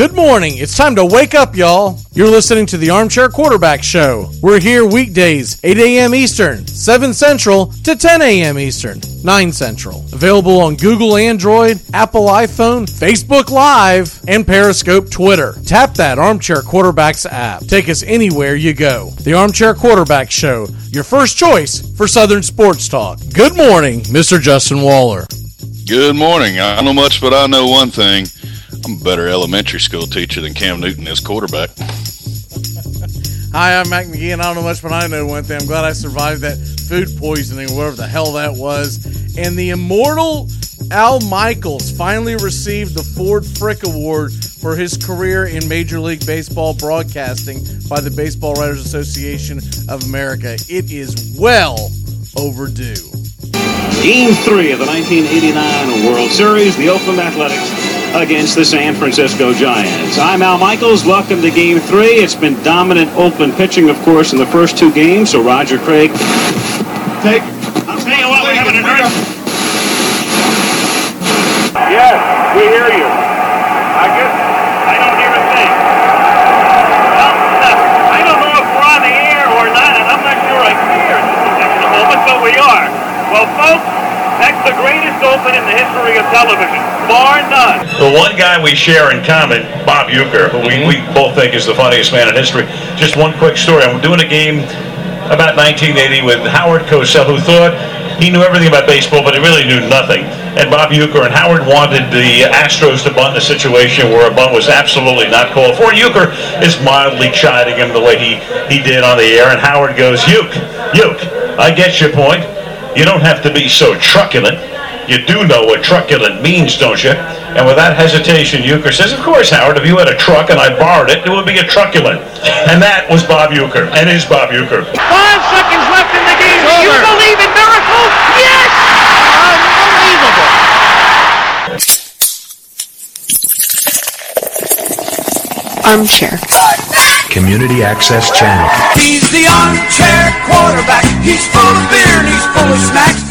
Good morning. It's time to wake up, y'all. You're listening to the Armchair Quarterback Show. We're here weekdays, 8 a.m. Eastern, 7 Central to 10 a.m. Eastern, 9 Central. Available on Google Android, Apple iPhone, Facebook Live, and Periscope Twitter. Tap that Armchair Quarterbacks app. Take us anywhere you go. The Armchair Quarterback Show, your first choice for Southern Sports Talk. Good morning, Mr. Justin Waller. Good morning. I don't know much, but I know one thing. I'm a better elementary school teacher than Cam Newton is quarterback. Hi, I'm Mac McGee, and I don't know much, but I know one thing. I'm glad I survived that food poisoning, whatever the hell that was. And the immortal Al Michaels finally received the Ford Frick Award for his career in Major League Baseball broadcasting by the Baseball Writers Association of America. It is well overdue. Game three of the 1989 World Series, the Oakland Athletics against the San Francisco Giants. I'm Al Michaels. Welcome to Game 3. It's been dominant Oakland pitching, of course, in the first two games. So Roger Craig. Take. Tell you what, we're having an earth. Yes, we hear you. I guess I don't hear a thing. Well, uh, I don't know if we're on the air or not, and I'm not sure I care in this moment, but we are. Well, folks, that's the greatest open in the history of television, bar none. The one guy we share in common, Bob Uecker, who we, we both think is the funniest man in history. Just one quick story. I'm doing a game about 1980 with Howard Cosell, who thought he knew everything about baseball, but he really knew nothing. And Bob Uecker and Howard wanted the Astros to bunt in a situation where a bunt was absolutely not called for. Uecker is mildly chiding him the way he, he did on the air. And Howard goes, Uke, Uke, I get your point. You don't have to be so truculent. You do know what truculent means, don't you? And without hesitation, Uecker says, Of course, Howard, if you had a truck and I borrowed it, it would be a truculent. And that was Bob Uecker, and is Bob Uecker. Five seconds left in the game. Do you believe in miracles? Yes! Unbelievable. Armchair. Community Access Channel. He's the armchair quarterback. He's full of beer and he's full of snacks.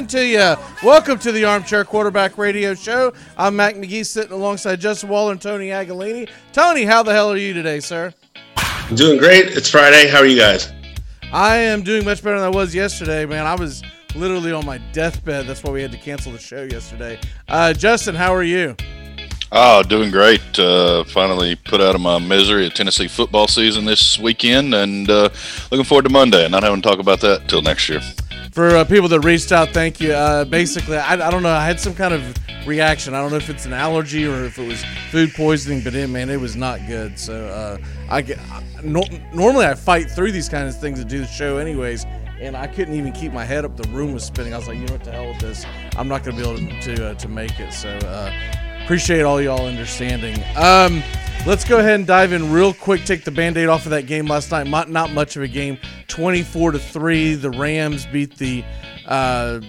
Morning to you. Welcome to the Armchair Quarterback Radio Show. I'm Mac McGee sitting alongside Justin Waller and Tony Agolini. Tony, how the hell are you today, sir? I'm doing great. It's Friday. How are you guys? I am doing much better than I was yesterday, man. I was literally on my deathbed. That's why we had to cancel the show yesterday. Uh, Justin, how are you? Oh, doing great. Uh, finally put out of my misery at Tennessee football season this weekend and uh, looking forward to Monday and not having to talk about that until next year. For uh, people that reached out, thank you. Uh, basically, I, I don't know. I had some kind of reaction. I don't know if it's an allergy or if it was food poisoning, but it, man, it was not good. So uh, I get. No, normally, I fight through these kinds of things to do the show, anyways and I couldn't even keep my head up. The room was spinning. I was like, you know what the hell with this? I'm not going to be able to to, uh, to make it. So uh, appreciate all y'all understanding. Um, let's go ahead and dive in real quick. Take the band-aid off of that game last night. Not, not much of a game. 24 to three. The Rams beat the. Uh,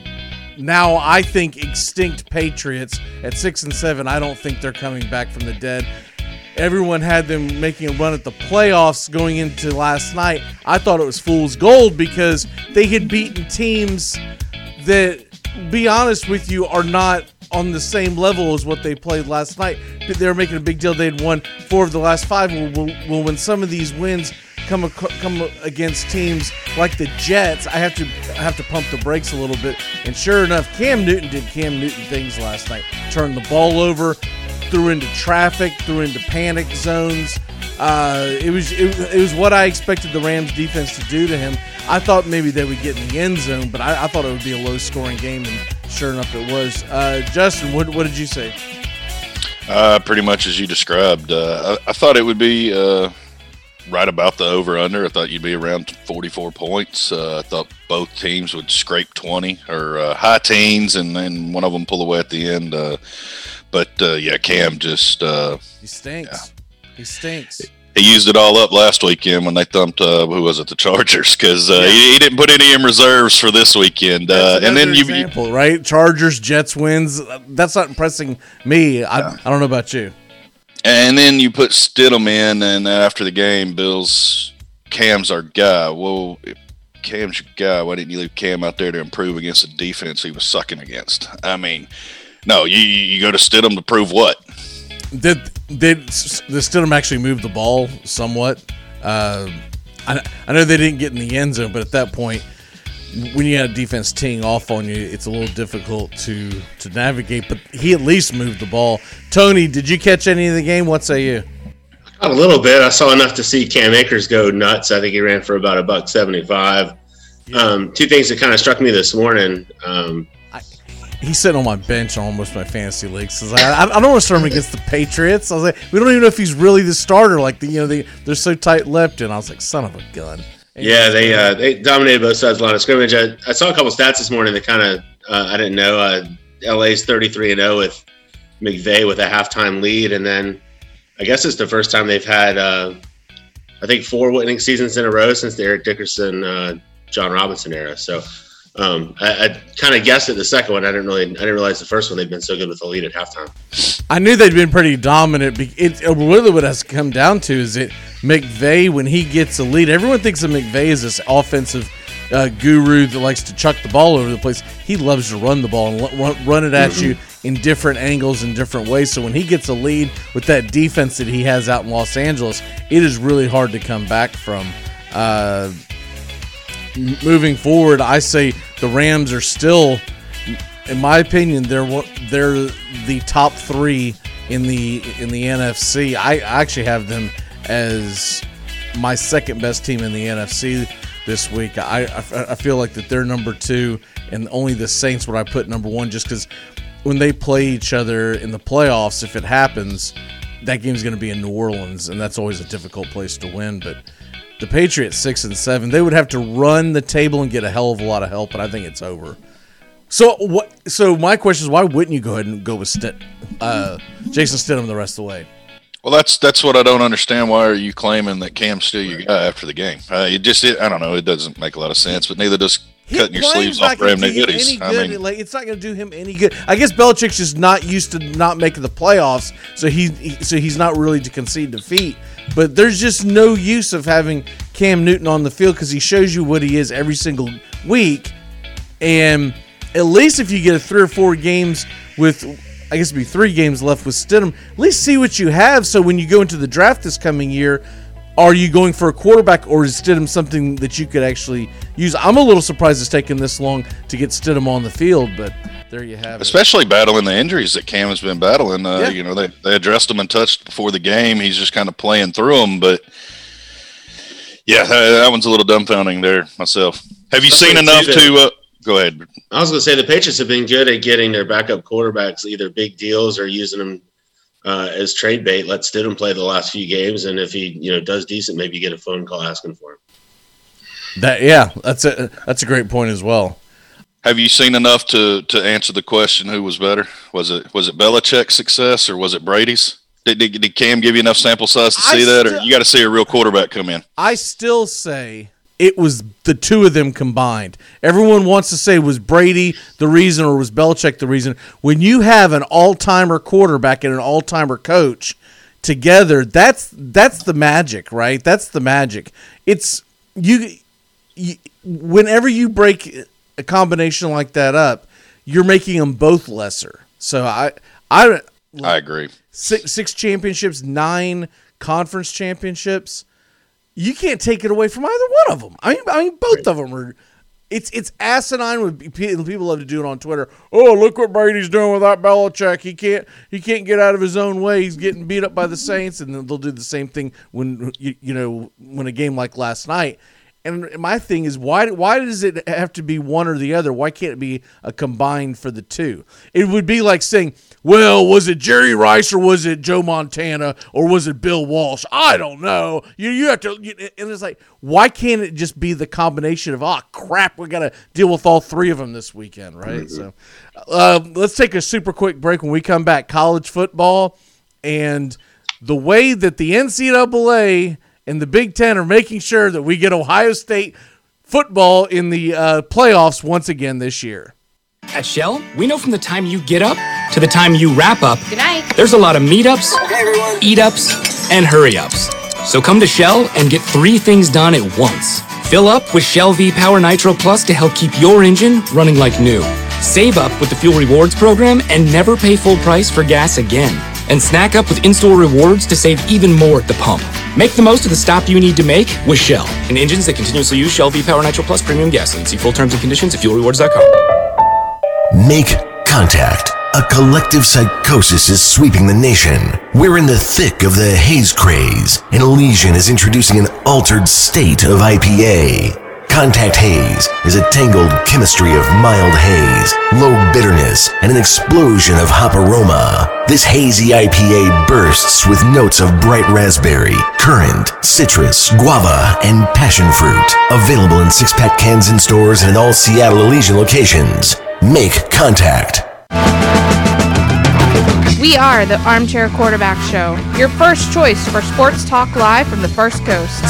now I think extinct Patriots at six and seven. I don't think they're coming back from the dead everyone had them making a run at the playoffs going into last night. I thought it was fool's gold because they had beaten teams that, be honest with you, are not on the same level as what they played last night. They were making a big deal. They'd won four of the last five. Well, well when some of these wins come come against teams like the Jets, I have to I have to pump the brakes a little bit. And sure enough, Cam Newton did Cam Newton things last night. Turned the ball over, threw into traffic, threw into panic zones. Uh, it was it, it, was what I expected the Rams defense to do to him. I thought maybe they would get in the end zone, but I, I thought it would be a low scoring game, and sure enough, it was. Uh, Justin, what, what did you say? Uh, pretty much as you described. Uh, I, I, thought it would be uh, right about the over under. I thought you'd be around 44 points. Uh, I thought both teams would scrape 20 or uh, high teens, and then one of them pull away at the end. Uh, but uh, yeah, Cam just uh, he stinks. Yeah. He stinks. He used it all up last weekend when they thumped uh, who was it the Chargers because uh, yeah. he, he, didn't put any in reserves for this weekend. Uh, and then you example, right? Chargers Jets wins. That's not impressing me. I, yeah. I don't know about you. And then you put Stidham in, and after the game, Bill's Cam's our guy. Well, Cam's your guy. Why didn't you leave Cam out there to improve against the defense he was sucking against? I mean, no, you you go to Stidham to prove what? Did did the Stidham actually moved the ball somewhat? Uh, I, I know they didn't get in the end zone, but at that point, when you had a defense teeing off on you, it's a little difficult to to navigate. But he at least moved the ball. Tony, did you catch any of the game? What say you? A little bit. I saw enough to see Cam Akers go nuts. I think he ran for about a buck seventy-five. Um, two things that kind of struck me this morning. Um, He's sitting on my bench on almost my fantasy leagues. 'cause I, I, I don't want to start him against the Patriots. I was like, we don't even know if he's really the starter. Like the you know they they're so tight-lipped, and I was like, son of a gun. And yeah, they uh, they dominated both sides of the of scrimmage. I, I saw a couple stats this morning that kind of uh, I didn't know. Uh, LA's thirty-three and zero with McVay with a halftime lead, and then I guess it's the first time they've had uh, I think four winning seasons in a row since the Eric Dickerson, uh, John Robinson era. So um, I, I kind of guessed at the second one. I didn't really I didn't realize the first one they've been so good with the lead at halftime. I knew they'd been pretty dominant. It, it really what it has come down to is that McVay, when he gets a lead, everyone thinks of McVay as this offensive uh, guru that likes to chuck the ball over the place. He loves to run the ball and l- run, it at you in different angles and different ways. So when he gets a lead with that defense that he has out in Los Angeles, it is really hard to come back from. Uh, moving forward, I say the Rams are still in my opinion, they're they're the top three in the in the NFC. I actually have them as my second best team in the NFC this week. I I, I feel like that they're number two, and only the Saints would I put number one, just because when they play each other in the playoffs, if it happens, that game's going to be in New Orleans, and that's always a difficult place to win. But the Patriots six and seven, they would have to run the table and get a hell of a lot of help, and I think it's over. So what? So my question is, why wouldn't you go ahead and go with St- uh, Jason Stidham the rest of the way? Well, that's that's what I don't understand. Why are you claiming that Cam's still your guy after the game? Uh, it just it, I don't know. It doesn't make a lot of sense. But neither does cutting your sleeves off for him do new you goodies. any I mean, like it's not going to do him any good. I guess Belichick's just not used to not making the playoffs, so he, he so he's not really to concede defeat. But there's just no use of having Cam Newton on the field because he shows you what he is every single week, and at least if you get a three or four games with. I guess it'd be three games left with Stidham. At least see what you have. So when you go into the draft this coming year, are you going for a quarterback or is Stidham something that you could actually use? I'm a little surprised it's taken this long to get Stidham on the field, but there you have it. especially battling the injuries that Cam has been battling. Uh, Yeah. You know, they they addressed him and touched before the game. He's just kind of playing through them. But yeah, that, that one's a little dumbfounding there myself. Have you seen enough to? Uh, go ahead. I was going to say the Patriots have been good at getting their backup quarterbacks either big deals or using them uh, as trade bait. Let Stidham play the last few games, and if he you know does decent, maybe you get a phone call asking for him. That yeah, that's a that's a great point as well. Have you seen enough to to answer the question? Who was better? Was it was it Belichick's success or was it Brady's? Did, did, did Cam give you enough sample size to I see that, or you got to see a real quarterback come in? I still say it was the two of them combined. Everyone wants to say was Brady the reason or was Belichick the reason. When you have an all-timer quarterback and an all-timer coach together, that's that's the magic, right? That's the magic. It's you, you whenever you break a combination like that up, you're making them both lesser. So I I I agree. six, six championships, nine conference championships. You can't take it away from either one of them. I mean, I mean, both of them are. It's it's asinine. With people love to do it on Twitter. Oh, look what Brady's doing without Belichick. He can't he can't get out of his own way. He's getting beat up by the Saints, and then they'll do the same thing when you, you know when a game like last night. And my thing is, why why does it have to be one or the other? Why can't it be a combined for the two? It would be like saying, well, was it Jerry Rice or was it Joe Montana or was it Bill Walsh? I don't know. You you have to, you, and it's like, why can't it just be the combination of, oh crap, we got to deal with all three of them this weekend, right? So, uh, let's take a super quick break. When we come back, college football and the way that the NCAA and the Big Ten are making sure that we get Ohio State football in the uh, playoffs once again this year. At Shell, we know from the time you get up to the time you wrap up, Good night. there's a lot of meetups, eat ups, and hurry ups. So come to Shell and get three things done at once Fill up with Shell V Power Nitro Plus to help keep your engine running like new. Save up with the Fuel Rewards program and never pay full price for gas again. And snack up with in-store rewards to save even more at the pump. Make the most of the stop you need to make with Shell and engines that continuously use Shell V Power Nitro Plus premium gasoline. See full terms and conditions at fuelrewards.com. Make contact. A collective psychosis is sweeping the nation. We're in the thick of the haze craze, and Elysian is introducing an altered state of IPA. Contact Haze is a tangled chemistry of mild haze, low bitterness, and an explosion of hop aroma. This hazy IPA bursts with notes of bright raspberry, currant, citrus, guava, and passion fruit. Available in six pack cans in stores and in all Seattle Elysian locations. Make contact. We are the Armchair Quarterback Show, your first choice for sports talk live from the First Coast.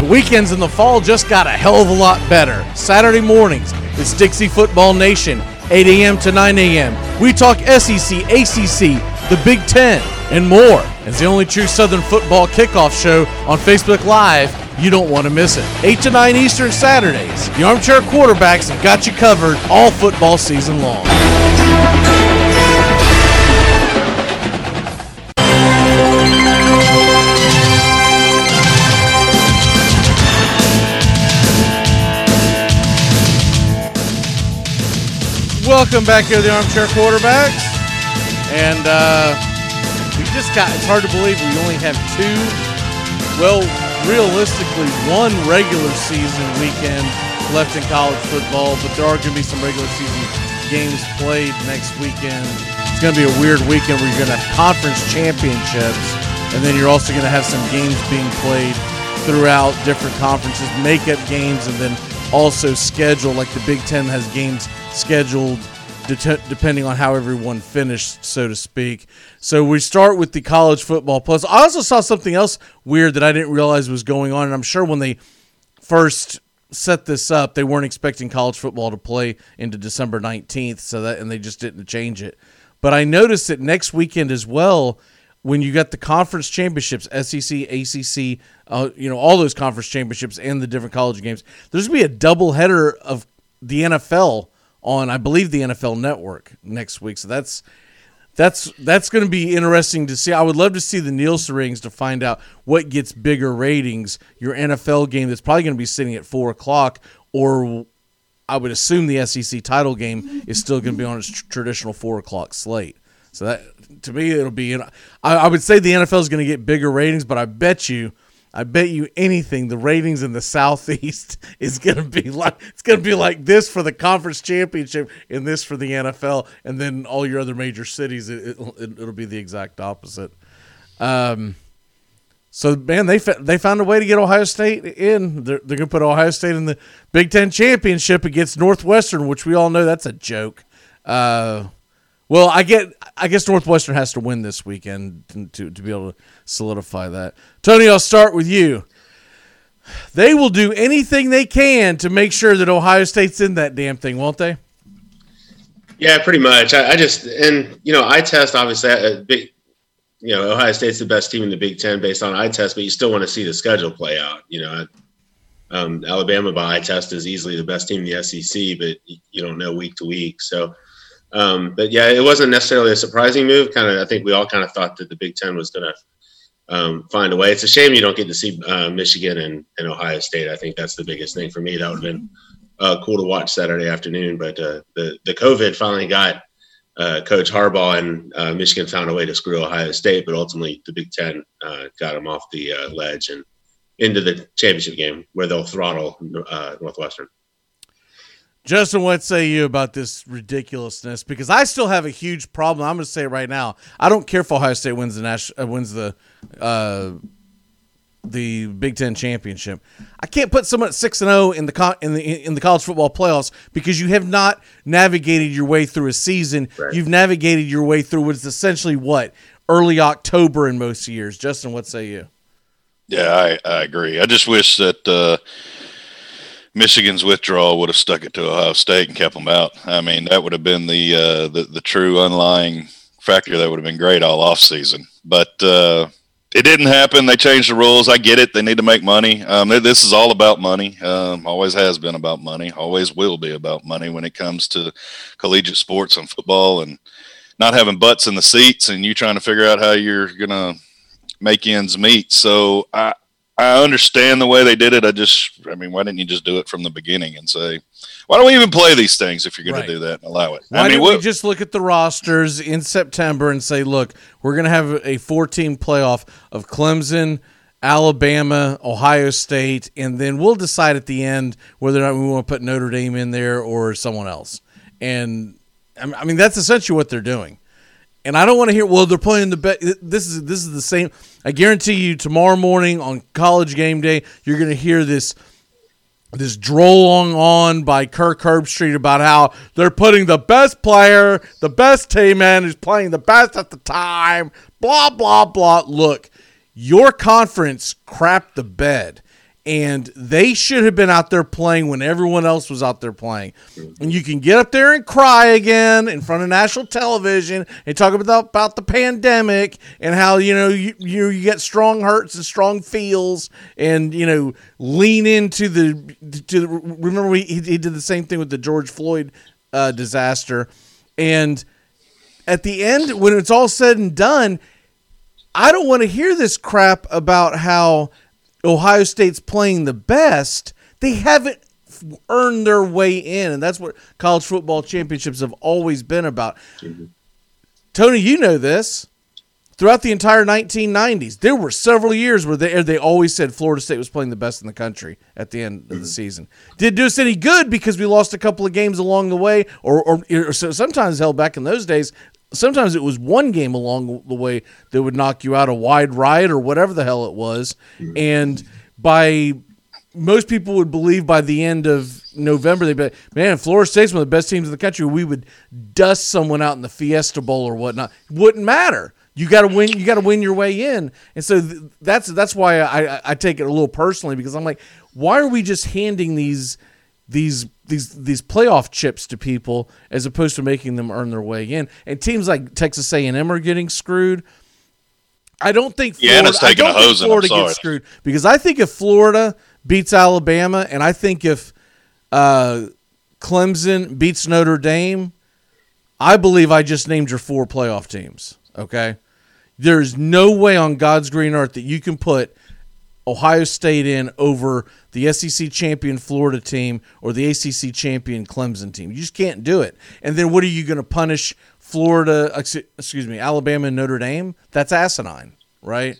The weekends in the fall just got a hell of a lot better. Saturday mornings, it's Dixie Football Nation, 8 a.m. to 9 a.m. We talk SEC, ACC, the Big Ten, and more. It's the only true Southern football kickoff show on Facebook Live. You don't want to miss it. 8 to 9 Eastern Saturdays. The Armchair Quarterbacks have got you covered all football season long. Welcome back here to the Armchair Quarterbacks. And uh, we just got, it's hard to believe we only have two, well, realistically, one regular season weekend left in college football, but there are going to be some regular season games played next weekend. It's going to be a weird weekend where you're going to have conference championships, and then you're also going to have some games being played throughout different conferences, makeup games, and then also schedule like the Big Ten has games scheduled det- depending on how everyone finished, so to speak. So we start with the college football plus. I also saw something else weird that I didn't realize was going on, and I'm sure when they first set this up, they weren't expecting college football to play into December 19th, so that and they just didn't change it. But I noticed that next weekend as well, when you got the conference championships, SEC, ACC, uh, you know, all those conference championships and the different college games, there's going to be a double header of the NFL on, I believe, the NFL Network next week. So that's that's that's going to be interesting to see. I would love to see the Nielsen rings to find out what gets bigger ratings. Your NFL game that's probably going to be sitting at four o'clock, or I would assume the SEC title game is still going to be on its tr- traditional four o'clock slate. So that to me, it'll be. you I, I would say the NFL is going to get bigger ratings, but I bet you I bet you anything the ratings in the southeast is going to be like it's going to be like this for the conference championship and this for the NFL and then all your other major cities it, it, will be the exact opposite. Um, so man, they they found a way to get Ohio State in. They're, they're going to put Ohio State in the Big Ten championship against Northwestern, which we all know that's a joke. Uh, well, I get. I guess Northwestern has to win this weekend to, to be able to solidify that. Tony, I'll start with you. They will do anything they can to make sure that Ohio State's in that damn thing, won't they? Yeah, pretty much. I, I just and you know, I test obviously a big. You know, Ohio State's the best team in the Big Ten based on eye test, but you still want to see the schedule play out. You know, um, Alabama by eye test is easily the best team in the SEC, but you don't know week to week. So um, but yeah, it wasn't necessarily a surprising move. Kind of, I think we all kind of thought that the Big Ten was going to um, find a way. It's a shame you don't get to see uh, Michigan and, and, Ohio State. I think that's the biggest thing for me. That would have been uh, cool to watch Saturday afternoon. But uh, the the COVID finally got uh, Coach Harbaugh and uh, Michigan found a way to screw Ohio State, but ultimately the Big Ten uh, got them off the ledge and into the championship game where they'll throttle Northwestern. Justin, what say you about this ridiculousness? Because I still have a huge problem. I'm going to say it right now. I don't care if Ohio State wins the national, uh, wins the uh, the Big Ten championship. I can't put someone at six and zero oh in the co- in the in the college football playoffs because you have not navigated your way through a season. Right. You've navigated your way through what's essentially what early October in most years. Justin, what say you? Yeah, I, I agree. I just wish that. Uh, Michigan's withdrawal would have stuck it to Ohio State and kept them out. I mean, that would have been the uh, the, the true underlying factor that would have been great all off season. But uh, it didn't happen. They changed the rules. I get it. They need to make money. Um, this is all about money. Um, always has been about money. Always will be about money when it comes to collegiate sports and football and not having butts in the seats and you trying to figure out how you're gonna make ends meet. So I I understand the way they did it. I just I mean, why didn't you just do it from the beginning and say, why don't we even play these things if you're going right. to do that and allow it? Why I mean, didn't what, we just look at the rosters in September and say, look, we're going to have a 14 playoff of Clemson, Alabama, Ohio State, and then we'll decide at the end whether or not we want to put Notre Dame in there or someone else. And I mean, that's essentially what they're doing. And I don't want to hear, well, they're playing the best. This is this is the same. I guarantee you, tomorrow morning on college game day, you're going to hear this this drolling on by Kirk Herbstreit about how they're putting the best player, the best team in, who's playing the best at the time, blah, blah, blah. Look, your conference crapped the bed and they should have been out there playing when everyone else was out there playing. And you can get up there and cry again in front of national television and talk about about the pandemic and how you know you you, you get strong hurts and strong feels and you know lean into the to remember we, he, he did the same thing with the George Floyd uh, disaster and at the end when it's all said and done I don't want to hear this crap about how Ohio State's playing the best, they haven't earned their way in, and that's what college football championships have always been about. Mm-hmm. Tony, you know this. Throughout the entire 1990s, there were several years where they they always said Florida State was playing the best in the country at the end of the mm-hmm. season. Did do us any good because we lost a couple of games along the way, or, or, or sometimes held back in those days sometimes it was one game along the way that would knock you out a wide right or whatever the hell it was and by most people would believe by the end of November they'd be like, man, Florida State's one of the best teams in the country. We would dust someone out in the Fiesta Bowl or whatnot. Wouldn't matter. You got to win. You got to win your way in, and so th- that's that's why I, I take it a little personally because I'm like, why are we just handing these these these these playoff chips to people as opposed to making them earn their way in. And teams like Texas A&M are getting screwed. I don't think Florida, yeah, I don't think Florida gets screwed because I think if Florida beats Alabama and I think if uh, Clemson beats Notre Dame, I believe I just named your four playoff teams. Okay, there's no way on God's green earth that you can put Ohio State in over the SEC champion Florida team or the ACC champion Clemson team. You just can't do it. And then what are you going to punish Florida, excuse me, Alabama and Notre Dame? That's asinine, right?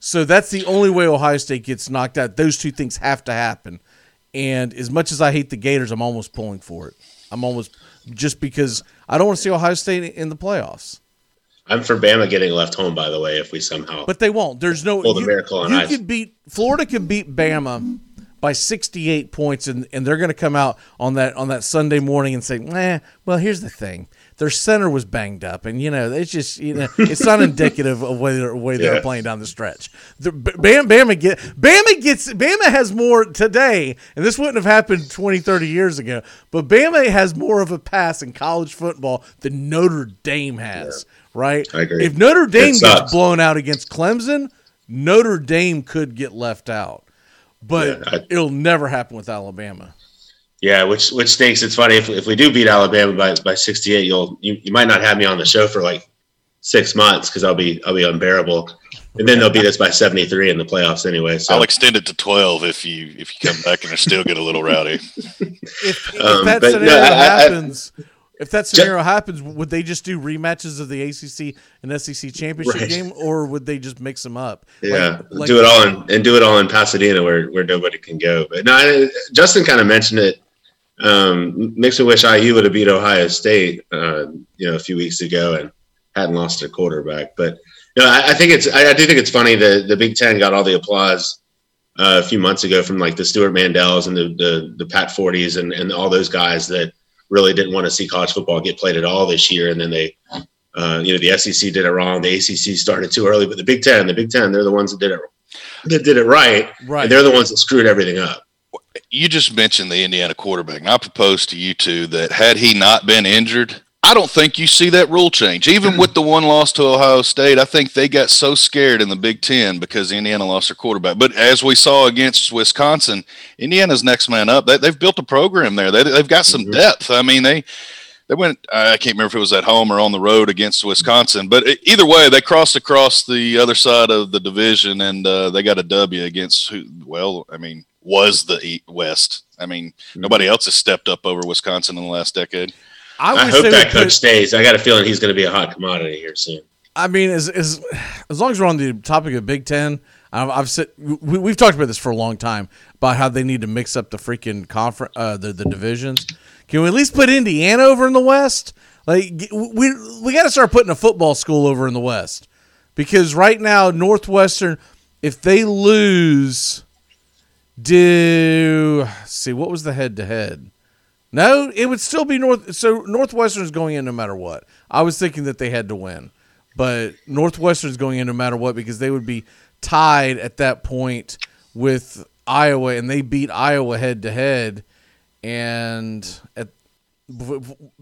So that's the only way Ohio State gets knocked out. Those two things have to happen. And as much as I hate the Gators, I'm almost pulling for it. I'm almost just because I don't want to see Ohio State in the playoffs. I'm for Bama getting left home, by the way, if we somehow. But they won't. There's no. Pull the you, miracle on you ice. could beat Florida. Could beat Bama by 68 points, and, and they're going to come out on that on that Sunday morning and say, "Nah." Well, here's the thing: their center was banged up, and you know it's just you know it's not indicative of way they're, way they're yeah. playing down the stretch. The, Bama, Bama get Bama gets Bama has more today, and this wouldn't have happened 20, 30 years ago. But Bama has more of a pass in college football than Notre Dame has. Yeah right? I agree. If Notre Dame gets blown out against Clemson, Notre Dame could get left out, but yeah, I, it'll never happen with Alabama. Yeah, which which stinks. It's funny if, if we do beat Alabama by, by 68, you'll you, you might not have me on the show for like six months because I'll be I'll be unbearable. And then they'll beat us by 73 in the playoffs anyway. So I'll extend it to 12 if you if you come back and still get a little rowdy. if, if um, that scenario no, I, happens, I, if that scenario happens, would they just do rematches of the ACC and SEC championship right. game, or would they just mix them up? Yeah, like, like, do it all in, and do it all in Pasadena, where where nobody can go. But no, I, Justin kind of mentioned it. Um, makes me wish IU would have beat Ohio State, uh, you know, a few weeks ago and hadn't lost a quarterback. But you know, I, I think it's I, I, do think it's funny that the Big Ten got all the applause uh, a few months ago from like the Stewart Mandels and the the, the Pat Fordes and and all those guys that really didn't want to see college football get played at all this year. And then they, uh, you know, the SEC did it wrong. The ACC started too early, but the Big Ten, the Big Ten, they're the ones that did it that did it right. Right. they're the ones that screwed everything up. you just mentioned the Indiana quarterback, and I propose to you two that had he not been injured, I don't think you see that rule change. Even with the one loss to Ohio State, I think they got so scared in the Big Ten because Indiana lost their quarterback. But as we saw against Wisconsin, Indiana's next man up. They, have built a program there. They, have got some depth. I mean, they they went. I can't remember if it was at home or on the road against Wisconsin, but either way, they crossed across the other side of the division and uh, they got a W against who? Well, I mean, was the West. I mean, nobody else has stepped up over Wisconsin in the last decade. I, I hope that coach put, stays. I got a feeling he's going to be a hot commodity here soon. I mean, as as as long as we're on the topic of Big Ten, I've, I've said we, have talked about this for a long time about how they need to mix up the freaking conference, uh, the the divisions. Can we at least put Indiana over in the West? Like we we got to start putting a football school over in the West because right now Northwestern, if they lose, do see what was the head to head? No, it would still be North. So Northwestern's going in no matter what. I was thinking that they had to win, but Northwestern's going in no matter what because they would be tied at that point with Iowa, and they beat Iowa head to head and at,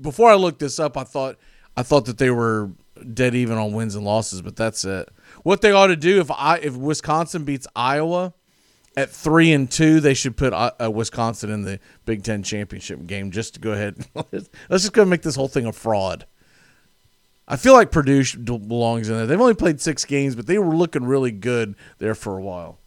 before I looked this up, I thought I thought that they were dead even on wins and losses, but that's it. What they ought to do if I if Wisconsin beats Iowa at three and two, they should put uh, uh Wisconsin in the Big Ten championship game just to go ahead. Let's just go make this whole thing a fraud. I feel like Purdue belongs in there. They've only played six games, but they were looking really good there for a while.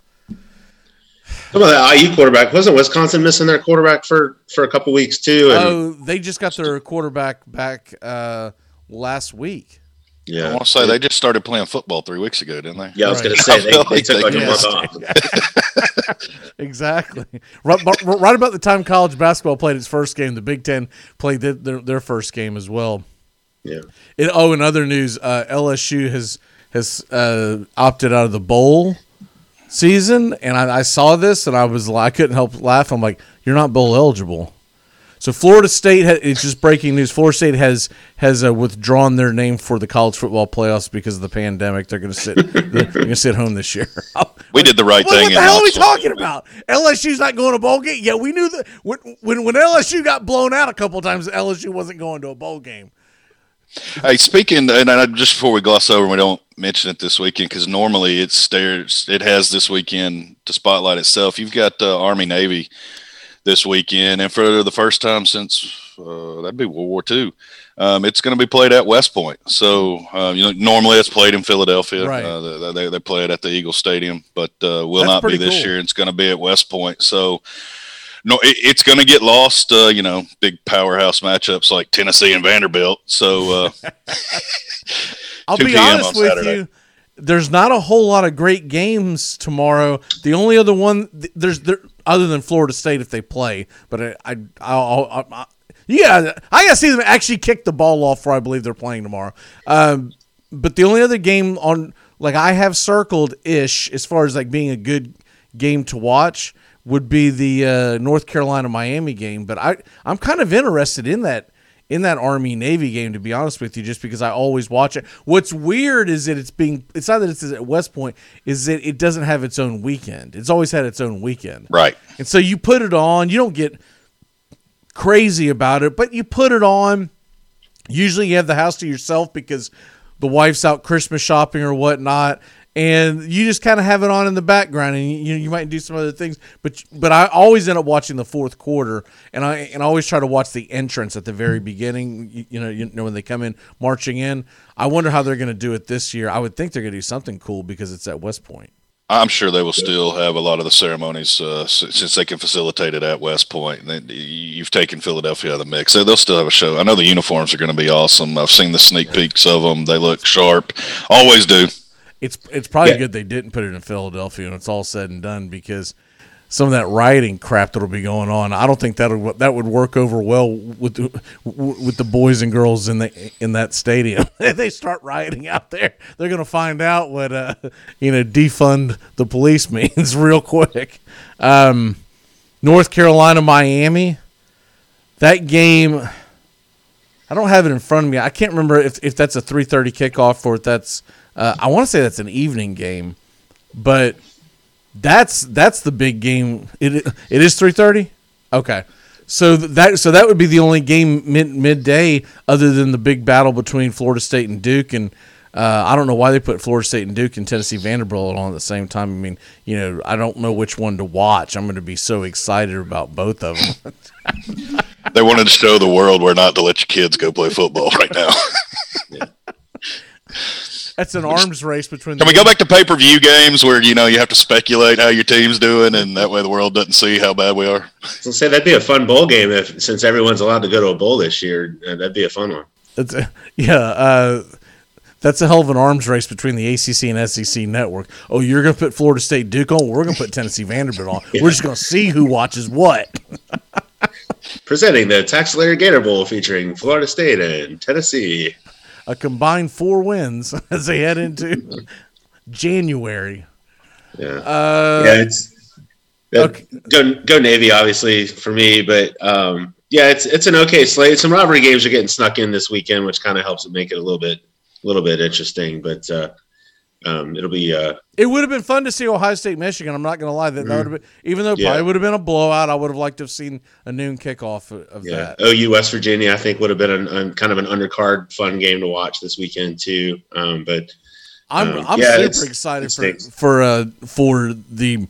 Some of the IU quarterback wasn't Wisconsin missing their quarterback for for a couple weeks too. And, oh, they just got their quarterback back uh, last week. Yeah, I want to say they just started playing football three weeks ago, didn't they? Yeah, I was right. going to say they, they, took like a month off. exactly. Right, right, about the time college basketball played its first game, the Big Ten played their, their first game as well. Yeah. It, oh, in other news, uh, LSU has has uh, opted out of the bowl season, and I, I, saw this, and I was I couldn't help laugh. I'm like, you're not bowl eligible. So Florida State, it's just breaking news. Florida State has has uh, withdrawn their name for the college football playoffs because of the pandemic. They're going to sit they're going to sit home this year. we did the right what, thing. What the hell are we talking about? LSU's not going to bowl game. Yeah, we knew that when when, when LSU got blown out a couple times, LSU wasn't going to a bowl game. Hey, speaking, and I, just before we gloss over, we don't mention it this weekend because normally it stares, it has this weekend to spotlight itself. You've got uh, Army Navy this weekend, and for the first time since uh, that'd be World War II, um, it's going to be played at West Point. So uh, you know, normally it's played in Philadelphia. Right. Uh, they, they play it at the Eagle Stadium, but uh, will That's not be this cool. year. It's going to be at West Point. So no, it, it's going to get lost. Uh, you know, big powerhouse matchups like Tennessee and Vanderbilt. So uh, I'll be honest with you. There's not a whole lot of great games tomorrow. The only other one there's there other than Florida State if they play, but I I I'll, I'll, yeah I gotta see them actually kick the ball off for I believe they're playing tomorrow. Um, but the only other game on like I have circled ish as far as like being a good game to watch would be the uh, North Carolina Miami game, but I I'm kind of interested in that in that Army Navy game to be honest with you, just because I always watch it. What's weird is that it's being it's not that it's at West Point, is that it doesn't have its own weekend. It's always had its own weekend, right? And so you put it on, you don't get crazy about it, but you put it on. Usually you have the house to yourself because the wife's out Christmas shopping or whatnot, and you just kind of have it on in the background and you you might do some other things but but I always end up watching the fourth quarter and I and I always try to watch the entrance at the very beginning you, you know you know when they come in marching in I wonder how they're going to do it this year I would think they're going to do something cool because it's at West Point I'm sure they will still have a lot of the ceremonies uh, since they can facilitate it at West Point. You've taken Philadelphia out of the mix. They'll still have a show. I know the uniforms are going to be awesome. I've seen the sneak peeks of them. They look sharp. Always do it's it's probably yeah. good they didn't put it in Philadelphia and it's all said and done because some of that rioting crap that'll be going on. I don't think that would that would work over well with the, with the boys and girls in the in that stadium. if they start rioting out there, they're going to find out what uh, you know defund the police means real quick. Um, North Carolina, Miami, that game. I don't have it in front of me. I can't remember if, if that's a three thirty kickoff or if that's uh, I want to say that's an evening game, but That's that's the big game. It it is three thirty. Okay, so that so that would be the only game mid midday other than the big battle between Florida State and Duke. And uh, I don't know why they put Florida State and Duke and Tennessee Vanderbilt on at the same time. I mean, you know, I don't know which one to watch. I'm going to be so excited about both of them. They wanted to show the world we're not to let your kids go play football right now. That's an arms race between. Can we go back to pay per view games where you know you have to speculate how your team's doing, and that way the world doesn't see how bad we are? So say that'd be a fun bowl game if since everyone's allowed to go to a bowl this year. Uh, that'd be a fun one. That's a, yeah. Uh, that's a hell of an arms race between the ACC and SEC network. Oh, you're going to put Florida State Duke on. We're going to put Tennessee Vanderbilt on. Yeah. We're just going to see who watches what. Presenting the Taxslayer Gator Bowl featuring Florida State and Tennessee. A combined four wins as they head into January. Yeah, Uh, yeah, it's go go Navy obviously for me, but um, yeah, it's it's an okay slate. Some rivalry games are getting snuck in this weekend, which kind of helps it make it a little bit a little bit interesting. But uh, um, it'll be uh, It would have been fun to see Ohio State Michigan. I'm not going to lie. That, that would have been, even though it Yeah. probably would have been a blowout, I would have liked to have seen a noon kickoff of, yeah that. OU West Virginia. I think would have been an, an kind of an undercard fun game to watch this weekend too. Um, but I'm um, I'm yeah, it's- super excited it for for uh for the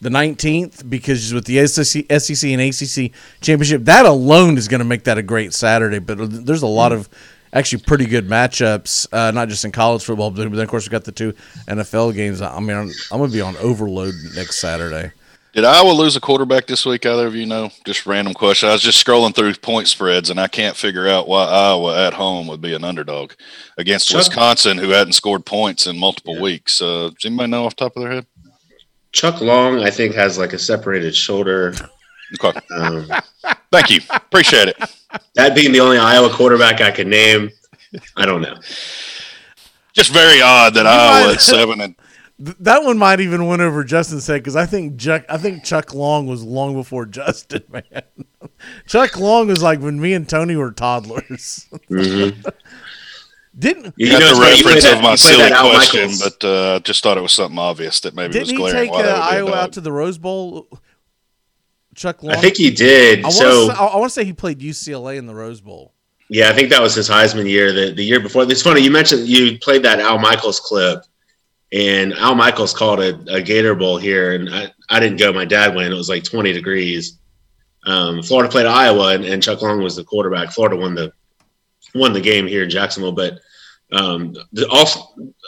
the 19th because with the SEC, SEC and ACC championship, that alone is going to make that a great Saturday. But there's a lot of actually pretty good matchups, uh, not just in college football, but then of course we got the two NFL games. I mean, I'm, I'm going to be on overload next Saturday. Did Iowa lose a quarterback this week? Either of you know? Just random question. I was just scrolling through point spreads, and I can't figure out why Iowa at home would be an underdog against Chuck- Wisconsin, who hadn't scored points in multiple weeks. Uh, does anybody know off the top of their head? Chuck Long, I think, has like a separated shoulder. Okay. Um, Thank you. Appreciate it. that being the only Iowa quarterback I could name, I don't know. Just very odd that Iowa might- at seven and That one might even win over Justin's head because I think Chuck, I think Chuck Long was long before Justin, man. Chuck Long was like when me and Tony were toddlers. Mhm. Didn't You got know, the it's funny, you reference of my silly question, Michaels. but uh, just thought it was something obvious that maybe Didn't was he glaring. take why uh, that would Iowa out to the Rose Bowl? Chuck Long. I think he did. I want so to. I want to say he played UCLA in the Rose Bowl. yeah, I think that was his Heisman year. The the year before. It's funny you mentioned you played that Al Michaels clip, and Al Michaels called a, a Gator Bowl here, and I, I didn't go. My dad went. It was like twenty degrees. Um, Florida played Iowa, and, and Chuck Long was the quarterback. Florida won the won the game here in Jacksonville, but um, the, also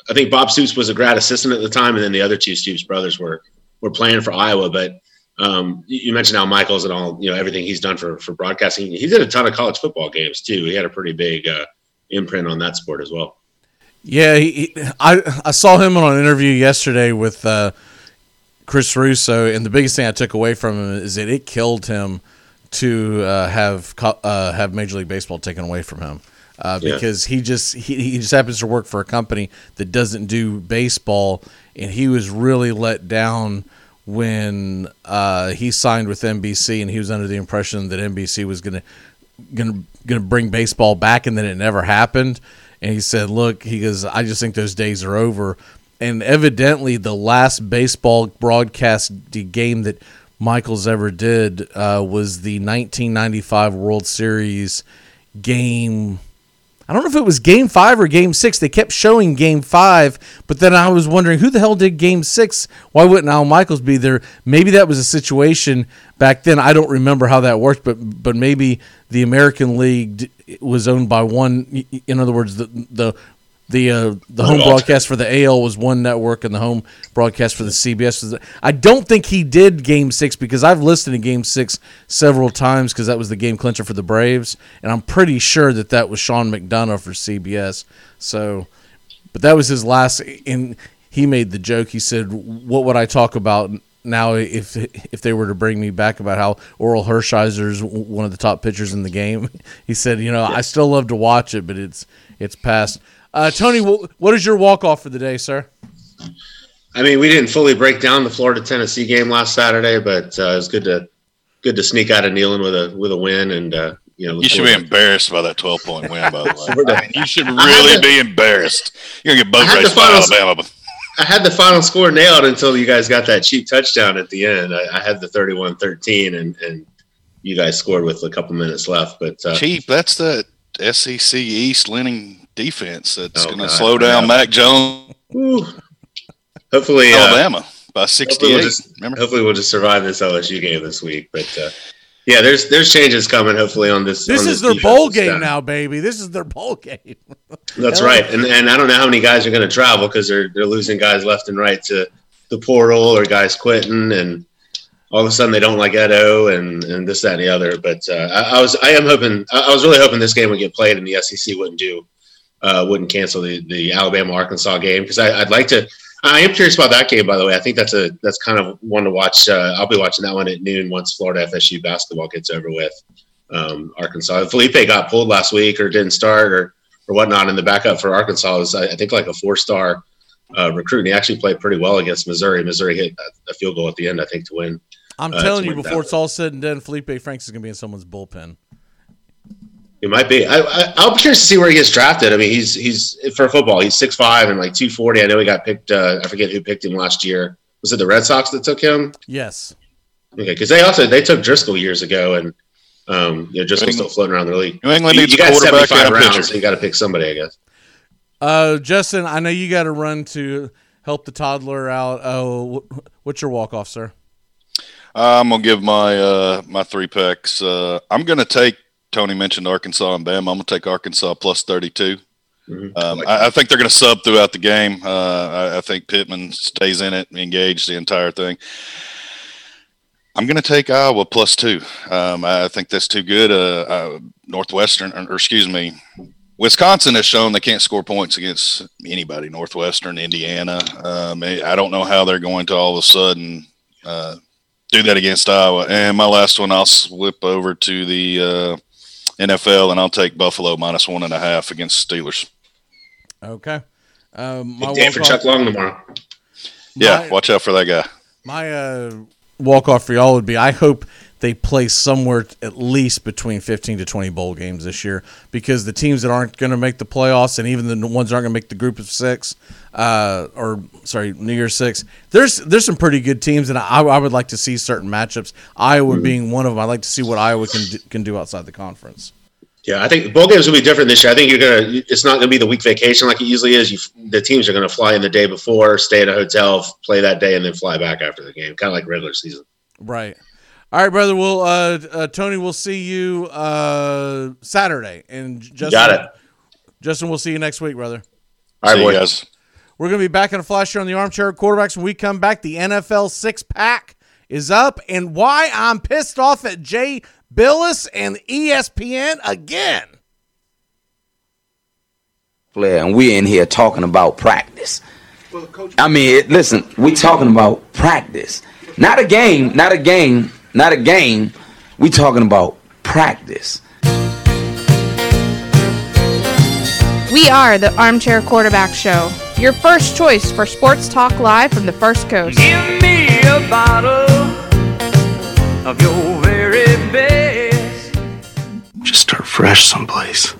I think Bob Stoops was a grad assistant at the time, and then the other two Stoops brothers were were playing for Iowa. But um, you mentioned Al Michaels and all you know everything he's done for for broadcasting. He did a ton of college football games too. He had a pretty big uh, imprint on that sport as well. Yeah, he, he, I I saw him on an interview yesterday with uh, Chris Russo, and the biggest thing I took away from him is that it killed him to uh, have uh, have Major League Baseball taken away from him. Uh, Yeah. because he just he, he just happens to work for a company that doesn't do baseball, and he was really let down when uh, he signed with NBC, and he was under the impression that NBC was gonna gonna gonna bring baseball back, and then it never happened. And he said, "Look, he goes, I just think those days are over." And evidently, the last baseball broadcast game that Michaels ever did uh, was the 1995 World Series game. I don't know if it was game five or game six. They kept showing game five, but then I was wondering who the hell did game six? Why wouldn't Al Michaels be there? Maybe that was a situation back then. I don't remember how that worked, but but maybe the American League was owned by one. In other words, the the the uh, the home broadcast for the AL was one network, and the home broadcast for the CBS was. I don't think he did Game Six because I've listened to Game Six several times because that was the game clincher for the Braves, and I'm pretty sure that that was Sean McDonough for CBS. So, but that was his last. And he made the joke. He said, "What would I talk about?" Now, if if they were to bring me back about how Orel Hershiser is one of the top pitchers in the game, he said, "You know, I still love to watch it, but it's it's past." Uh, Tony, what is your walk off for the day, sir? I mean, we didn't fully break down the Florida Tennessee game last Saturday, but uh, it was good to good to sneak out of Neyland with a with a win, and uh, you know, You should be embarrassed by that 12 point win, by the way. I mean, you should really to- be embarrassed. You're going to get boat I had raced the by final- Alabama. I had the final score nailed until you guys got that cheap touchdown at the end. I, I had the 31-13 and and you guys scored with a couple minutes left. But uh, Cheap. That's the SEC East winning defense that's Oh, going to slow down yeah. Mac Jones, whew. hopefully, uh, Alabama by hopefully we'll just Remember? hopefully we'll just survive this LSU game this week. But uh, yeah, there's there's changes coming. Hopefully on this. This on is their bowl game staff. now, baby. This is their bowl game. That's Yeah. right, and and I don't know how many guys are going to travel because they're they're losing guys left and right to the portal or guys quitting, and all of a sudden they don't like Edo and and this that and the other. But uh, I, I was I am hoping I I was really hoping this game would get played and the SEC wouldn't do uh, wouldn't cancel the the Alabama Arkansas game because I'd like to. I am curious about that game, by the way. I think that's a that's kind of one to watch. Uh, I'll be watching that one at noon once Florida FSU basketball gets over with. Um, Arkansas. Felipe got pulled last week or didn't start or or whatnot, and the backup for Arkansas was I I think like a four star uh, recruit. And he actually played pretty well against Missouri. Missouri hit a- field goal at the end, I think, to win. I'm uh, telling you, before it's all said and done, Felipe Franks is going to be in someone's bullpen. It might be. I, I, I'll be curious to see where he gets drafted. I mean, he's he's for football. He's six five and like two forty. I know he got picked. Uh, I forget who picked him last year. Was it the Red Sox that took him? Yes. Okay, because they also they took Driscoll years ago, and um, you know Driscoll's still floating around the league. New England you, needs you a got quarterback seventy five and rounds, pitcher. so you got to pick somebody, I guess. Uh, Justin, I know you got to run to help the toddler out. Oh, wh- what's your walk off, sir? I'm gonna give my uh, my three picks. Uh, I'm gonna take. Tony mentioned Arkansas and Bama. I'm gonna take Arkansas plus 32. Mhm. Um, I, I think they're gonna sub throughout the game. Uh, I, I think Pittman stays in it, engaged the entire thing. I'm gonna take Iowa plus two. Um, I think that's too good. Uh, uh, Northwestern, or excuse me, Wisconsin has shown they can't score points against anybody. Northwestern, Indiana. Um, I don't know how they're going to all of a sudden uh, do that against Iowa. And my last one, I'll slip over to the uh, NFL, and I'll take Buffalo minus one and a half against Steelers. Okay. Um, my Big for Chuck Long tomorrow. Yeah, My- watch out for that guy. My uh, walk off for y'all would be I hope they play somewhere at least between 15 to 20 bowl games this year because the teams that aren't going to make the playoffs and even the ones that aren't going to make the group of six, uh, or sorry, New Year's six, there's there's some pretty good teams and I, I would like to see certain matchups. Iowa being one of them. I'd like to see what Iowa can do, can do outside the conference. Yeah, I think bowl games will be different this year. I think you're gonna. It's not gonna be the week vacation like it usually is. You, the teams are gonna fly in the day before, stay at a hotel, play that day, and then fly back after the game, kind of like regular season. Right. All right, brother. Well, uh, uh, Tony, we'll see you uh, Saturday, and Justin, Got it. Justin, we'll see you next week, brother. All right, See you boys. Guys. We're going to be back in a flash here on the Armchair Quarterbacks. When we come back, the NFL six pack is up, and why I'm pissed off at Jay Bilas and ESPN again. Flair, and we're in here talking about practice. I mean, listen, we're talking about practice, not a game, not a game, not a game. We're talking about practice. We are the Armchair Quarterback Show, your first choice for sports talk live from the First Coast. Give me a bottle of your very best. Just start fresh someplace.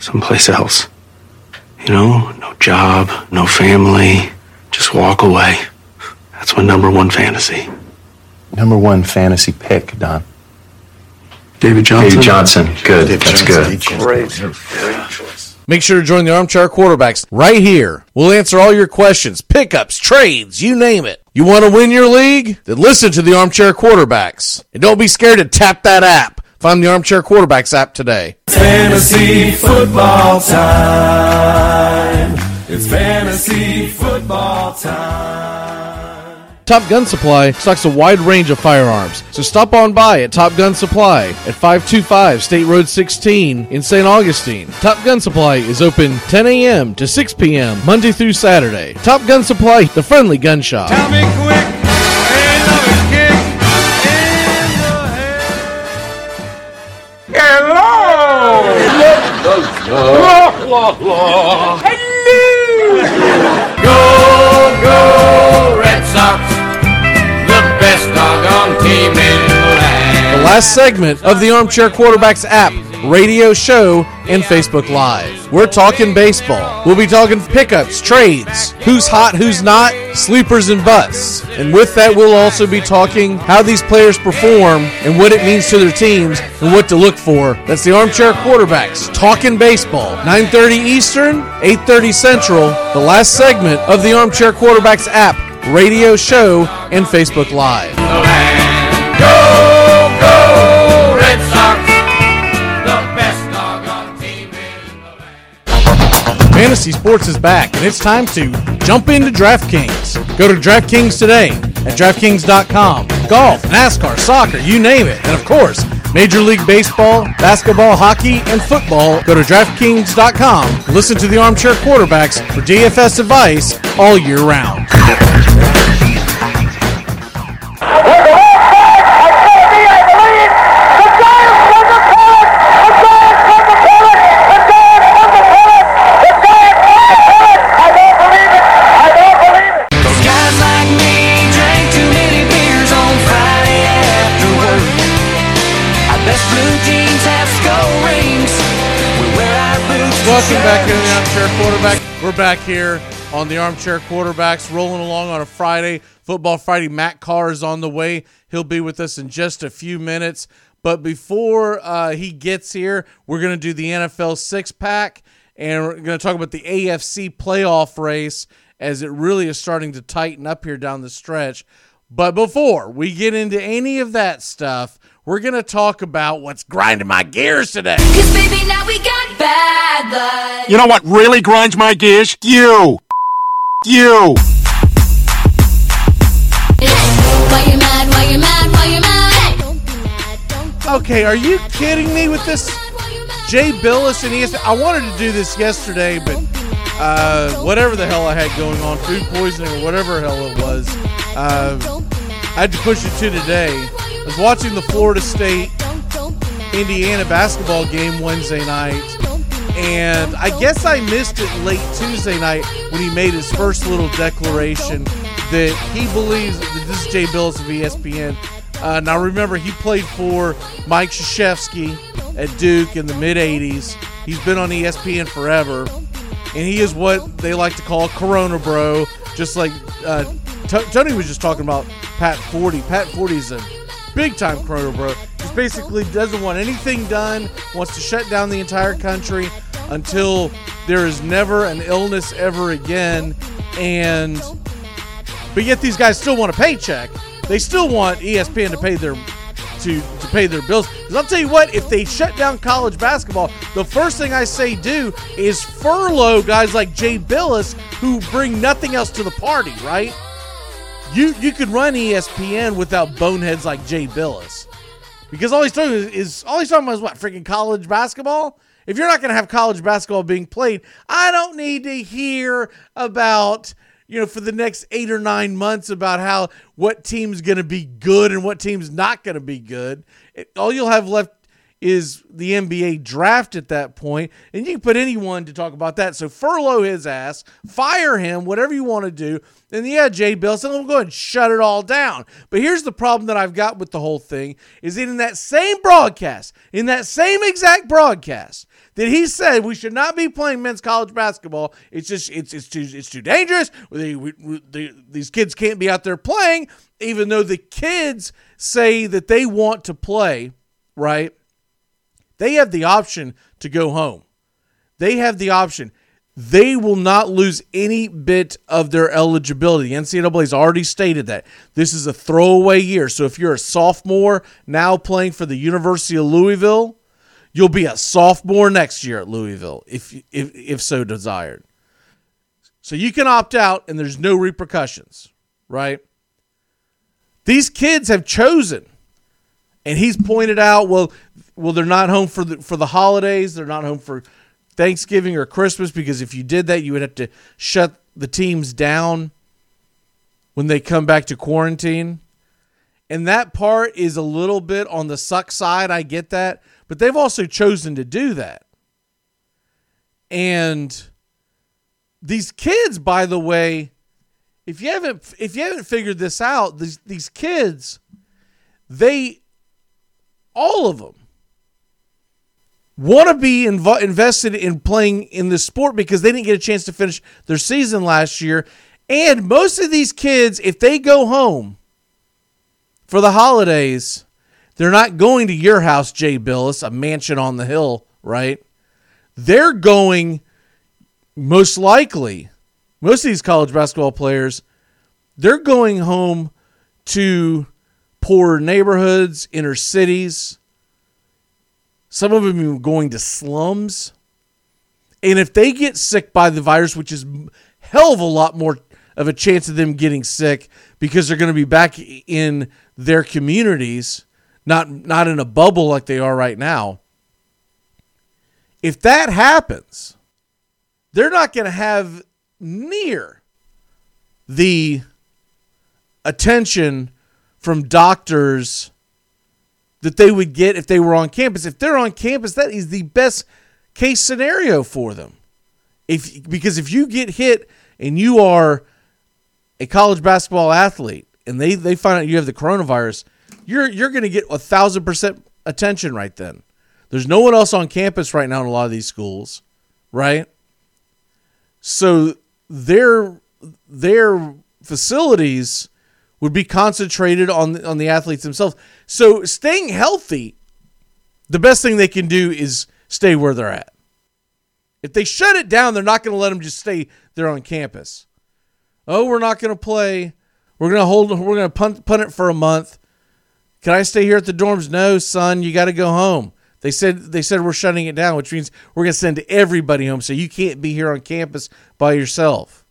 Someplace else. You know, no job, no family. Just walk away. That's my number one fantasy. Number one fantasy pick, Don. David Johnson. David Johnson. Good. David That's Johnson. good. Great. Make sure to join the Armchair Quarterbacks right here. We'll answer all your questions, pickups, trades, you name it. You want to win your league? Then listen to the Armchair Quarterbacks. And don't be scared to tap that app. Find the Armchair Quarterbacks app today. It's fantasy football time. It's fantasy football time. Top Gun Supply stocks a wide range of firearms, so stop on by at Top Gun Supply at 525 State Road 16 in St. Augustine. Top Gun Supply is open 10 a.m. to 6 p.m. Monday through Saturday. Top Gun Supply, the friendly gun shop. Tell me quick, ain't nothing kick in the Hello! Go, go, the last segment of the Armchair Quarterbacks app radio show and Facebook Live. We're talking baseball. We'll be talking pickups, trades, who's hot, who's not, sleepers and busts. And with that, we'll also be talking how these players perform and what it means to their teams and what to look for. That's the Armchair Quarterbacks talking baseball. 9:30 Eastern, 8:30 Central. The last segment of the Armchair Quarterbacks app, radio show, and Facebook Live. Fantasy sports is back, and it's time to jump into DraftKings. Go to DraftKings today at DraftKings.com. Golf, NASCAR, soccer, you name it. And of course, Major League Baseball, basketball, hockey, and football. Go to DraftKings.com. Listen to the Armchair Quarterbacks for DFS advice all year round. We're back here on the Armchair Quarterbacks, rolling along on a Friday. Football Friday. Matt Carr is on the way. He'll be with us in just a few minutes. But before uh, he gets here, we're going to do the NFL six pack and we're going to talk about the AFC playoff race as it really is starting to tighten up here down the stretch. But before we get into any of that stuff, we're going to talk about what's grinding my gears today. Cause baby, now we got bad blood. You know what really grinds my gears? You. You. Why you mad? Why you mad? Why you mad? Okay, are you kidding me with this? Jay Bilas and ESPN. I wanted to do this yesterday, but uh, whatever the hell I had going on, food poisoning or whatever the hell it was, uh, I had to push it to today. I was watching the Florida State Indiana basketball game Wednesday night, and I guess I missed it late Tuesday night when he made his first little declaration that he believes that this is Jay Bilas of ESPN. Uh, now remember, he played for Mike Krzyzewski at Duke in the mid '80s. He's been on ESPN forever, and he is what they like to call Corona Bro. Just like uh, T- Tony was just talking about Pat Forde. Pat Forde is a big time Corona Bro. Just basically doesn't want anything done. Wants to shut down the entire country until there is never an illness ever again. And but yet these guys still want a paycheck. They still want ESPN to pay their to to pay their bills. Because I'll tell you what, if they shut down college basketball, the first thing I say do is furlough guys like Jay Bilas who bring nothing else to the party, right? You you could run ESPN without boneheads like Jay Bilas. Because all he's talking is, is all he's talking about is what freaking college basketball. If you're not going to have college basketball being played, I don't need to hear about you know for the next eight or nine months about how what team's going to be good and what team's not going to be good. It, all you'll have left is the NBA draft at that point, and you can put anyone to talk about that. So furlough his ass, fire him, whatever you want to do. And yeah, Jay Bill, so we'll go ahead and shut it all down. But here's the problem that I've got with the whole thing is that in that same broadcast, in that same exact broadcast, that he said we should not be playing men's college basketball. It's just it's it's too it's too dangerous. We, we, they, these kids can't be out there playing, even though the kids say that they want to play, right? They have the option to go home. They have the option. They will not lose any bit of their eligibility. The NCAA has already stated that. This is a throwaway year. So if you're a sophomore now playing for the University of Louisville, you'll be a sophomore next year at Louisville if if if so desired. So you can opt out and there's no repercussions, right? These kids have chosen. And he's pointed out, well, well, they're not home for the for the holidays. They're not home for Thanksgiving or Christmas because if you did that, you would have to shut the teams down when they come back to quarantine. And that part is a little bit on the suck side. I get that. But they've also chosen to do that. And these kids, by the way, if you haven't if you haven't figured this out, these these kids, they all of them want to be inv- invested in playing in the sport because they didn't get a chance to finish their season last year. And most of these kids, if they go home for the holidays, they're not going to your house, Jay Bilas, a mansion on the hill, right? They're going most likely, most of these college basketball players, they're going home to poor neighborhoods, inner cities. Some of them going to slums. And if they get sick by the virus, which is hell of a lot more of a chance of them getting sick because they're going to be back in their communities, not not in a bubble like they are right now. If that happens, they're not going to have near the attention from doctors that they would get if they were on campus. If they're on campus, that is the best case scenario for them. If because if you get hit and you are a college basketball athlete and they, they find out you have the coronavirus, you're you're gonna get a thousand percent attention right then. There's no one else on campus right now in a lot of these schools, right? So their their facilities would be concentrated on on the athletes themselves. So staying healthy, the best thing they can do is stay where they're at. If they shut it down, they're not going to let them just stay there on campus. Oh, we're not going to play. We're going to hold. We're going to punt, punt it for a month. Can I stay here at the dorms? No, son. You got to go home. They said they said we're shutting it down, which means we're going to send everybody home. So you can't be here on campus by yourself.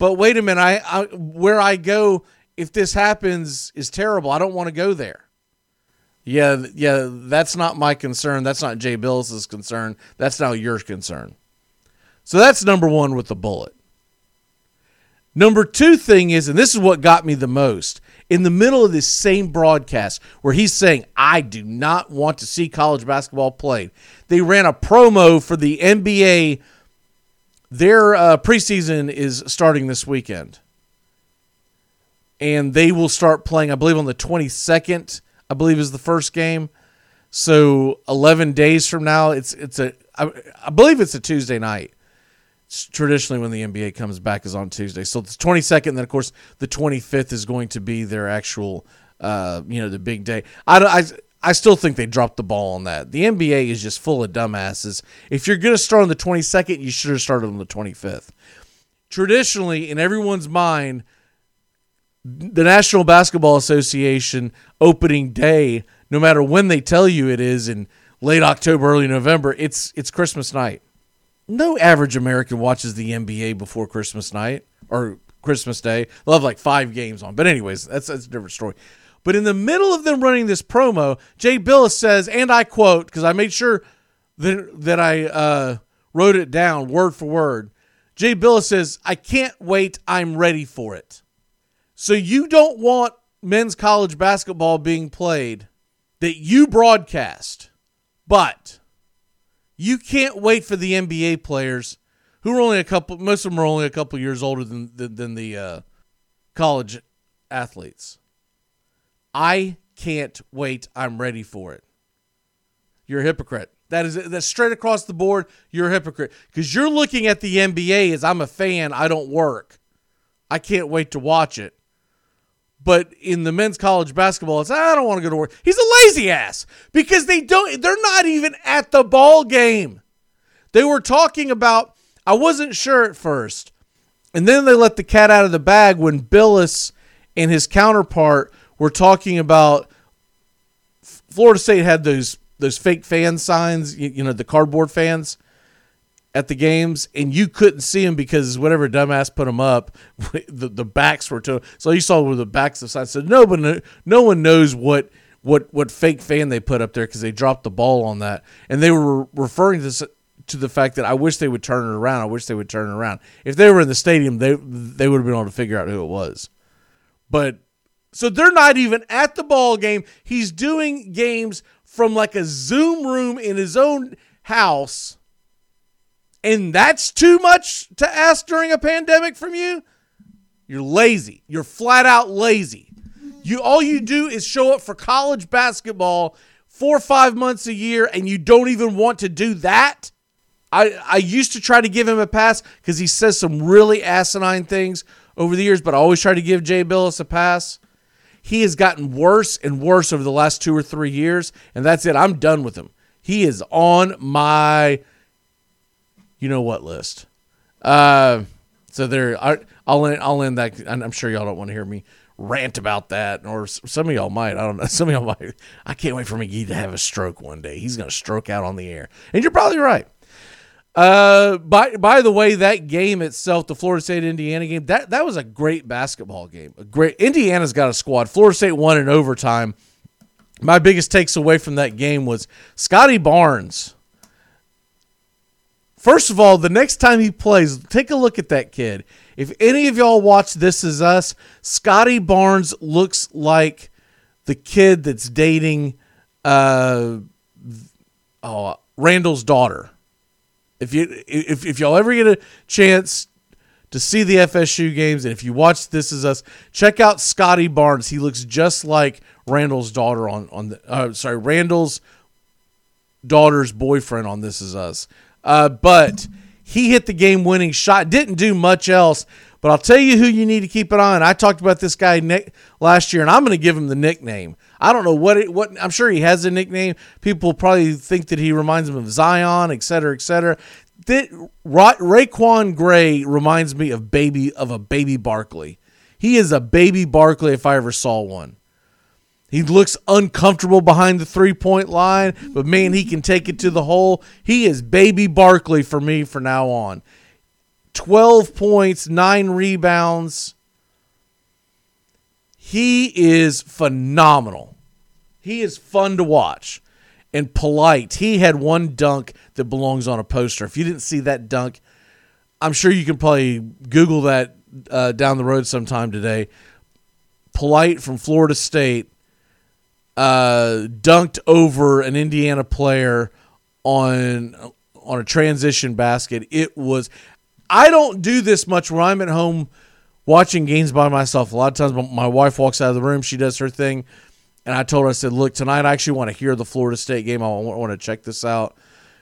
But wait a minute, I, I where I go if this happens is terrible. I don't want to go there. Yeah, yeah, that's not my concern. That's not Jay Bilas's concern. That's now your concern. So that's number one with the bullet. Number two thing is, and this is what got me the most, in the middle of this same broadcast where he's saying, I do not want to see college basketball played, they ran a promo for the NBA. Their uh, preseason is starting this weekend. And they will start playing, I believe, on the 22nd, I believe is the first game. So 11 days from now, it's it's a I, I believe it's a Tuesday night traditionally when the NBA comes back is on Tuesday. So the 22nd, and then of course the 25th is going to be their actual, uh, you know, the big day. I, I, I still think they dropped the ball on that. The NBA is just full of dumbasses. If you're going to start on the 22nd, you should have started on the 25th. Traditionally, in everyone's mind, the National Basketball Association opening day, no matter when they tell you it is in late October, early November, it's it's Christmas night no average American watches the NBA before Christmas night or Christmas Day. They'll have like five games on. But, anyways, that's, that's a different story. But in the middle of them running this promo, Jay Bilas says, and I quote, because I made sure that, that I uh, wrote it down word for word. Jay Bilas says, I can't wait. I'm ready for it. So you don't want men's college basketball being played that you broadcast, but you can't wait for the NBA players who are only a couple. Most of them are only a couple years older than than, than the uh, college athletes. I can't wait. I'm ready for it. You're a hypocrite. That is that's straight across the board. You're a hypocrite because you're looking at the NBA as I'm a fan. I don't work. I can't wait to watch it. But in the men's college basketball, it's I don't want to go to work. He's a lazy ass because they don't. They're not even at the ball game. They were talking about. I wasn't sure at first, and then they let the cat out of the bag when Bilas and his counterpart were talking about. Florida State had those those fake fan signs, you, you know, the cardboard fans at the games, and you couldn't see them because whatever dumbass put them up, the, the backs were to. So you saw where the backs of sides. So no one, no one knows what what what fake fan they put up there because they dropped the ball on that, and they were referring to to the fact that I wish they would turn it around. I wish they would turn it around. If they were in the stadium, they they would have been able to figure out who it was. But so they're not even at the ball game. He's doing games from like a Zoom room in his own house and that's too much to ask during a pandemic from you, you're lazy. You're flat out lazy. You all you do is show up for college basketball four or five months a year and you don't even want to do that. I, I used to try to give him a pass because he says some really asinine things over the years, but I always try to give Jay Bilas a pass. He has gotten worse and worse over the last two or three years, and that's it. I'm done with him. He is on my, you know what list. Uh, so there, I, I'll end, I'll end that. I'm sure y'all don't want to hear me rant about that, or some of y'all might. I don't know. Some of y'all might. I can't wait for McGee to have a stroke one day. He's gonna stroke out on the air, and you're probably right. Uh, by by the way, that game itself, the Florida State Indiana game, that that was a great basketball game. A great Indiana's got a squad. Florida State won in overtime. My biggest takes away from that game was Scottie Barnes. First of all, the next time he plays, take a look at that kid. If any of y'all watch This Is Us, Scottie Barnes looks like the kid that's dating uh oh Randall's daughter. If you if if y'all ever get a chance to see the FSU games and if you watch This Is Us, check out Scottie Barnes. He looks just like Randall's daughter on on the uh, sorry Randall's daughter's boyfriend on This Is Us. Uh, but he hit the game winning shot. Didn't do much else. But I'll tell you who you need to keep an eye on. I talked about this guy Nick last year, and I'm going to give him the nickname. I don't know what it what I'm sure he has a nickname. People probably think that he reminds them of Zion, et cetera, et cetera. That Ra- RaiQuan Gray reminds me of baby of a baby Barkley. He is a baby Barkley if I ever saw one. He looks uncomfortable behind the three point line, but man, he can take it to the hole. He is baby Barkley for me for now on. 12 points, nine rebounds. He is phenomenal. He is fun to watch and polite. He had one dunk that belongs on a poster. If you didn't see that dunk, I'm sure you can probably Google that uh, down the road sometime today. Polite from Florida State uh, dunked over an Indiana player on on a transition basket. It was. I don't do this much when I'm at home watching games by myself. A lot of times, my- my wife walks out of the room, she does her thing, and I told her, I said, "Look, tonight I actually want to hear the Florida State game. I want to check this out."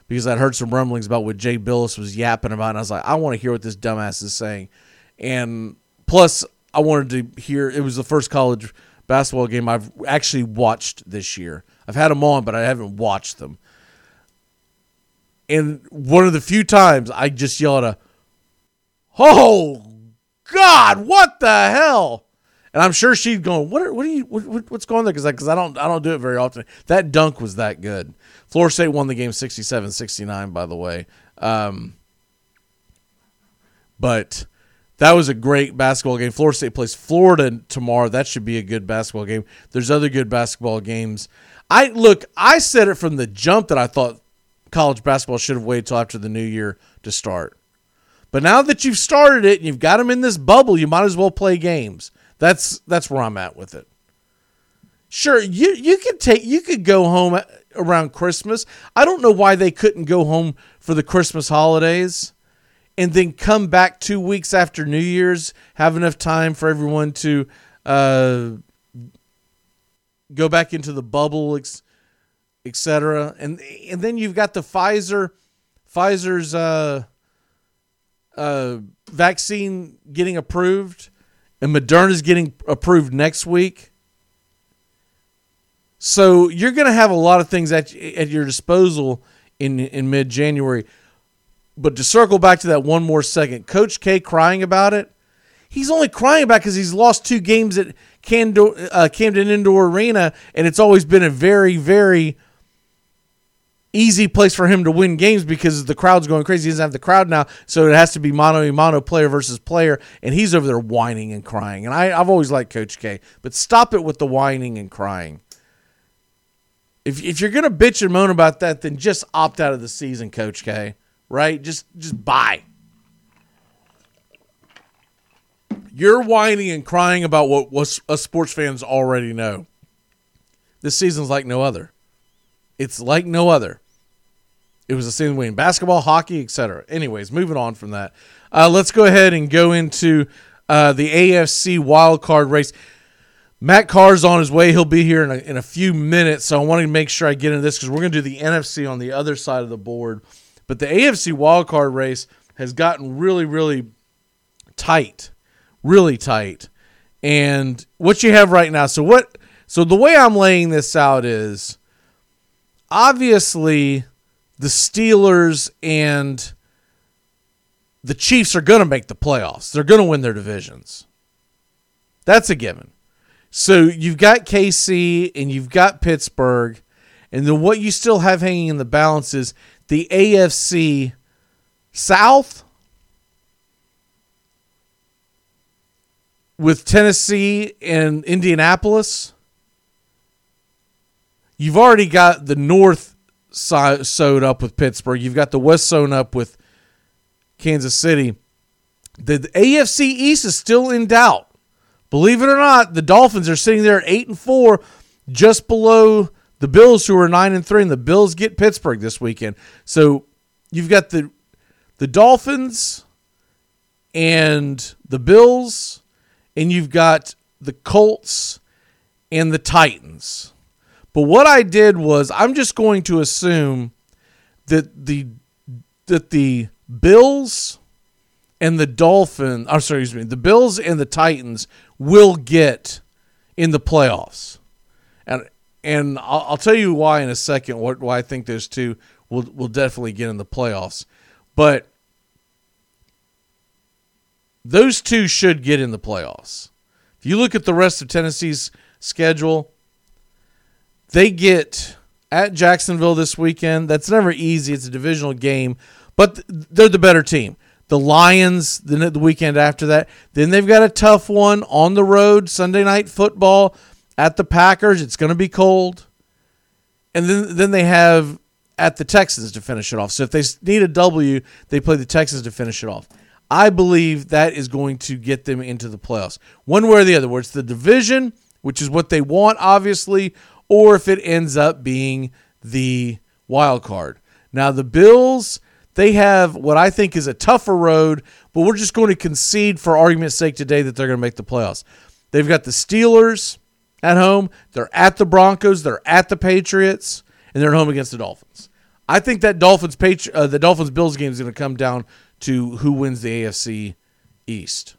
Because I'd heard some rumblings about what Jay Bilas was yapping about, and I was like, I want to hear what this dumbass is saying. And plus, I wanted to hear. It was the first college basketball game I've actually watched this year. I've had them on, but I haven't watched them. And one of the few times I just yelled a, "Oh God, what the hell!" And I'm sure she's going, "What? Are, what are you? What, what- what's going on there?" Because because I, don't I don't do it very often. That dunk was that good. Florida State won the game 67-69, by the way. Um, but that was a great basketball game. Florida State plays Florida tomorrow. That should be a good basketball game. There's other good basketball games. I look, I said it from the jump that I thought college basketball should have waited till after the new year to start. But now that you've started it and you've got them in this bubble, you might as well play games. That's that's where I'm at with it. Sure, you you could take you could go home around Christmas. I don't know why they couldn't go home for the Christmas holidays and then come back 2 weeks after New Year's, have enough time for everyone to uh, go back into the bubble etc. And and then you've got the Pfizer Pfizer's uh uh, vaccine getting approved, and Moderna's getting approved next week. So you're going to have a lot of things at at your disposal in in mid January. But to circle back to that one more second, Coach K crying about it. He's only crying about it because he's lost two games at Cando, uh, Camden Indoor Arena, and it's always been a very, very easy place for him to win games because the crowd's going crazy. He doesn't have the crowd now, so it has to be mono a mano player versus player, and he's over there whining and crying. And I, I've always liked Coach K, but stop it with the whining and crying. If, if you're gonna bitch and moan about that, then just opt out of the season, Coach K. Right? Just just buy. You're whining and crying about what was us sports fans already know. This season's like no other. It's like no other. It was the same way in basketball, hockey, etc. Anyways, moving on from that, uh, let's go ahead and go into uh, the AFC wild card race. Matt Carr's on his way. He'll be here in a, in a few minutes. So I want to make sure I get into this because we're going to do the NFC on the other side of the board. But the AFC wildcard race has gotten really, really tight, really tight. And what you have right now, so what? So the way I'm laying this out is obviously the Steelers and the Chiefs are going to make the playoffs. They're going to win their divisions. That's a given. So you've got KC and you've got Pittsburgh, and then what you still have hanging in the balance is the AFC South with Tennessee and Indianapolis. You've already got the North sewed up with Pittsburgh. You've got the West sewn up with Kansas City. The, the AFC East is still in doubt. Believe it or not, the Dolphins are sitting there at eight and four, just below the Bills, who are nine and three, and the Bills get Pittsburgh this weekend. So you've got the the Dolphins and the Bills, and you've got the Colts and the Titans. But what I did was I'm just going to assume that the that the Bills and the Dolphins, I'm sorry, excuse me, the Bills and the Titans will get in the playoffs, and I'll, I'll tell you why in a second. What why I think those two will will definitely get in the playoffs, but those two should get in the playoffs. If you look at the rest of Tennessee's schedule, they get at Jacksonville this weekend. That's never easy. It's a divisional game, but they're the better team. The Lions, then the weekend after that. Then they've got a tough one on the road, Sunday night football at the Packers. It's going to be cold. And then then they have at the Texans to finish it off. So if they need a W, they play the Texans to finish it off. I believe that is going to get them into the playoffs. One way or the other, where it's the division, which is what they want, obviously, or if it ends up being the wild card. Now, the Bills, they have what I think is a tougher road, but we're just going to concede for argument's sake today that they're going to make the playoffs. They've got the Steelers at home, they're at the Broncos, they're at the Patriots, and they're at home against the Dolphins. I think that Dolphins uh, the Dolphins Bills game is going to come down to who wins the AFC East.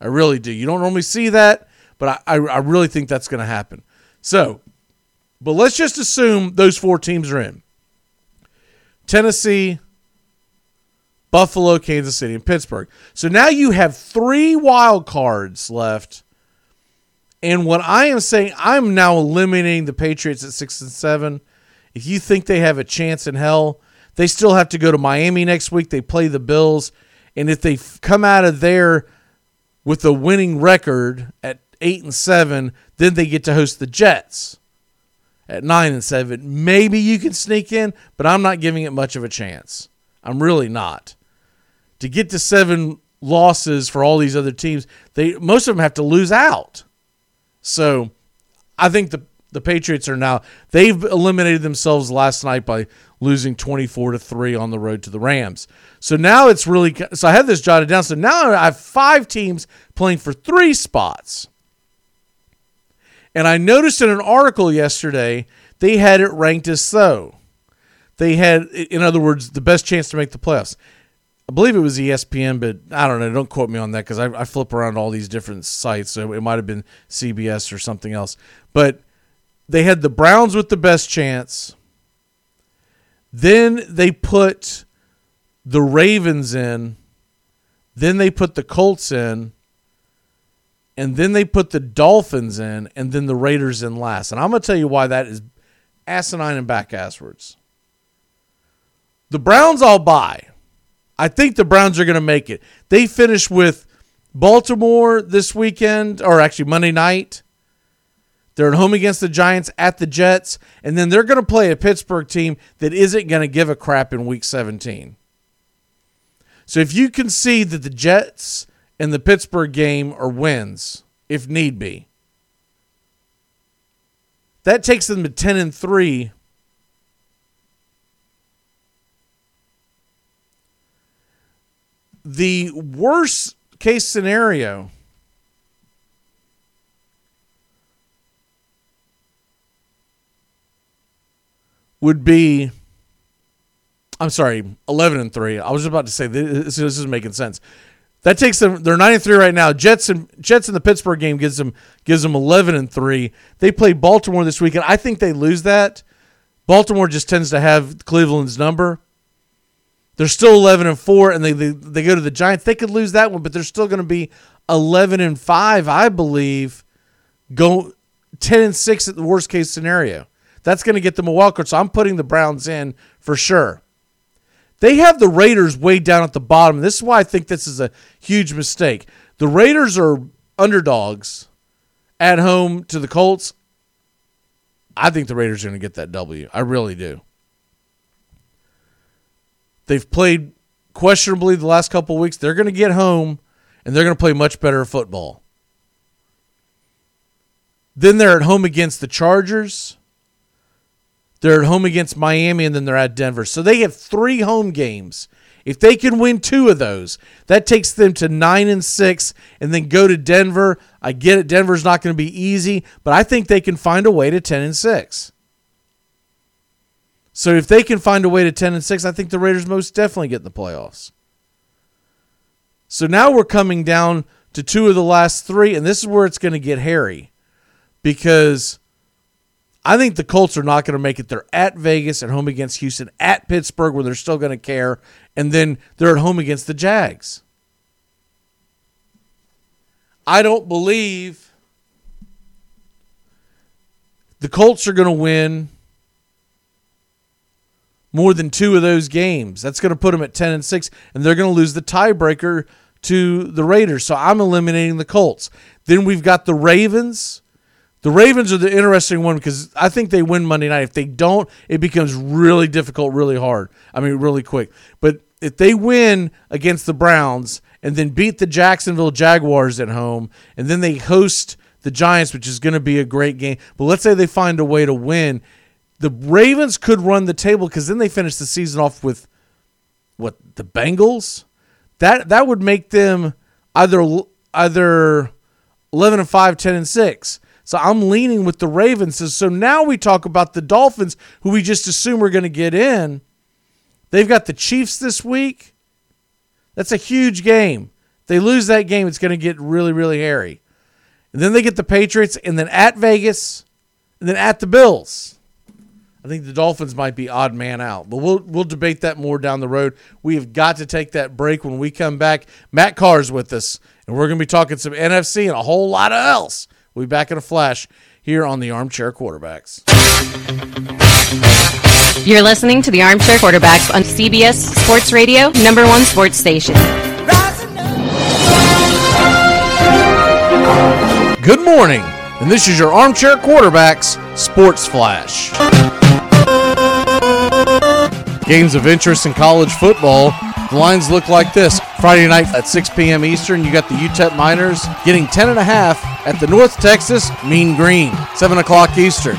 I really do. You don't normally see that, but I, I, I really think that's going to happen. So, but let's just assume those four teams are in Tennessee, Buffalo, Kansas City, and Pittsburgh. So now you have three wild cards left. And what I am saying, I'm now eliminating the Patriots at six and seven. If you think they have a chance in hell, they still have to go to Miami next week. They play the Bills. And if they come out of there with a winning record at eight and seven, then they get to host the Jets at nine and seven. Maybe you can sneak in, but I'm not giving it much of a chance. I'm really not. To get to seven losses for all these other teams, they most of them have to lose out. So I think the the Patriots are now they've eliminated themselves last night by losing 24 to 3 on the road to the Rams. So now it's really so I have this jotted down. So now I have five teams playing for three spots. And I noticed in an article yesterday they had it ranked as so. They had in other words the best chance to make the playoffs. I believe it was ESPN, but I don't know. Don't quote me on that because I, I flip around all these different sites. So it might have been CBS or something else. But they had the Browns with the best chance. Then they put the Ravens in. Then they put the Colts in. And then they put the Dolphins in. And then the Raiders in last. And I'm going to tell you why that is asinine and back backwards. The Browns all buy. I think the Browns are going to make it. They finish with Baltimore this weekend, or actually Monday night. They're at home against the Giants at the Jets, and then they're going to play a Pittsburgh team that isn't going to give a crap in week 17. So if you can see that the Jets and the Pittsburgh game are wins, if need be, that takes them to 10 and 3. the worst case scenario would be I'm sorry, 11 and 3. I was about to say this, this is making sense. That takes them they're 9 and 3 right now. Jets and Jets in the Pittsburgh game gives them gives them 11 and 3. They play Baltimore this weekend. I think they lose that. Baltimore just tends to have Cleveland's number. They're still 11 and 4 and they, they they go to the Giants. They could lose that one, but they're still going to be 11 and 5, I believe. Go 10 and 6 at the worst case scenario. That's going to get them a wild. So I'm putting the Browns in for sure. They have the Raiders way down at the bottom. This is why I think this is a huge mistake. The Raiders are underdogs at home to the Colts. I think the Raiders are going to get that W. I really do. They've played questionably the last couple weeks. They're going to get home and they're going to play much better football. Then they're at home against the Chargers. They're at home against Miami and then they're at Denver. So they have three home games. If they can win two of those, that takes them to nine and six and then go to Denver. I get it. Denver's not going to be easy, but I think they can find a way to 10 and six. So if they can find a way to 10 and 6, I think the Raiders most definitely get in the playoffs. So now we're coming down to two of the last three, and this is where it's going to get hairy because I think the Colts are not going to make it. They're at Vegas, at home against Houston, at Pittsburgh, where they're still going to care, and then they're at home against the Jags. I don't believe the Colts are going to win more than two of those games. That's going to put them at 10 and 6, and they're going to lose the tiebreaker to the Raiders. So I'm eliminating the Colts. Then we've got the Ravens. The Ravens are the interesting one because I think they win Monday night. If they don't, it becomes really difficult, really hard. I mean, really quick. But if they win against the Browns and then beat the Jacksonville Jaguars at home, and then they host the Giants, which is going to be a great game. But let's say they find a way to win the Ravens could run the table because then they finish the season off with what the Bengals. That that would make them either either eleven and 5, 10 and six. So I'm leaning with the Ravens. So now we talk about the Dolphins, who we just assume are going to get in. They've got the Chiefs this week. That's a huge game. They lose that game, it's going to get really, really hairy. And then they get the Patriots, and then at Vegas, and then at the Bills. I think the Dolphins might be odd man out, but we'll we'll debate that more down the road. We have got to take that break when we come back. Matt Carr's with us, and we're going to be talking some NFC and a whole lot of else. We'll be back in a flash here on the Armchair Quarterbacks. You're listening to the Armchair Quarterbacks on CBS Sports Radio, number one sports station. Good morning, and this is your Armchair Quarterbacks Sports Flash. Games of interest in college football. The lines look like this. Friday night at 6 p.m. Eastern, you got the UTEP Miners getting 10.5 at the North Texas Mean Green. 7 o'clock Eastern.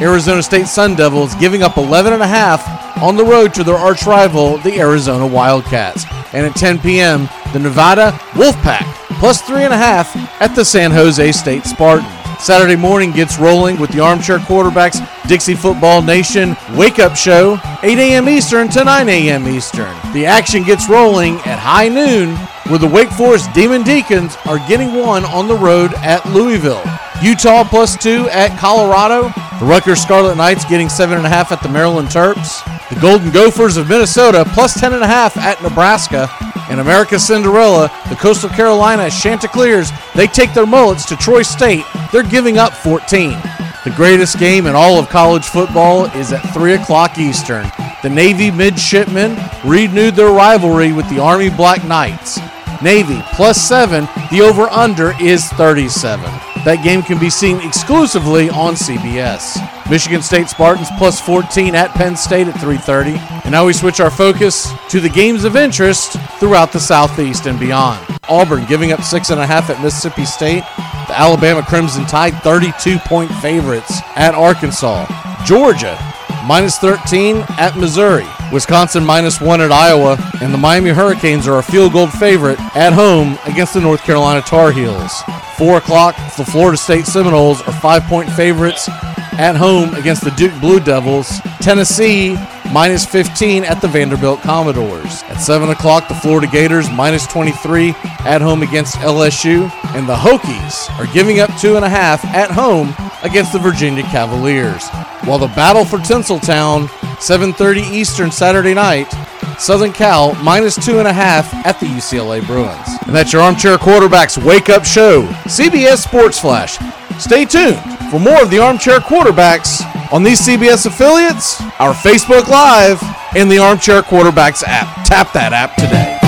Arizona State Sun Devils giving up 11.5 on the road to their arch rival, the Arizona Wildcats. And at 10 p.m., the Nevada Wolfpack plus 3.5 at the San Jose State Spartans. Saturday morning gets rolling with the Armchair Quarterbacks Dixie Football Nation Wake Up Show, 8 a.m. Eastern to 9 a.m. Eastern. The action gets rolling at high noon where the Wake Forest Demon Deacons are getting one on the road at Louisville. Utah plus two at Colorado. The Rutgers Scarlet Knights getting seven and a half at the Maryland Terps. The Golden Gophers of Minnesota plus ten and a half at Nebraska. And America's Cinderella, the Coastal Carolina Chanticleers, they take their mullets to Troy State. They're giving up 14. The greatest game in all of college football is at 3 o'clock Eastern. The Navy midshipmen renewed their rivalry with the Army Black Knights. Navy plus seven. The over under is 37. That game can be seen exclusively on CBS. Michigan State Spartans plus 14 at Penn State at 3:30. And now we switch our focus to the games of interest throughout the Southeast and beyond. Auburn giving up six and a half at Mississippi State. The Alabama Crimson Tide 32-point favorites at Arkansas. Georgia minus 13 at Missouri. Wisconsin minus one at Iowa, and the Miami Hurricanes are a field goal favorite at home against the North Carolina Tar Heels. Four o'clock, the Florida State Seminoles are five point favorites at home against the Duke Blue Devils. Tennessee minus 15 at the Vanderbilt Commodores. At 7 o'clock, the Florida Gators minus 23 at home against LSU. And the Hokies are giving up two and a half at home against the Virginia Cavaliers. While the battle for Tinseltown, 7.30 Eastern Saturday night, Southern Cal minus two and a half at the UCLA Bruins. And that's your Armchair Quarterbacks Wake Up Show, CBS Sports Flash. Stay tuned for more of the Armchair Quarterbacks on these CBS affiliates, our Facebook Live, and the Armchair Quarterbacks app. Tap that app today.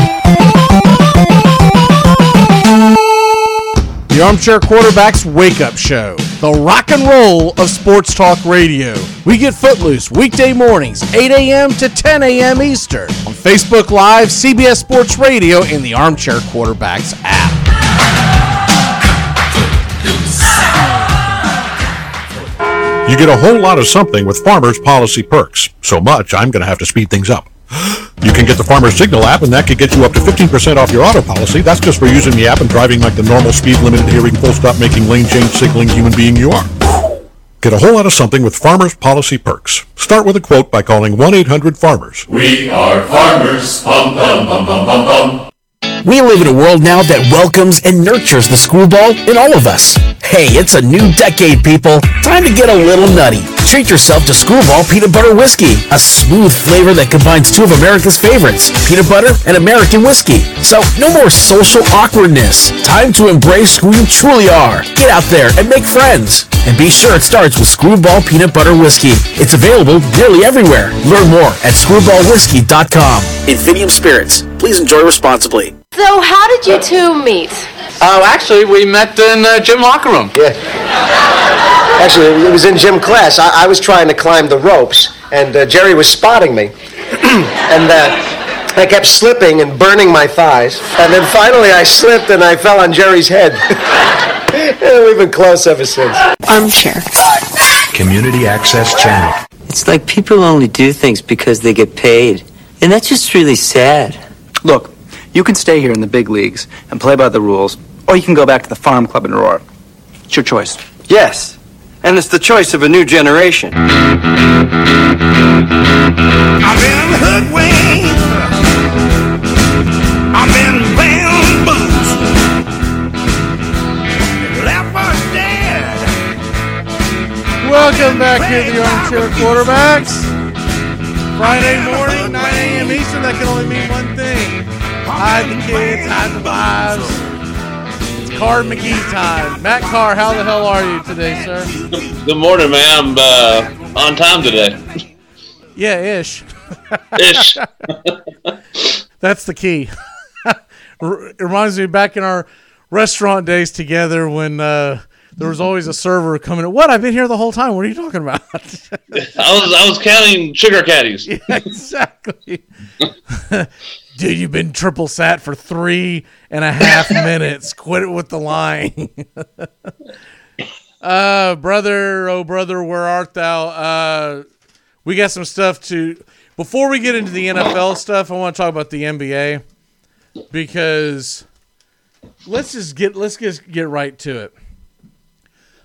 The Armchair Quarterbacks Wake Up Show, the rock and roll of sports talk radio. We get footloose weekday mornings, 8 a.m. to 10 a.m. Eastern Facebook Live, CBS Sports Radio, and the Armchair Quarterbacks app. You get a whole lot of something with Farmers Policy Perks. So much, I'm going to have to speed things up. You can get the Farmers Signal app, and that could get you up to 15% off your auto policy. That's just for using the app and driving like the normal speed limit hearing, full stop making lane change signaling human being you are. Get a whole lot of something with Farmers Policy Perks. Start with a quote by calling 1 800 Farmers. We are farmers. Bum, bum, bum, bum, bum, bum. We live in a world now that welcomes and nurtures the screwball in all of us. Hey, it's a new decade, people. Time to get a little nutty. Treat yourself to Screwball Peanut Butter Whiskey, a smooth flavor that combines two of America's favorites, peanut butter and American whiskey. So, no more social awkwardness. Time to embrace who you truly are. Get out there and make friends. And be sure it starts with Screwball Peanut Butter Whiskey. It's available nearly everywhere. Learn more at screwballwhiskey.com. Infinium Spirits. Please enjoy responsibly. So, how did you two meet? Oh, actually, we met in uh, gym locker room. Yeah. Actually, it was in gym class. I, I was trying to climb the ropes, and uh, Jerry was spotting me. and uh, I kept slipping and burning my thighs. And then finally I slipped and I fell on Jerry's head. and we've been close ever since. Armchair. Community Access Channel. It's like people only do things because they get paid. And that's just really sad. Look, you can stay here in the big leagues and play by the rules, or you can go back to the farm club in Aurora. It's your choice. Yes. And it's the choice of a new generation. I've been hoodwinked. I've been bamboozled. Left for dead. Welcome back here to the Armchair Quarterbacks. Friday morning, 9 a.m. Eastern. That can only mean one thing. Hide the kids, hide the vibes. It's Carr McGee time. Matt Carr, how the hell are you today, sir? Good morning, man. I'm uh, on time today. Yeah, ish. Ish. That's the key. It reminds me back in our restaurant days together when uh, there was always a server coming in. What? I've been here the whole time. What are you talking about? I was I was counting sugar caddies. Yeah, exactly. Dude, you've been triple sat for three and a half minutes. Quit it with the lying. uh, brother, oh brother, where art thou? Uh, we got some stuff to. Before we get into the NFL stuff, I want to talk about the NBA because let's just get let's just get right to it.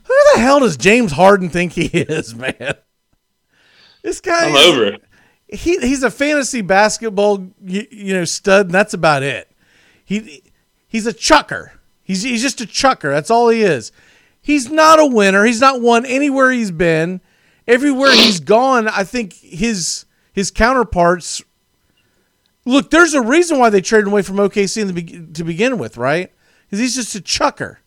Who the hell does James Harden think he is, man? This guy. I'm over it. He he's a fantasy basketball you, you know stud and that's about it. He he's a chucker. He's he's just a chucker. That's all he is. He's not a winner. He's not won anywhere he's been. Everywhere he's gone, I think his his counterparts Look, there's a reason why they traded away from OKC in the be- to begin with, right? Cuz he's just a chucker.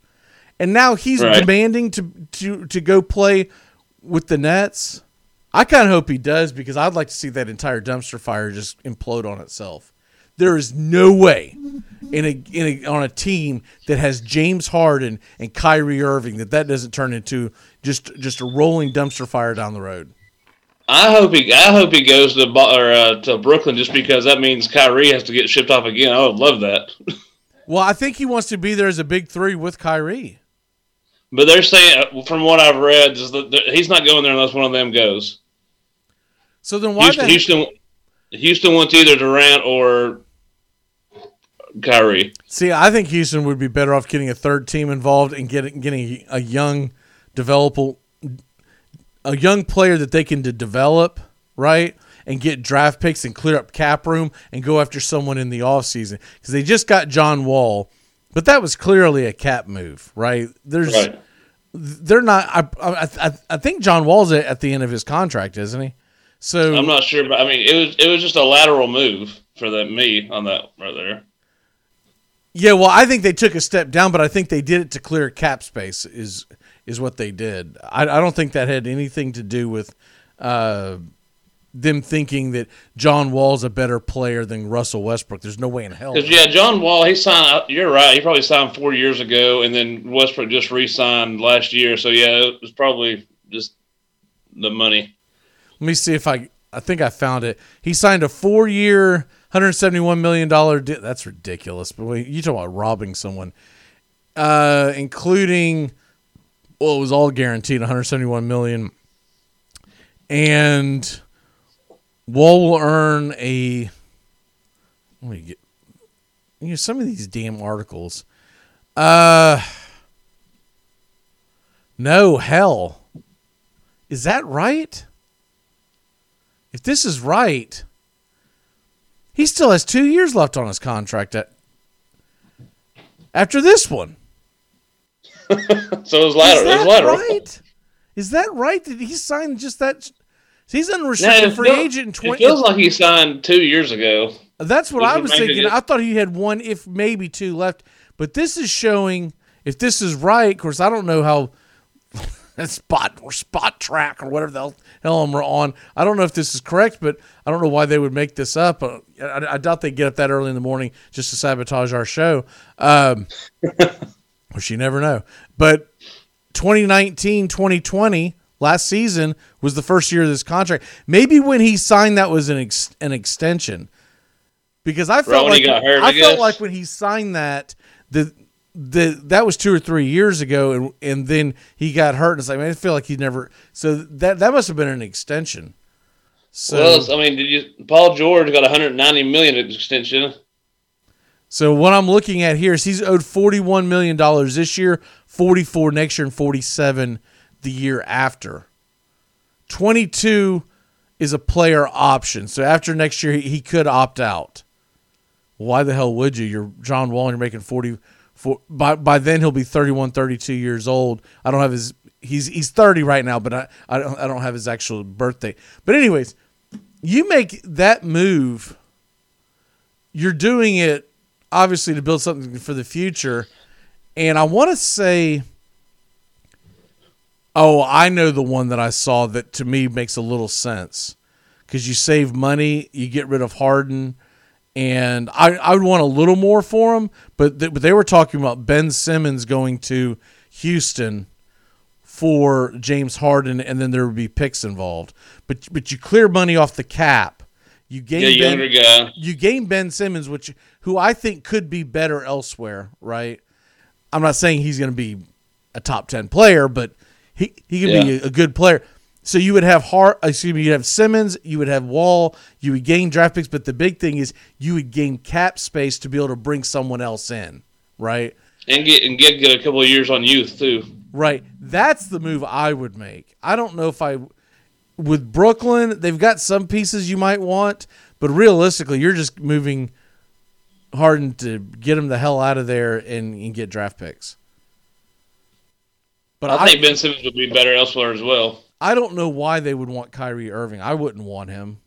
And now he's Right. demanding to to to go play with the Nets. I kind of hope he does because I'd like to see that entire dumpster fire just implode on itself. There is no way in a, in a on a team that has James Harden and Kyrie Irving that that doesn't turn into just just a rolling dumpster fire down the road. I hope he I hope he goes to or, uh, to Brooklyn just because that means Kyrie has to get shipped off again. I would love that. Well, I think he wants to be there as a big three with Kyrie. But they're saying, uh, from what I've read, is that that he's not going there unless one of them goes. So then why Houston, the Houston, Houston wants either Durant or Kyrie. See, I think Houston would be better off getting a third team involved and getting getting a young, developable, a young player that they can de- develop, right? And get draft picks and clear up cap room and go after someone in the offseason. Because they just got John Wall, but that was clearly a cap move, right? There's Right. they're not I, I I I think John Wall's at at the end of his contract, isn't he? So I'm not sure, but I mean, it was it was just a lateral move for the me on that right there. Yeah, well, I think they took a step down, but I think they did it to clear cap space. Is is what they did. I, I don't think that had anything to do with uh, them thinking that John Wall's a better player than Russell Westbrook. There's no way in hell. Because yeah, John Wall, he signed. You're right. He probably signed four years ago, and then Westbrook just re-signed last year. So yeah, it was probably just the money. Let me see if I. I think I found it. He signed a four-year, 171 million dollar. Di- that's ridiculous. But wait, you talk about robbing someone, uh, including. Well, it was all guaranteed, 171 million, and Wall will earn a. Let me get. You know, some of these damn articles. Uh. No hell. Is that right? If this is right, he still has two years left on his contract at, after this one. So it was lateral. Is It was that lateral. right? Is that right? Did he sign just that? He's unrestricted free agent in It twenty. feels like he signed two years ago. That's what I was it thinking. I thought he had one, if maybe two left. But this is showing. If this is right, of course, I don't know how that spot or Spotrac or whatever the hell, hell I'm on. I don't know if this is correct, but I don't know why they would make this up. Uh, I, I doubt they get up that early in the morning just to sabotage our show. Um, which you never know. But 2019, 2020, last season was the first year of this contract. Maybe when he signed that was an ex- an extension. Because I felt like he got hurt, I, I felt like when he signed that the the that was two or three years ago and and then he got hurt and it's like man I feel like he never so that that must have been an extension. So well, I mean, did you? Paul George got 190 million extension. So what I'm looking at here is he's owed 41 million dollars this year, 44 next year, and 47 the year after. 22 is a player option. So after next year, he, he could opt out. Why the hell would you? You're John Wall and you're making 40. For, by by then he'll be 31, 32 years old. I don't have his. He's he's 30 right now, but I I don't I don't have his actual birthday. But anyways, you make that move. You're doing it obviously to build something for the future. And I want to say, oh, I know the one that I saw that to me makes a little sense because you save money, you get rid of Harden, and I, I would want a little more for him. But th- but they were talking about Ben Simmons going to Houston for James Harden, and then there would be picks involved. But but you clear money off the cap. You gain Yeah, ben, guy. You gain Ben Simmons, which who I think could be better elsewhere. Right. I'm not saying he's going to be a top ten player, but he he could be a, a good player. So you would have Hart, excuse me, you'd have Simmons, you would have Wall, you would gain draft picks, but the big thing is you would gain cap space to be able to bring someone else in, right? And get and get, get a couple of years on youth too. Right. That's the move I would make. I don't know if I with Brooklyn, they've got some pieces you might want, but realistically, you're just moving Harden to get him the hell out of there and, and get draft picks. But I, I, think Ben Simmons would be better elsewhere as well. I don't know why they would want Kyrie Irving. I wouldn't want him.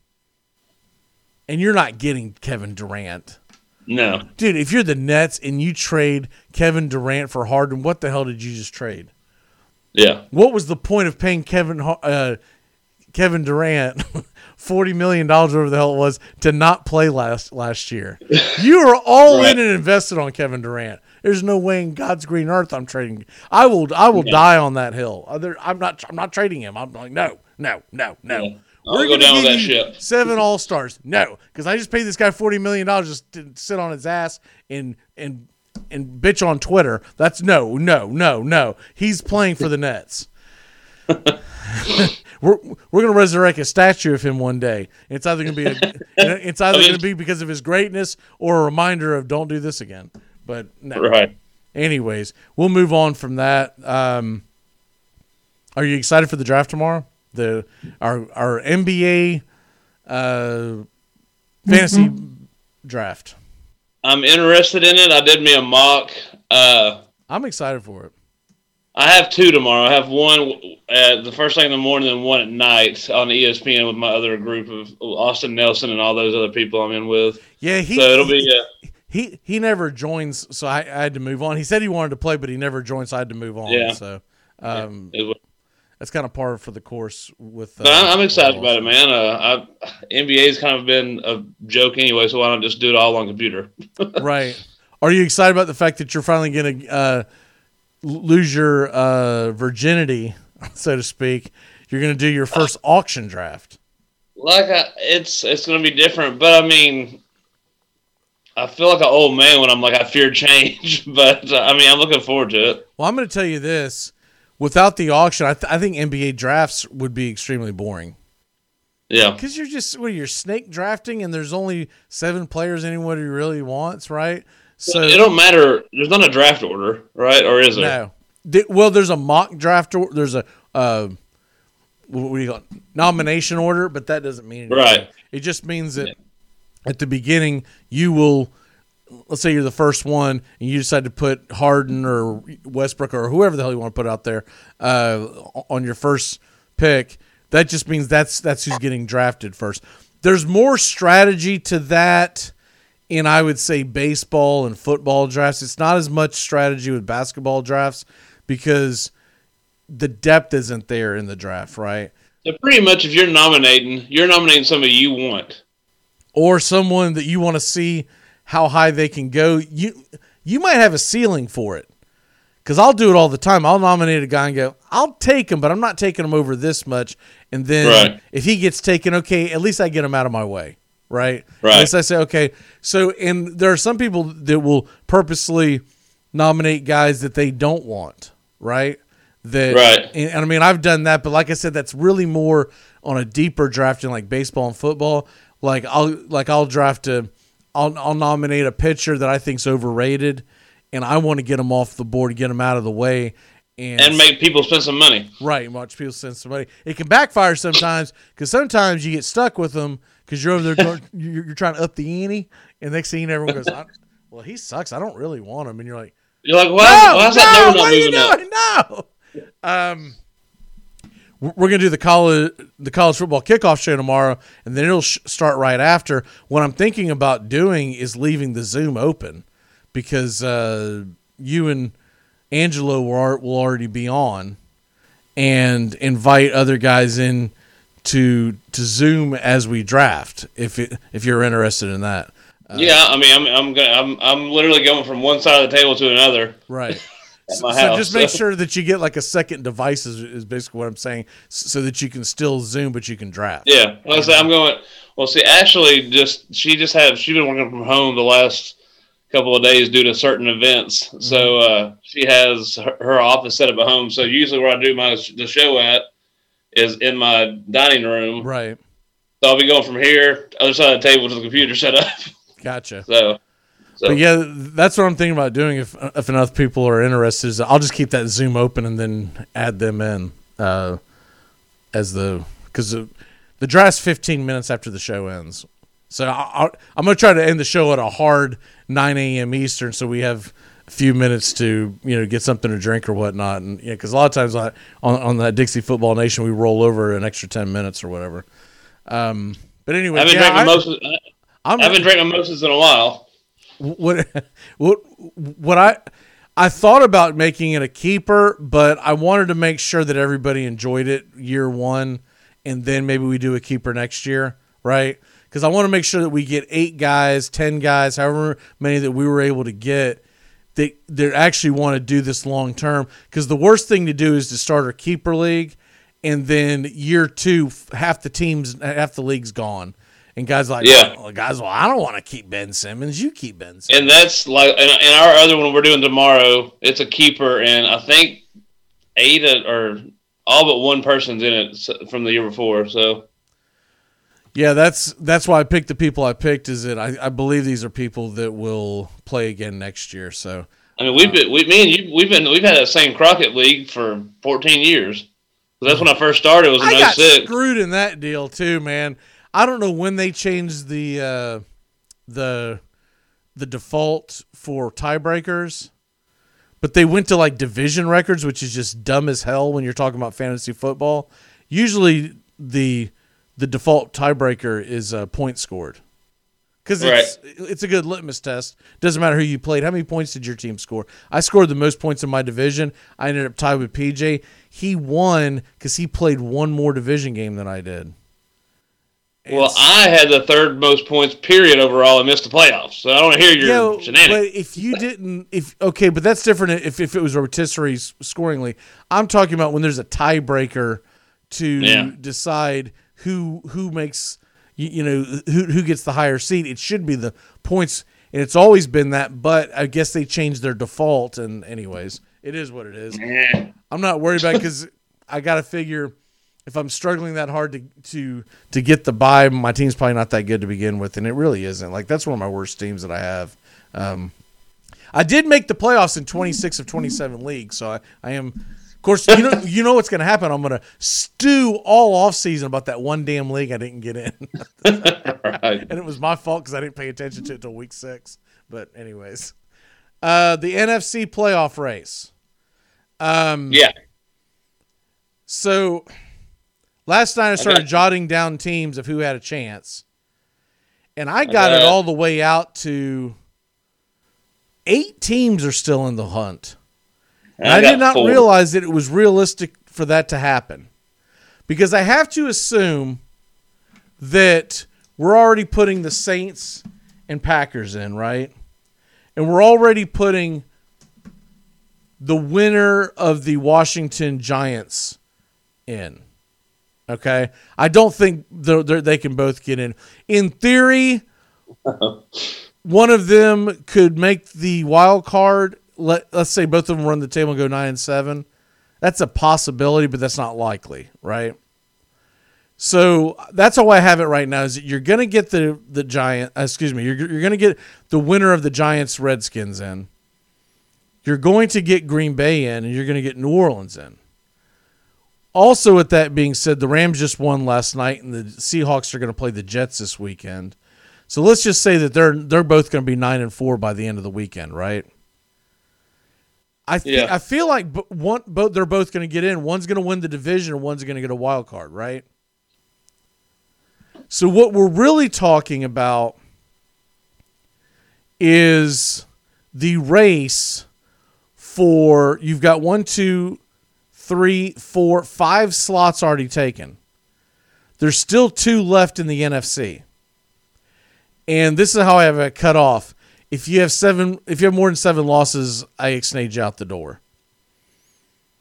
And you're not getting Kevin Durant. No, Dude, if you're the Nets and you trade Kevin Durant for Harden, what the hell did you just trade? yeah, What was the point of paying Kevin uh, Kevin Durant forty million dollars, whatever the hell it was, to not play last last year? You are all Right. in and invested on Kevin Durant. There's no way in God's green earth I'm trading. I will I will Yeah. die on that hill. Uh, Other, I'm not I'm not trading him. I'm like no no no no. Yeah. I'll go gonna down give that you ship. Seven All Stars. No, because I just paid this guy forty million dollars just to sit on his ass and and and bitch on Twitter. That's no, no, no, no. He's playing for the Nets. we're we're gonna resurrect a statue of him one day. It's either gonna be a, it's either I mean- gonna be because of his greatness or a reminder of don't do this again. But no. right. Anyways, we'll move on from that. Um, are you excited for the draft tomorrow? the our our NBA uh, fantasy draft. I'm interested in it. I did me a mock. Uh, I'm excited for it. I have two tomorrow. I have one at the first thing in the morning and one at night on ESPN with my other group of Austin Nelson and all those other people I'm in with. Yeah, he so it'll be. Uh, he he never joins, so I, I had to move on. He said he wanted to play, but he never joined, so I had to move on. Yeah. So um, it was- that's kind of par for the course with. Uh, But I'm, I'm excited about it, man. Uh, I, NBA's kind of been a joke anyway, so why not just do it all on computer? right. Are you excited about the fact that you're finally going to uh, lose your uh, virginity, so to speak? You're going to do your first auction draft. Like I, it's it's gonna be different, but I mean, I feel like an old man when I'm like I fear change, but uh, I mean I'm looking forward to it. Well, I'm going to tell you this: without the auction, I, th- I think NBA drafts would be extremely boring. Yeah, Because you're just what you're snake drafting, and there's only seven players anybody really wants, right? So it don't matter. There's not a draft order, right? Or is there? No. Th- Well, there's a mock draft. Or, there's a uh, what do you call it? nomination order, but that doesn't mean anything. Right. It just means that at the beginning you will. Let's say you're the first one, and you decide to put Harden or Westbrook or whoever the hell you want to put out there uh, on your first pick. That just means that's that's who's getting drafted first. There's more strategy to that in I would say baseball and football drafts. It's not as much strategy with basketball drafts because the depth isn't there in the draft, right? So pretty much, if you're nominating, you're nominating somebody you want. Or someone that you want to see how high they can go. You you might have a ceiling for it. Cuz I'll do it all the time. I'll nominate a guy and go, "I'll take him, but I'm not taking him over this much." And then Right. if he gets taken, okay, at least I get him out of my way, right? Right. At least I say, okay. So, and there are some people that will purposely nominate guys that they don't want, right? That, Right. And, and I mean, I've done that, but like I said, that's really more on a deeper draft in like baseball and football. Like I'll like I'll draft a, I'll I'll nominate a pitcher that I think's overrated, and I want to get him off the board, get him out of the way, and, and make people spend some money. Right, and watch people send money. It can backfire sometimes because sometimes you get stuck with them because you're over there you're, you're trying to up the ante, and next thing you know, everyone goes, I, "Well, he sucks. I don't really want him," and you're like, You're like, why, "No, why is no, that not what are you moving up? doing? No." Um, we're we're gonna do the college the college football kickoff show tomorrow, and then it'll sh- start right after. What I'm thinking about doing is leaving the Zoom open because uh, you and Angelo will, will already be on, and invite other guys in to to Zoom as we draft. If it, if you're interested in that, yeah, I mean, I'm I'm gonna, I'm I'm literally going from one side of the table to another. right. So house. just make sure that you get like a second device is, is basically what I'm saying, so that you can still Zoom but you can draft. Yeah, like I said, I'm going. Well, see, Ashley just she just had she's been working from home the last couple of days due to certain events. So uh, she has her, her office set up at home. So usually where I do my the show at is in my dining room. Right. So I'll be going from here, other side of the table to the computer set up. Gotcha. So, so But yeah, that's what I'm thinking about doing. If if enough people are interested, is I'll just keep that Zoom open and then add them in uh, as the because the, the draft's 15 minutes after the show ends. So I, I, I'm gonna try to end the show at a hard 9 a.m. Eastern, so we have a few minutes to you know get something to drink or whatnot. And yeah, because a lot of times I, on on that Dixie Football Nation, we roll over an extra 10 minutes or whatever. Um, but anyway, I've been yeah, drank I- mimosas. I I'm- haven't drank mimosas in a while. What what what I I thought about making it a keeper, but I wanted to make sure that everybody enjoyed it year one, and then maybe we do a keeper next year, right? Because I want to make sure that we get eight guys, ten guys, however many that we were able to get that that actually want to do this long term. Because the worst thing to do is to start a keeper league, and then year two, half the teams, half the league's gone. And guys like, Yeah. well, guys, well, I don't want to keep Ben Simmons. You keep Ben Simmons. And that's like, and, and our other one we're doing tomorrow. It's a keeper, and I think eight uh, or all but one person's in it from the year before. So Yeah, that's that's why I picked the people I picked. Is that I, I believe these are people that will play again next year. So I mean, we've been, we, me and you, we've been, we've had that same Crockett League for 14 years. That's when I first started. It was in I got screwed in that deal too, man. I don't know when they changed the uh, the the default for tiebreakers, but they went to like division records, which is just dumb as hell when you're talking about fantasy football. Usually, the the default tiebreaker is uh, points scored because it's it's a good litmus test. Doesn't matter who you played. How many points did your team score? I scored the most points in my division. I ended up tied with PJ. He won because he played one more division game than I did. Well, I had the third most points period overall and missed the playoffs. So I don't hear your Yeah, shenanigans. but if you didn't, if okay, but that's different. If if it was rotisserie scoringly, I'm talking about when there's a tiebreaker to Yeah. decide who who makes you, you know who who gets the higher seed. It should be the points, and it's always been that. But I guess they changed their default, and anyways, it is what it is. I'm not worried about because I got to figure if I'm struggling that hard to to to get the buy, my team's probably not that good to begin with, and it really isn't. Like that's one of my worst teams that I have. Um, I did make the playoffs in 26 of 27 leagues, so I, I am. Of course, you know you know what's going to happen. I'm going to stew all off season about that one damn league I didn't get in, and it was my fault because I didn't pay attention to it until week six. But anyways, uh, the NFC playoff race. Um, yeah. So last night I started Okay. jotting down teams of who had a chance, and I got it all the way out to eight teams are still in the hunt. And I I, did not four. realize that it was realistic for that to happen, because I have to assume that we're already putting the Saints and Packers in, right? And we're already putting the winner of the Washington Giants in. Okay, I don't think they're, they're, they can both get in. In theory, one of them could make the wild card. Let let's say both of them run the table and go nine and seven. That's a possibility, but that's not likely, right? So that's how I have it right now. Is that you're gonna get the the giant? uh, Excuse me. You're you're gonna get the winner of the Giants Redskins in. You're going to get Green Bay in, and you're going to get New Orleans in. Also, with that being said, the Rams just won last night, and the Seahawks are going to play the Jets this weekend. So let's just say that they're they're both going to be nine and four by the end of the weekend, right? I th- Yeah. I feel like b- one both they're both going to get in. One's going to win the division, and one's going to get a wild card, right? So what we're really talking about is the race for you've got one, two, three, four, five slots already taken. There's still two left in the NFC. And this is how I have it cut off. If you have seven if you have more than seven losses, I you out the door.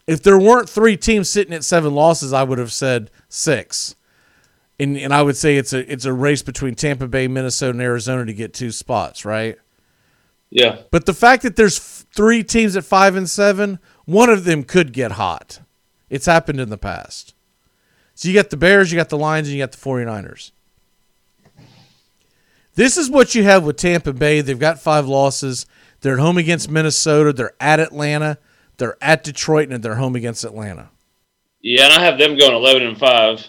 If there weren't three teams sitting at seven losses, I would have said six. And and I would say it's a it's a race between Tampa Bay, Minnesota, and Arizona to get two spots, right? Yeah. But the fact that there's three teams at five and seven, one of them could get hot. It's happened in the past. So you got the Bears, you got the Lions, and you got the 49ers. This is what you have with Tampa Bay. They've got five losses. They're at home against Minnesota. They're at Atlanta. They're at Detroit, and they're home against Atlanta. Yeah, and I have them going eleven and five.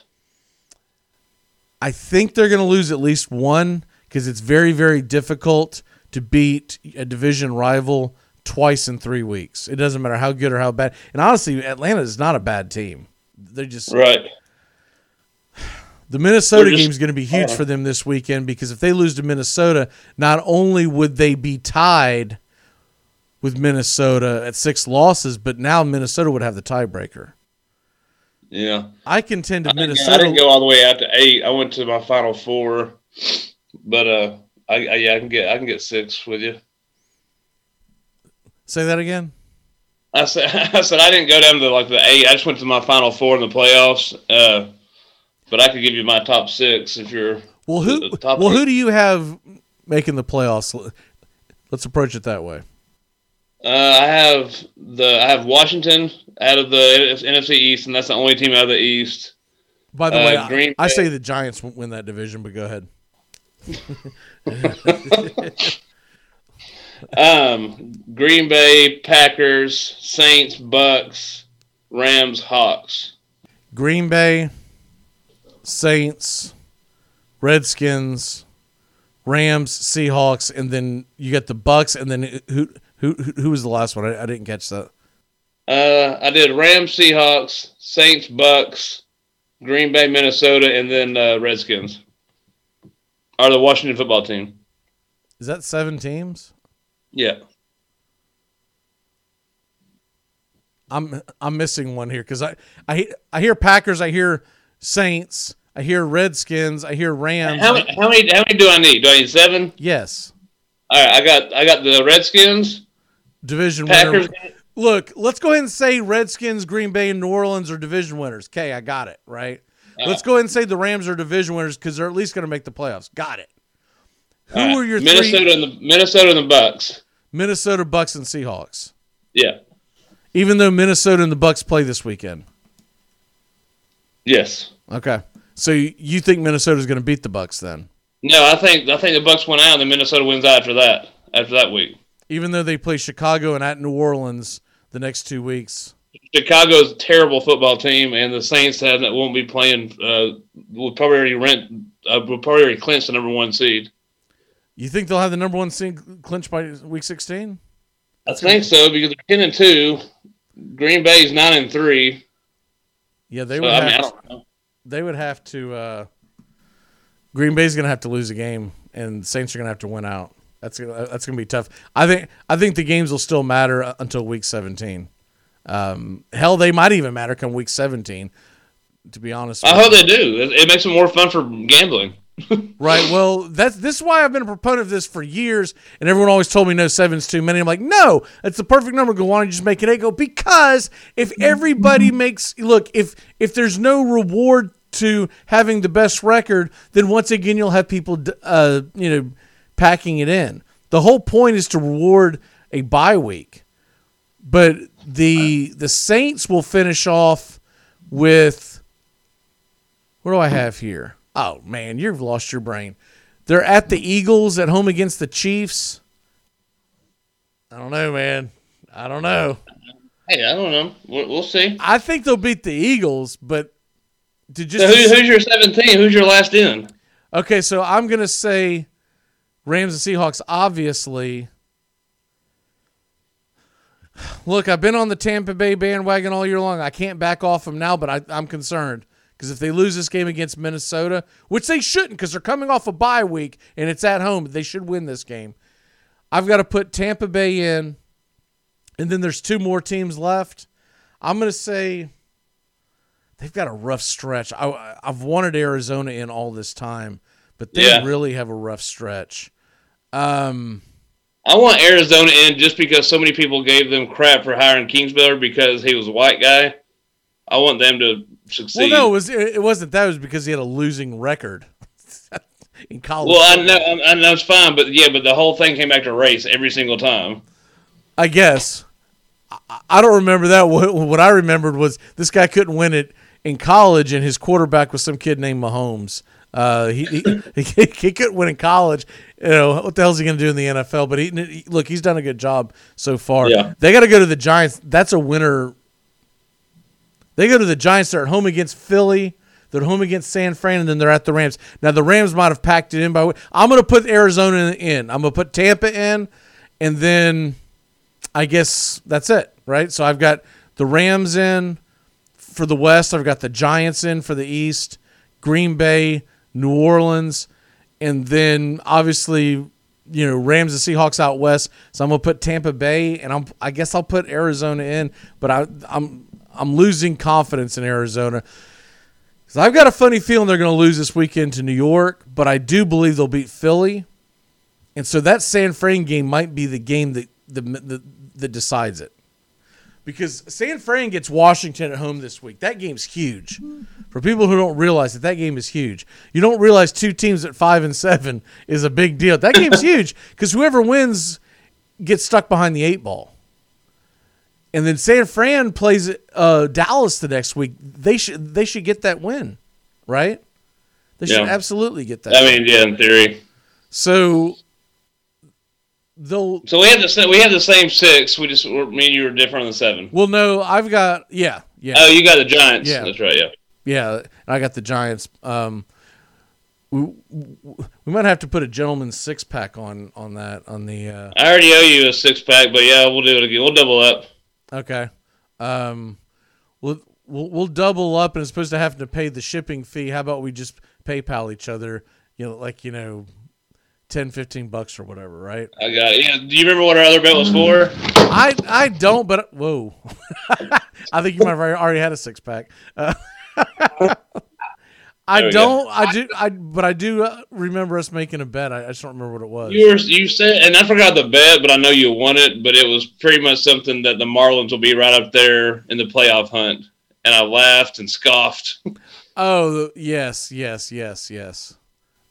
I think they're going to lose at least one because it's very, very difficult to beat a division rival twice in three weeks. It doesn't matter how good or how bad. And honestly, Atlanta is not a bad team. They're just Right. The Minnesota game is going to be huge uh, for them this weekend because if they lose to Minnesota, not only would they be tied with Minnesota at six losses, but now Minnesota would have the tiebreaker. Yeah. I contend to Minnesota. I didn't go all the way out to eight. I went to my final four, but uh, I, I yeah, I can get I can get six with you. Say that again. I said I said I didn't go down to like the eight. I just went to my final four in the playoffs. Uh, but I could give you my top six if you're Well, who well eight. who do you have making the playoffs? Let's approach it that way. Uh, I have the I have Washington out of the NFC East, and that's the only team out of the East. By the Uh, way, I- I, say the Giants win that division, but go ahead. um, Green Bay, Packers, Saints, Bucs, Rams, Hawks. Green Bay, Saints, Redskins, Rams, Seahawks, and then you get the Bucs, and then who who who was the last one? I, I didn't catch that. Uh, I did Rams, Seahawks, Saints, Bucs, Green Bay, Minnesota, and then uh, Redskins. Are the Washington football team. Is that seven teams? Yeah. I'm I'm missing one here because I I I hear Packers, I hear Saints, I hear Redskins, I hear Rams. How many, how many? How many do I need? Do I need seven? Yes. All right, I got I got the Redskins. Division Packers. winner. Look, let's go ahead and say Redskins, Green Bay, and New Orleans are division winners. Okay, I got it right. Uh-huh. Let's go ahead and say the Rams are division winners because they're at least going to make the playoffs. Got it. Who right, are your Minnesota three? and the Minnesota and the Bucs? Minnesota, Bucs, and Seahawks. Yeah. Even though Minnesota and the Bucs play this weekend. Yes. Okay. So you think Minnesota's going to beat the Bucs then? No, I think I think the Bucs went out, and then Minnesota wins out after that. After that week, Even though they play Chicago and at New Orleans the next two weeks. Chicago's a terrible football team, and the Saints have won't be playing. Uh, will probably already rent. Uh, will probably already clinch the number one seed. You think they'll have the number one seed clinched by week sixteen? I think so because they're ten and two. Green Bay's nine and three. Yeah, they So, would I have. mean, I to, don't know. They would have to. Uh, Green Bay's going to have to lose a game, and Saints are going to have to win out. That's gonna, that's going to be tough. I think I think the games will still matter uh, until week seventeen. Um, hell, they might even matter come week seventeen. To be honest, I hope you. they do. It, it makes it more fun for gambling. Right. Well, that's this is why I've been a proponent of this for years, and everyone always told me no seven's too many. I'm like, no, it's the perfect number. Go on and just make it eight. Go because if everybody makes look, if if there's no reward to having the best record, then once again you'll have people, uh, you know, packing it in. The whole point is to reward a bye week, but the the Saints will finish off with what do I have here? Oh man, you've lost your brain. They're at the Eagles at home against the Chiefs. I don't know, man. I don't know. Hey, I don't know. We'll, we'll see. I think they'll beat the Eagles, but to just So who, who's your seventeen? Who's your last in? okay. So I'm gonna say Rams and Seahawks. Obviously, look, I've been on the Tampa Bay bandwagon all year long. I can't back off them now, but I, I'm concerned because if they lose this game against Minnesota, which they shouldn't, because they're coming off a bye week and it's at home, they should win this game. I've got to put Tampa Bay in, and then there's two more teams left. I'm going to say they've got a rough stretch. I, I've wanted Arizona in all this time, but they Yeah. really have a rough stretch. Um, I want Arizona in just because so many people gave them crap for hiring Kingsbury because he was a white guy. I want them to succeed. well, no, it was it wasn't that. It was because he had a losing record in college. well, I know, I know it's fine, but yeah, but the whole thing came back to race every single time. I guess. I- don't remember that. What, what I remembered was this guy couldn't win it in college, and his quarterback was some kid named Mahomes. Uh, he, he, he he couldn't win in college. You know what the hell's he going to do in the NFL? But he, he- look, he's done a good job so far. Yeah. They got to go to the Giants. That's a winner. They go to the Giants. They're at home against Philly. They're at home against San Fran, and then they're at the Rams. Now the Rams might have packed it in by. I'm going to put Arizona in. I'm going to put Tampa in, and then I guess that's it, right? So I've got the Rams in for the West. I've got the Giants in for the East, Green Bay, New Orleans, and then obviously, you know, Rams and Seahawks out west. So I'm gonna put Tampa Bay, and I'm I guess I'll put Arizona in, but I I'm I'm losing confidence in Arizona. Because I've got a funny feeling they're going to lose this weekend to New York, but I do believe they'll beat Philly. And so that San Fran game might be the game that the, the that decides it. Because San Fran gets Washington at home this week. That game's huge. For people who don't realize that that game is huge. You don't realize two teams at 5 and 7 is a big deal. That game's huge cuz whoever wins gets stuck behind the 8 ball. And then San Fran plays uh, Dallas the next week. They should they should get that win, right? They should Yeah. absolutely get that. I mean, yeah, in theory. So they'll. So we had the we had the same six. We just were- me and you were different on the seven. Well, no, I've got yeah, yeah. Oh, you got the Giants. Yeah. That's right. Yeah. Yeah, I got the Giants. Um, we, we might have to put a gentleman's six pack on on that on the. Uh, I already owe you a six pack, but yeah, we'll do it again. We'll double up. Okay. Um, we'll, we'll we'll double up, and as opposed to having to pay the shipping fee. How about we just PayPal each other? You know, like you know, 10, 15 bucks or whatever, right? I got it. Yeah. Do you remember what our other bet was for? I I don't, but whoa, I think you might have already had a six pack. Uh, I don't. I do. I but I do uh, remember us making a bet. I, I just don't remember what it was. You were you said, and I forgot the bet, but I know you won it. But it was pretty much something that the Marlins will be right up there in the playoff hunt. And I laughed and scoffed. Oh yes, yes, yes, yes,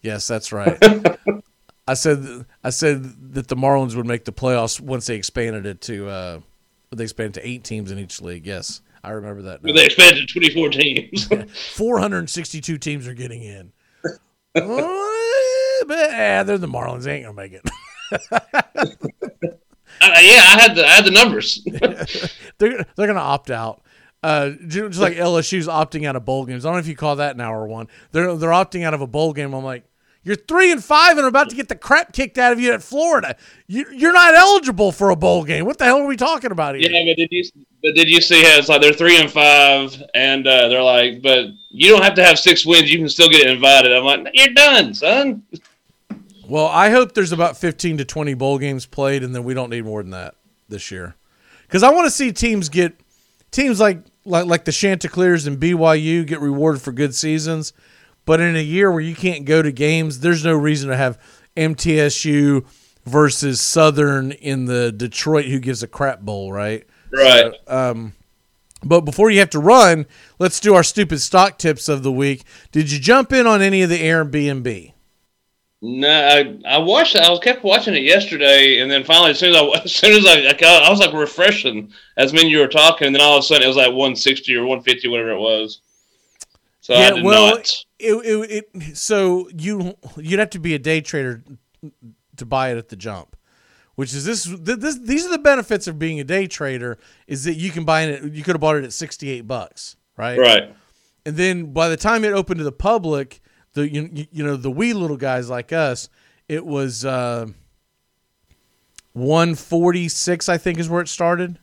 yes. That's right. I said. I said that the Marlins would make the playoffs once they expanded it to. Uh, they expanded to eight teams in each league. Yes, I remember that. But they expanded to 24 teams. 462 teams are getting in. But, eh, they're the Marlins. They ain't gonna make it. Uh, yeah, I had the I had the numbers. they're they're gonna opt out. Uh, just like LSU's opting out of bowl games. I don't know if you call that an hour one. They're they're opting out of a bowl game. I'm like, you're three and five and are about to get the crap kicked out of you at Florida. You, you're not eligible for a bowl game. What the hell are we talking about here? yeah, but did you but did you see how it's like they're three and five, and uh, they're like, but you don't have to have six wins. You can still get invited. I'm like, you're done, son. Well, I hope there's about 15 to 20 bowl games played, and then we don't need more than that this year. Because I want to see teams get teams like, like like the Chanticleers and BYU get rewarded for good seasons. But in a year where you can't go to games, there's no reason to have MTSU versus Southern in the Detroit Who Gives a Crap Bowl, right? Right. So, um, but before you have to run, let's do our stupid stock tips of the week. Did you jump in on any of the Airbnb? No, I, I watched. I was kept watching it yesterday, and then finally, as soon as I as soon as I, I, got- I was like refreshing as when you were talking, and then all of a sudden it was like 160 or 150, whatever it was. So I did well, not. It, it, it, so you you'd have to be a day trader to buy it at the jump, which is this, this. These are the benefits of being a day trader: is that you can buy it. You could have bought it at sixty eight bucks, right? Right. And then by the time it opened to the public, the you, you know the wee little guys like us, it was uh, one forty six. I think is where it started.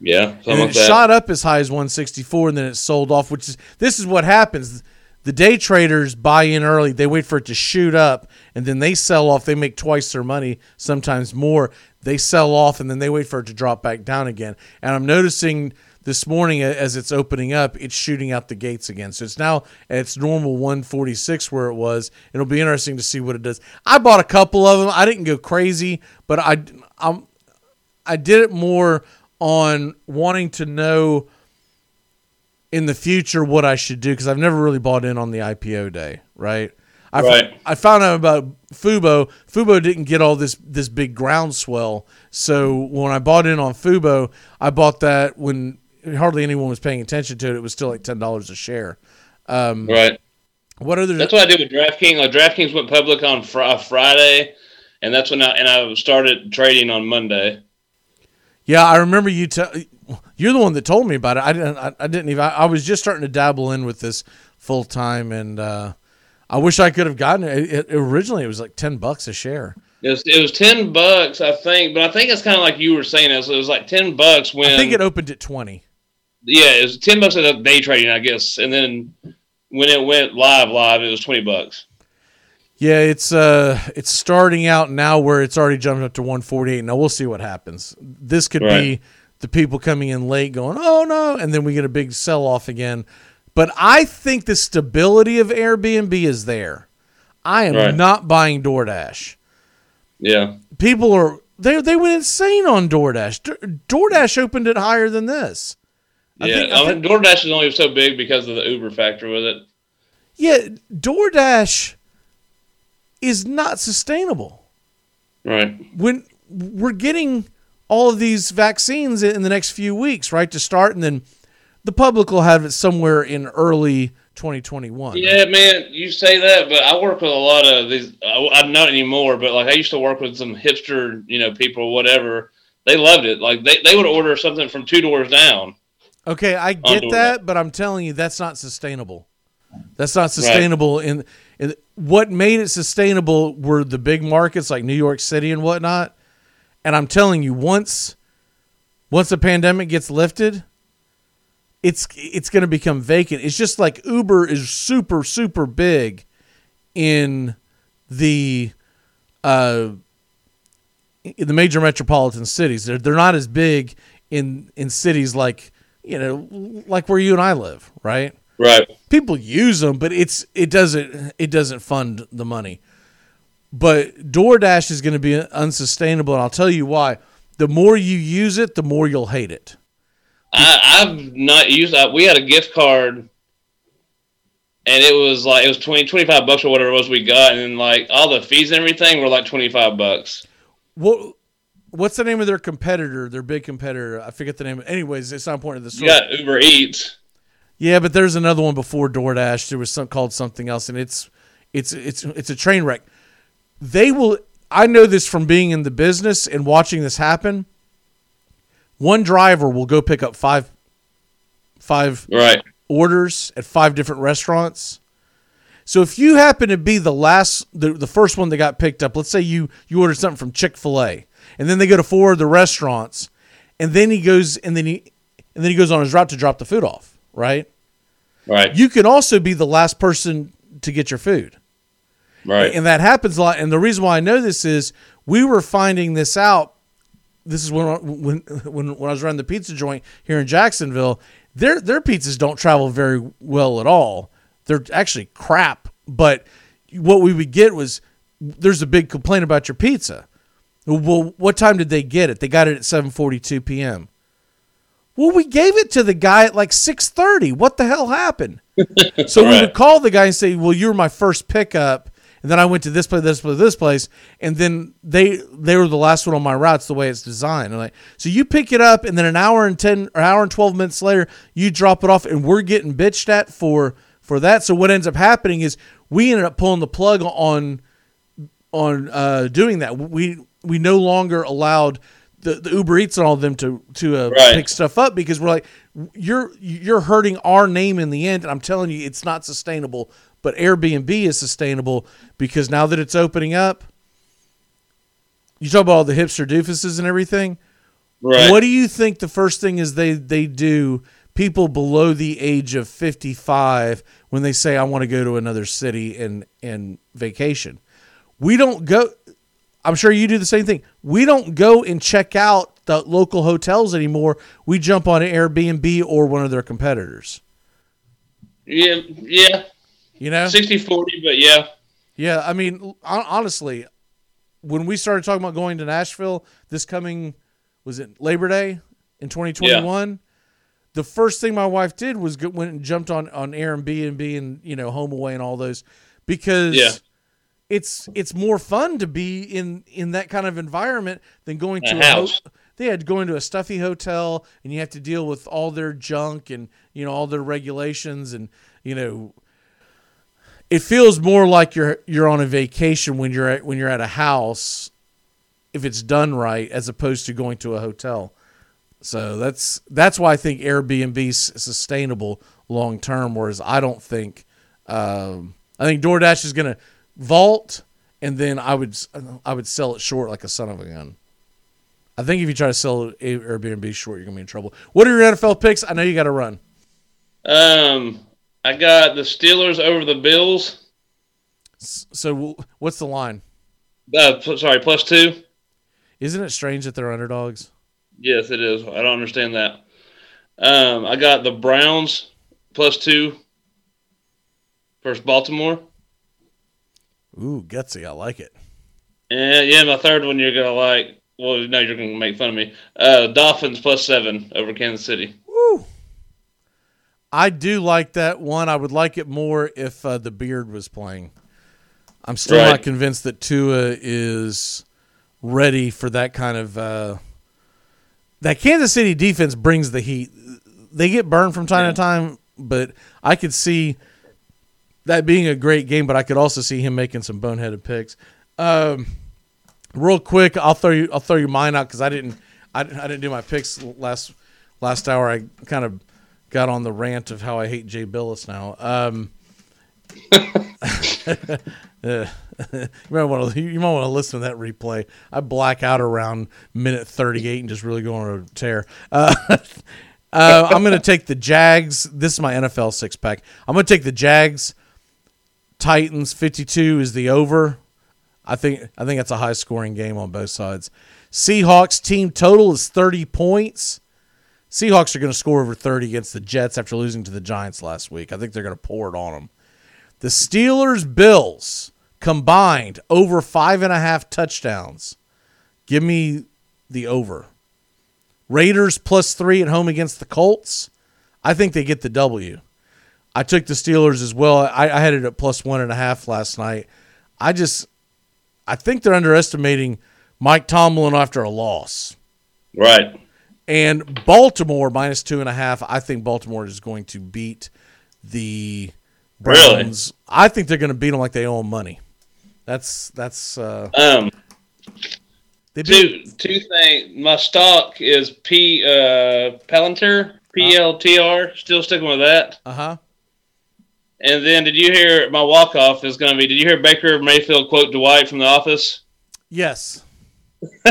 Yeah, like it that. shot up as high as 164 and then it sold off which is this is what happens the day traders buy in early. They wait for it to shoot up and then they sell off. They make twice their money sometimes more. They sell off and then they wait for it to drop back down again. And i'm noticing this morning as it's opening up it's shooting out the gates again. So it's now at its normal 146 where it was. It'll be interesting to see what it does. I bought a couple of them. I didn't go crazy but i i'm I did it more on wanting to know in the future what I should do because I've never really bought in on the IPO day, right? I, Right. I found out about Fubo. Fubo didn't get all this this big groundswell, so when I bought in on Fubo, I bought that when hardly anyone was paying attention to it. It was still like ten dollars a share. Um, Right. What other? That's what I did with DraftKings. Like DraftKings went public on fr- uh, Friday, and that's when I and I started trading on Monday. Yeah, I remember you. Tell you're the one that told me about it. I didn't. I, I didn't even. I, I was just starting to dabble in with this full time, and uh, I wish I could have gotten it. It- Originally, it was like ten bucks a share. It was, it was ten bucks, I think, but I think it's kind of like you were saying. It was, it was like ten bucks when I think it opened at twenty. yeah, it was ten bucks at day trading, I guess, and then when it went live, live, it was twenty bucks. Yeah, it's uh, it's starting out now where it's already jumped up to one forty eight. Now we'll see what happens. This could be the people coming in late, going, "Oh no," and then we get a big sell off again. But I think the stability of Airbnb is there. I am Right. not buying DoorDash. Yeah, people are they they went insane on DoorDash. Do- DoorDash opened it higher than this. I yeah. think- I I mean, DoorDash is only so big because of the Uber factor with it. Yeah, DoorDash is not sustainable. Right. When we're getting all of these vaccines in the next few weeks, right, to start, and then the public will have it somewhere in early 2021. Yeah, man, you say that, but I work with a lot of these. I, I'm not anymore, but like I used to work with some hipster, you know, people, whatever. They loved it. Like they, they would order something from two doors down. Okay, I get that, but I'm telling you that's not sustainable. That's not sustainable. In, in what made it sustainable were the big markets like New York City and whatnot. And I'm telling you, once once the pandemic gets lifted, it's it's going to become vacant. It's just like Uber is super super big in the uh in the major metropolitan cities. They're they're not as big in in cities like you know like where you and I live, right? Right. People use them, but it's it doesn't it doesn't fund the money. But DoorDash is going to be unsustainable, and I'll tell you why. The more you use it, the more you'll hate it. I, I've not used that. We had a gift card, and it was like it was 20, 25 bucks or whatever it was we got, and then like all the fees and everything were like twenty five bucks. What what's the name of their competitor? Their big competitor? I forget the name. Anyways, it's not important to the story. got Uber Eats. Yeah, but there's another one before DoorDash. There was some called something else, and it's it's it's it's a train wreck. They will. I know this from being in the business and watching this happen. One driver will go pick up five five Right. orders at five different restaurants. So if you happen to be the last, the, the first one that got picked up, let's say you you ordered something from Chick Fil A, and then they go to four of the restaurants, and then he goes and then he and then he goes on his route to drop the food off, right? Right. You can also be the last person to get your food. Right. And that happens a lot. And the reason why I know this is we were finding this out. This is when when when, when I was running the pizza joint here in Jacksonville. Their their pizzas don't travel very well at all. They're actually crap. But what we would get was there's a big complaint about your pizza. Well, what time did they get it? They got it at 7:42 p.m. Well, we gave it to the guy at like 6:30. What the hell happened? So we would call the guy and say, "Well, you're my first pickup." And then I went to this place, this place, this place, and then they they were the last one on my route. It's the way it's designed. And like, so you pick it up, and then an hour and ten or hour and twelve minutes later, you drop it off, and we're getting bitched at for for that. So what ends up happening is we ended up pulling the plug on on uh, doing that. We we no longer allowed the, the Uber Eats and all of them to to uh, Right. pick stuff up because we're like you're you're hurting our name in the end, and I'm telling you, it's not sustainable. But Airbnb is sustainable because now that it's opening up, you talk about all the hipster doofuses and everything. Right. What do you think the first thing is they they do? People below the age of 55 when they say I want to go to another city and and vacation. We don't go I'm sure you do the same thing. We don't go and check out the local hotels anymore. We jump on an Airbnb or one of their competitors. Yeah. Yeah. You know? 60 40, but yeah. Yeah, I mean, honestly, when we started talking about going to Nashville this coming, was it Labor Day in 2021? The first thing my wife did was go, went and jumped on on Airbnb and you know HomeAway and all those because Yeah. It's it's more fun to be in in that kind of environment than going A to a ho- house. they had going to a stuffy hotel and you have to deal with all their junk and you know all their regulations and you know it feels more like you're you're on a vacation when you're at when you're at a house if it's done right as opposed to going to a hotel so that's that's why I think Airbnb's sustainable long term whereas I don't think um, I think DoorDash is going to vault and then I would I would sell it short like a son of a gun I think if you try to sell Airbnb short you're going to be in trouble what are your NFL picks I know you got to run Um, I got the Steelers over the Bills. so what's the line Uh, sorry, plus two. Isn't it strange that they're underdogs? Yes, it is. I don't understand that. Um, I got the Browns plus two versus Baltimore. Ooh, gutsy. I like it. And yeah, my third one you're gonna like. Well, no, you're gonna make fun of me. Uh, Dolphins plus seven over Kansas City. Woo. I do like that one. I would like it more if uh, the beard was playing. I'm still Right. not convinced that Tua is ready for that kind of. Uh, that Kansas City defense brings the heat. They get burned from time to time, but I could see that being a great game. But I could also see him making some boneheaded picks. Um, real quick, I'll throw you. I'll throw you mine out because I didn't. I, I didn't do my picks last last hour. I kind of got on the rant of how I hate Jay Bilas now. Um, you might want to you might want to listen to that replay. I black out around minute 38 and just really go on a tear. Uh, uh, I'm going to take the Jags. This is my NFL six pack. I'm going to take the Jags. Titans 52 is the over. I think I think that's a high scoring game on both sides. Seahawks team total is 30 points. Seahawks are going to score over 30 against the Jets after losing to the Giants last week. I think they're going to pour it on them. The Steelers Bills combined over five and a half touchdowns. Give me the over. Raiders plus three at home against the Colts. I think they get the W. I took the Steelers as well. I, I had it at plus one and a half last night. I just, I think they're underestimating Mike Tomlin after a loss. Right. And Baltimore minus two and a half. I think Baltimore is going to beat the Browns. Really? I think they're going to beat them like they owe them money. That's that's. Uh, um. They two two things. My stock is P uh Palantir PLTR. Still sticking with that. Uh huh. And then, did you hear my walk off is going to be? Did you hear Baker Mayfield quote Dwight from The Office? Yes.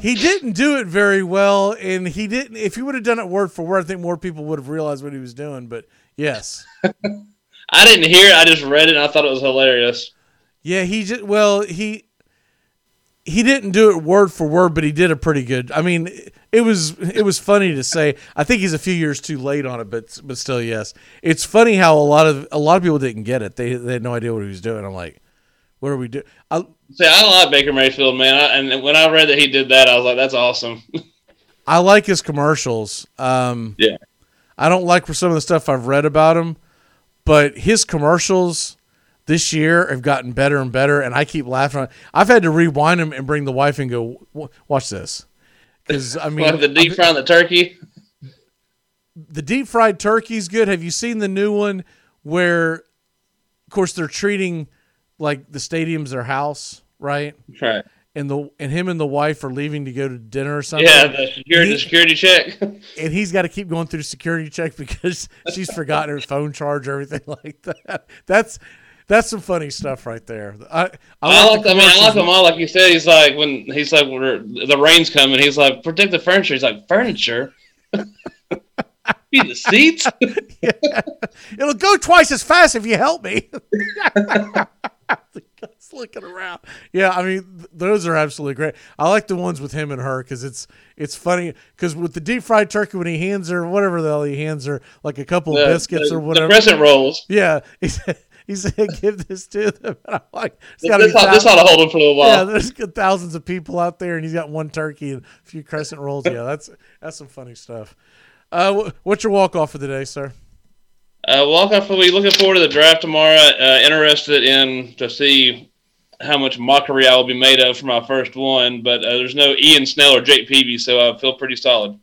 he didn't do it very well, and he didn't. If he would have done it word for word, I think more people would have realized what he was doing. But yes, I didn't hear it. I just read it, and I thought it was hilarious. Yeah, he just well he he didn't do it word for word, but he did a pretty good. I mean, it was it was funny to say. I think he's a few years too late on it, but but still, yes, it's funny how a lot of a lot of people didn't get it. They they had no idea what he was doing. I'm like, what are we doing? I, See, I like Baker Mayfield, man. I, and when I read that he did that, I was like, that's awesome. I like his commercials. Um, yeah, I don't like for some of the stuff I've read about him, but his commercials this year have gotten better and better, and I keep laughing. I've had to rewind them and bring the wife and go, watch this, because I mean, what, the deep frying the turkey. The deep fried turkey's good. Have you seen the new one where, of course, they're treating like the stadium's their house, right? Right. And the and him and the wife are leaving to go to dinner or something. Yeah, the security, he, security check. and he's got to keep going through security check because she's forgotten her phone charge or everything like that. That's that's some funny stuff right there. I I, I like. I mean, I like them all. Like you said, he's like when he's like the rain's coming. He's like protect the furniture. He's like furniture. Be the seats. yeah. It'll go twice as fast if you help me. looking around. Yeah, I mean, th- those are absolutely great. I like the ones with him and her because it's it's funny because with the deep fried turkey when he hands her whatever the hell he hands her like a couple the, of biscuits the, or whatever the crescent rolls. Yeah, he said he said give this to them. And I'm like, this, ought, this ought to hold him for a little while. Yeah, there's thousands of people out there, and he's got one turkey and a few crescent rolls. Yeah, that's that's some funny stuff. Uh, what's your walk off for the day, sir? Uh, walk off for the week. Looking forward to the draft tomorrow. Uh, interested in to see how much mockery I will be made of for my first one, but uh, there's no Ian Snell or Jake Peavy, so I feel pretty solid.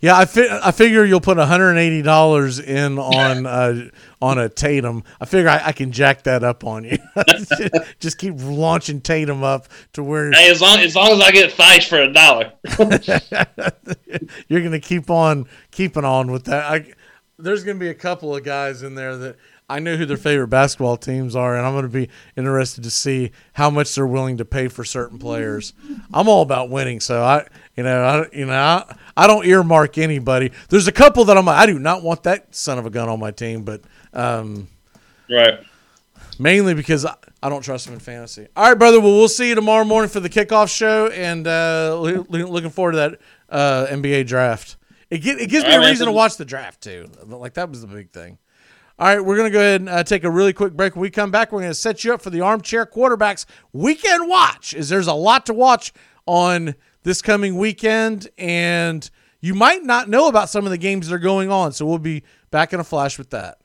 Yeah, I, fi- I figure you'll put $180 in on uh, on a Tatum. I figure I, I, can jack that up on you. Just keep launching Tatum up to where. Hey, as long as long as I get Theis for a dollar, you're gonna keep on keeping on with that. I, there's gonna be a couple of guys in there that I know who their favorite basketball teams are, and I'm going to be interested to see how much they're willing to pay for certain players. I'm all about winning, so I, you know, I, you know, I, I don't earmark anybody. There's a couple that I'm, I do not want that son of a gun on my team, but, um, right, mainly because I, I don't trust him in fantasy. All right, brother. Well, we'll see you tomorrow morning for the kickoff show, and uh, looking forward to that uh, NBA draft. It, get, it gives me a reason to watch the draft too. Like that was the big thing. All right, we're going to go ahead and uh, take a really quick break. When we come back, we're going to set you up for the Armchair Quarterbacks Weekend Watch. Is there's a lot to watch on this coming weekend, and you might not know about some of the games that are going on. So we'll be back in a flash with that.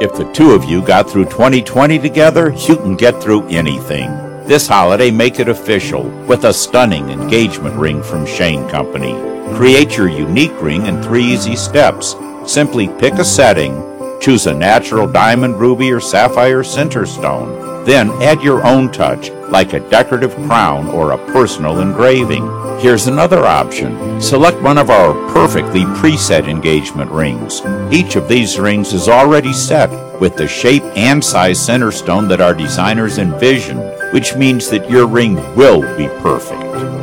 If the two of you got through 2020 together, you can get through anything. This holiday, make it official with a stunning engagement ring from Shane Company. Create your unique ring in three easy steps. Simply pick a setting, choose a natural diamond, ruby, or sapphire center stone Then add your own touch, like a decorative crown or a personal engraving. Here's another option. Select one of our perfectly preset engagement rings. Each of these rings is already set with the shape and size center stone that our designers envisioned, which means that your ring will be perfect.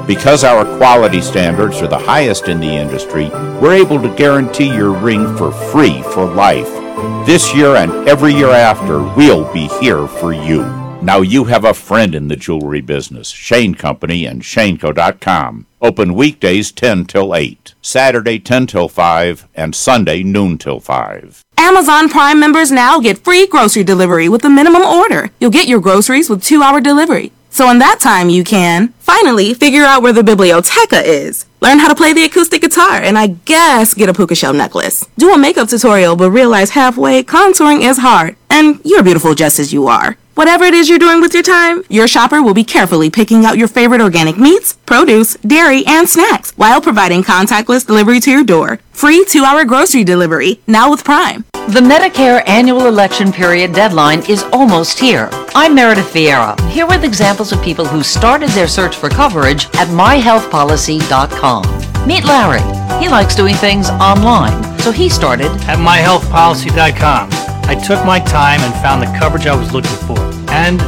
Because our quality standards are the highest in the industry, we're able to guarantee your ring for free for life. This year and every year after, we'll be here for you. Now you have a friend in the jewelry business. Shane Company and ShaneCo.com. Open weekdays 10 till 8, Saturday 10 till 5, and Sunday noon till 5. Amazon Prime members now get free grocery delivery with a minimum order. You'll get your groceries with two hour delivery. So in that time, you can finally figure out where the biblioteca is. Learn how to play the acoustic guitar, and I guess get a puka shell necklace. Do a makeup tutorial, but realize halfway contouring is hard, and you're beautiful just as you are. Whatever it is you're doing with your time, your shopper will be carefully picking out your favorite organic meats, produce, dairy, and snacks while providing contactless delivery to your door. Free two hour grocery delivery, now with Prime. The Medicare annual election period deadline is almost here. I'm Meredith Vieira, here with examples of people who started their search for coverage at myhealthpolicy.com. Meet Larry. He likes doing things online, so he started at myhealthpolicy.com. I took my time and found the coverage I was looking for. And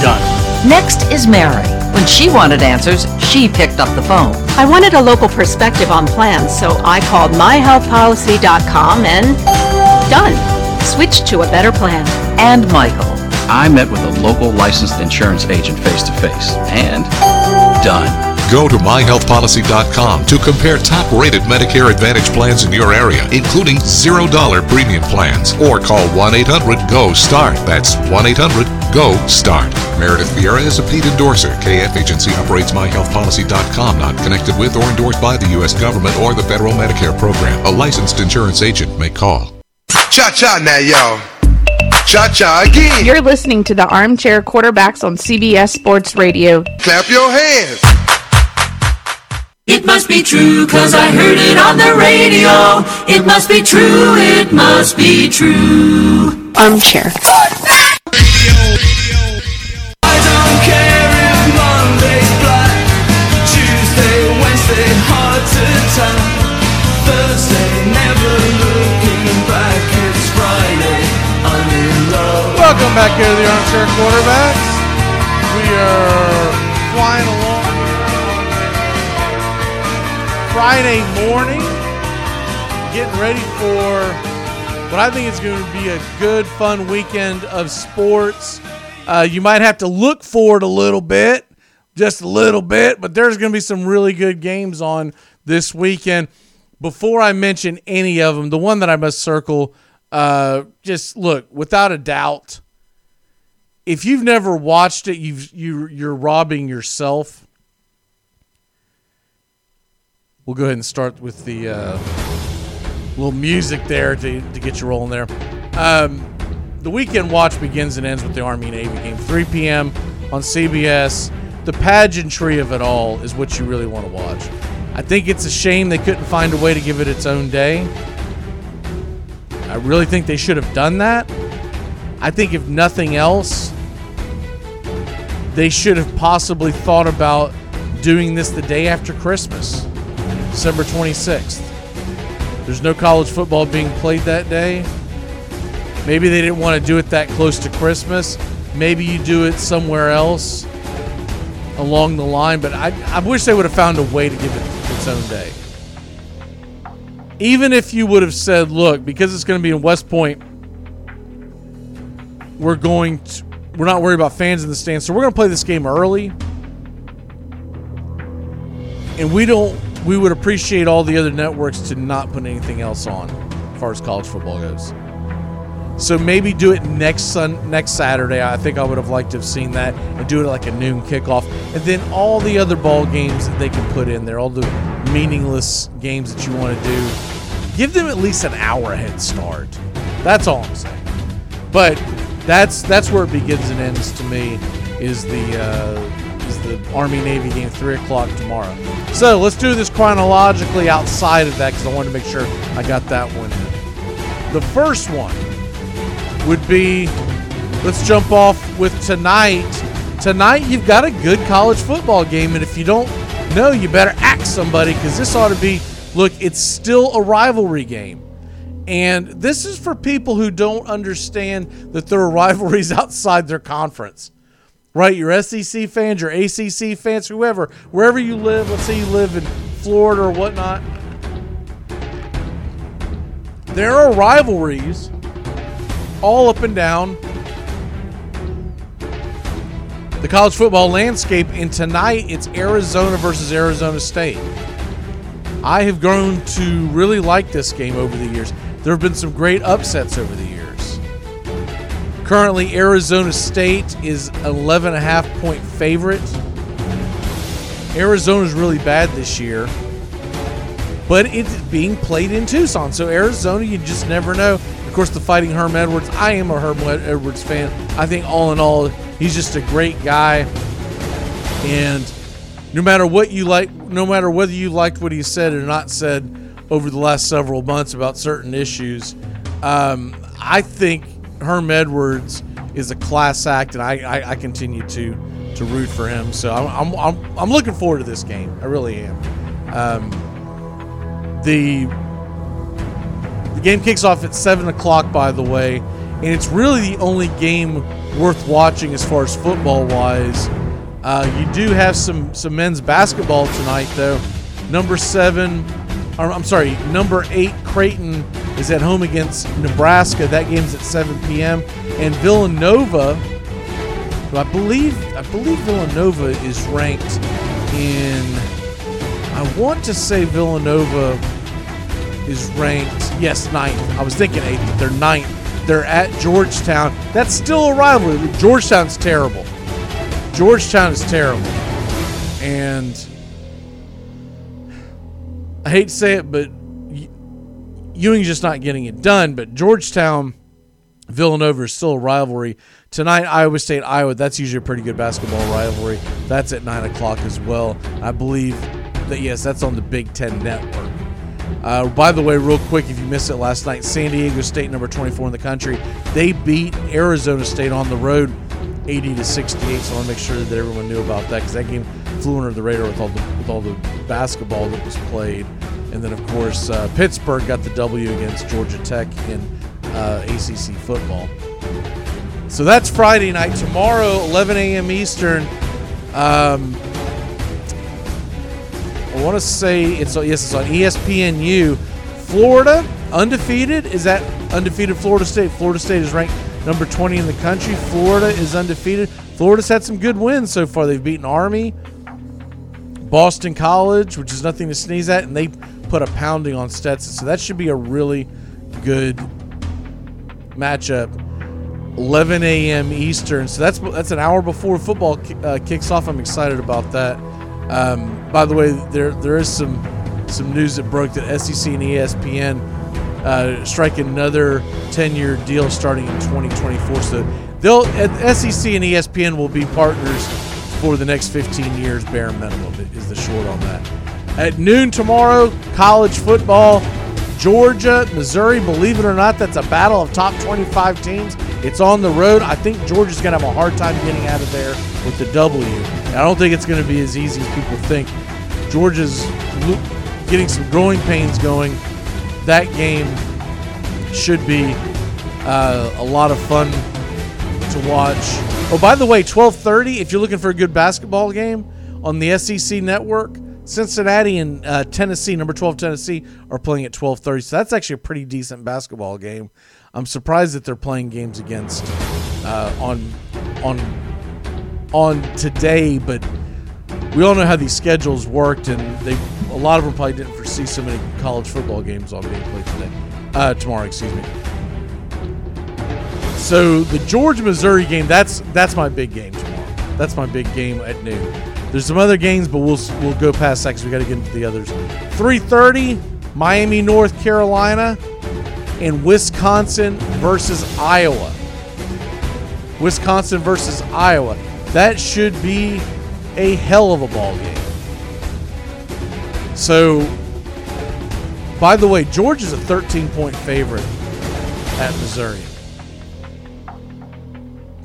done. Next is Mary. When she wanted answers, she picked up the phone. I wanted a local perspective on plans, so I called myhealthpolicy.com and done. Switched to a better plan. And Michael. I met with a local licensed insurance agent face to face and done. Go to myhealthpolicy.com to compare top rated Medicare Advantage plans in your area, including $0 premium plans, or call 1 800 GO START. That's 1 800 GO START. Meredith Vieira is a paid endorser. KF Agency operates myhealthpolicy.com, not connected with or endorsed by the U.S. government or the federal Medicare program. A licensed insurance agent may call. Cha cha now, y'all. Cha cha again. You're listening to the Armchair Quarterbacks on CBS Sports Radio. Clap your hands. It must be true, cause I heard it on the radio. It must be true, it must be true. Armchair. I don't care if Monday's black. Tuesday, Wednesday, hard to tell. Thursday, never looking back. It's Friday, I'm in love. Welcome back here to the Armchair Quarterbacks. We are Friday morning, getting ready for what I think is going to be a good, fun weekend of sports. Uh, you might have to look forward a little bit, just a little bit, but there's going to be some really good games on this weekend. Before I mention any of them, the one that I must circle, uh, just look, without a doubt, if you've never watched it, you've you you're robbing yourself. We'll go ahead and start with the uh, little music there to, to get you rolling there. Um, the weekend watch begins and ends with the Army Navy game, 3 p.m. on CBS. The pageantry of it all is what you really want to watch. I think it's a shame they couldn't find a way to give it its own day. I really think they should have done that. I think if nothing else, they should have possibly thought about doing this the day after Christmas, December 26th. There's no college football being played that day. Maybe they didn't want to do it that close to Christmas. Maybe you do it somewhere else along the line, but I, I wish they would have found a way to give it its own day. Even if you would have said, look, because it's going to be in West Point, we're going to, we're not worried about fans in the stands, so we're going to play this game early. And we don't, we would appreciate all the other networks to not put anything else on as far as college football goes. So maybe do it next sun next Saturday. I think I would have liked to have seen that and do it like a noon kickoff, and then all the other ball games that they can put in there, all the meaningless games that you want to do, give them at least an hour head start. That's all I'm saying. But that's that's where it begins and ends to me. Is the uh, is the Army Navy game three o'clock tomorrow? So let's do this chronologically outside of that because I wanted to make sure I got that one. in. The first one would be let's jump off with tonight. Tonight, you've got a good college football game, and if you don't know, you better ask somebody because this ought to be look, it's still a rivalry game. And this is for people who don't understand that there are rivalries outside their conference. Right? Your SEC fans, your ACC fans, whoever, wherever you live, let's say you live in Florida or whatnot, there are rivalries all up and down the college football landscape. And tonight it's Arizona versus Arizona State. I have grown to really like this game over the years. There have been some great upsets over the years. Currently, Arizona State is 11 and a half point favorite. Arizona's really bad this year, but it's being played in Tucson. So, Arizona, you just never know. Of course, the fighting Herm Edwards. I am a Herm Edwards fan. I think, all in all, he's just a great guy. And no matter what you like, no matter whether you liked what he said or not said over the last several months about certain issues, um, I think Herm Edwards is a class act, and I, I, I continue to to root for him. So I'm, I'm, I'm, I'm looking forward to this game. I really am. Um, the the game kicks off at seven o'clock, by the way, and it's really the only game worth watching as far as football wise. Uh, you do have some some men's basketball tonight, though. Number seven, I'm sorry, number eight Creighton is at home against Nebraska. That game's at 7 p.m. And Villanova, I believe I believe Villanova is ranked in. I want to say Villanova is ranked yes ninth. I was thinking eighth, but they're ninth. They're at Georgetown. That's still a rivalry. Georgetown's terrible. Georgetown is terrible. And I hate to say it, but Ewing's just not getting it done. But Georgetown, Villanova is still a rivalry. Tonight, Iowa State, Iowa, that's usually a pretty good basketball rivalry. That's at 9 o'clock as well. I believe that, yes, that's on the Big Ten Network. Uh, by the way, real quick, if you missed it last night, San Diego State, number 24 in the country, they beat Arizona State on the road 80 to 68. So I want to make sure that everyone knew about that because that game flew under the radar with all the with all the basketball that was played. And then of course uh, Pittsburgh got the W against Georgia Tech in uh, ACC football. So that's Friday night. Tomorrow, 11 a.m. Eastern. Um, I want to say it's yes, it's on ESPNU. Florida undefeated is that undefeated Florida State. Florida State is ranked number 20 in the country. Florida is undefeated. Florida's had some good wins so far. They've beaten Army, Boston College, which is nothing to sneeze at, and they put a pounding on Stetson. So that should be a really good matchup. 11 a.m. Eastern. So that's that's an hour before football uh, kicks off. I'm excited about that. Um, by the way, there there is some some news that broke that SEC and ESPN uh, strike another 10 year deal starting in 2024. So they'll SEC and ESPN will be partners for the next 15 years, bare minimum is the short on that. At noon tomorrow, college football. Georgia, Missouri, believe it or not, that's a battle of top 25 teams. It's on the road. I think Georgia's going to have a hard time getting out of there with the W. I don't think it's going to be as easy as people think. Georgia's getting some growing pains going. That game should be uh, a lot of fun to watch. Oh, by the way, 12:30. If you're looking for a good basketball game on the SEC network, Cincinnati and uh, Tennessee, number 12 Tennessee, are playing at 12:30. So that's actually a pretty decent basketball game. I'm surprised that they're playing games against uh, on on on today, but we all know how these schedules worked, and they a lot of them probably didn't foresee so many college football games all being played today, uh, tomorrow. Excuse me. So the Georgia Missouri game that's that's my big game tomorrow. That's my big game at noon. There's some other games, but we'll we'll go past that because we got to get into the others. 3:30, Miami, North Carolina, and Wisconsin versus Iowa. Wisconsin versus Iowa. That should be a hell of a ball game. So, by the way, Georgia's a 13 point favorite at Missouri.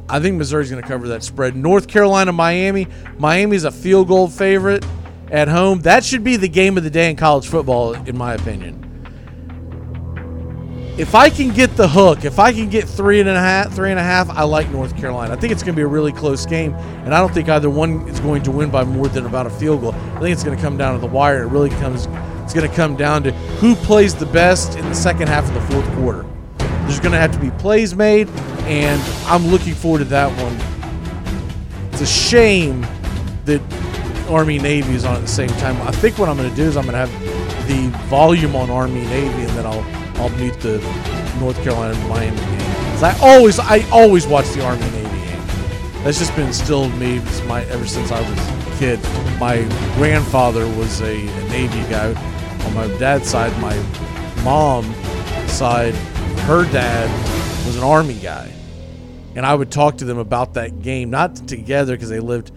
I think Missouri's going to cover that spread. North Carolina, Miami. Miami's a field goal favorite at home. That should be the game of the day in college football, in my opinion. If I can get the hook, if I can get three and a half, three and a half, I like North Carolina. I think it's going to be a really close game, and I don't think either one is going to win by more than about a field goal. I think it's going to come down to the wire. It really comes. It's going to come down to who plays the best in the second half of the fourth quarter. There's going to have to be plays made, and I'm looking forward to that one. It's a shame that Army Navy is on at the same time. I think what I'm going to do is I'm going to have the volume on Army Navy, and then I'll I'll mute the North Carolina Miami game. 'Cause I always I always watch the Army Navy game. That's just been instilled in me my, ever since I was a kid. My grandfather was a, a Navy guy. On my dad's side, my mom side, her dad was an Army guy. And I would talk to them about that game, not together because they lived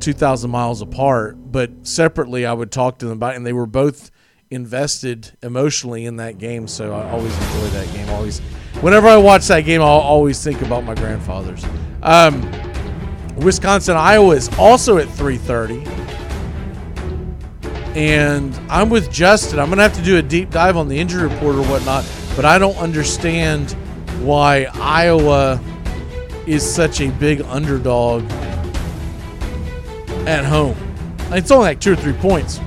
2,000 miles apart, but separately I would talk to them about it. And they were both invested emotionally in that game. So I always enjoy that game. Always, whenever I watch that game, I'll always think about my grandfathers. Um, Wisconsin, Iowa is also at 3:30, and I'm with Justin. I'm gonna have to do a deep dive on the injury report or whatnot, but I don't understand why Iowa is such a big underdog at home. It's only like two or three points.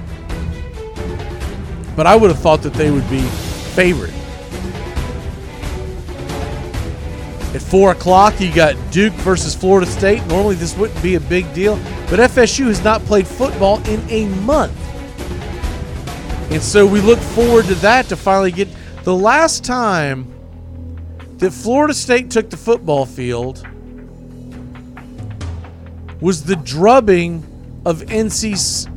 But I would have thought that they would be favored. At 4 o'clock, you got Duke versus Florida State. Normally, this wouldn't be a big deal, but FSU has not played football in a month. And so we look forward to that to finally get. The last time that Florida State took the football field was the drubbing of NC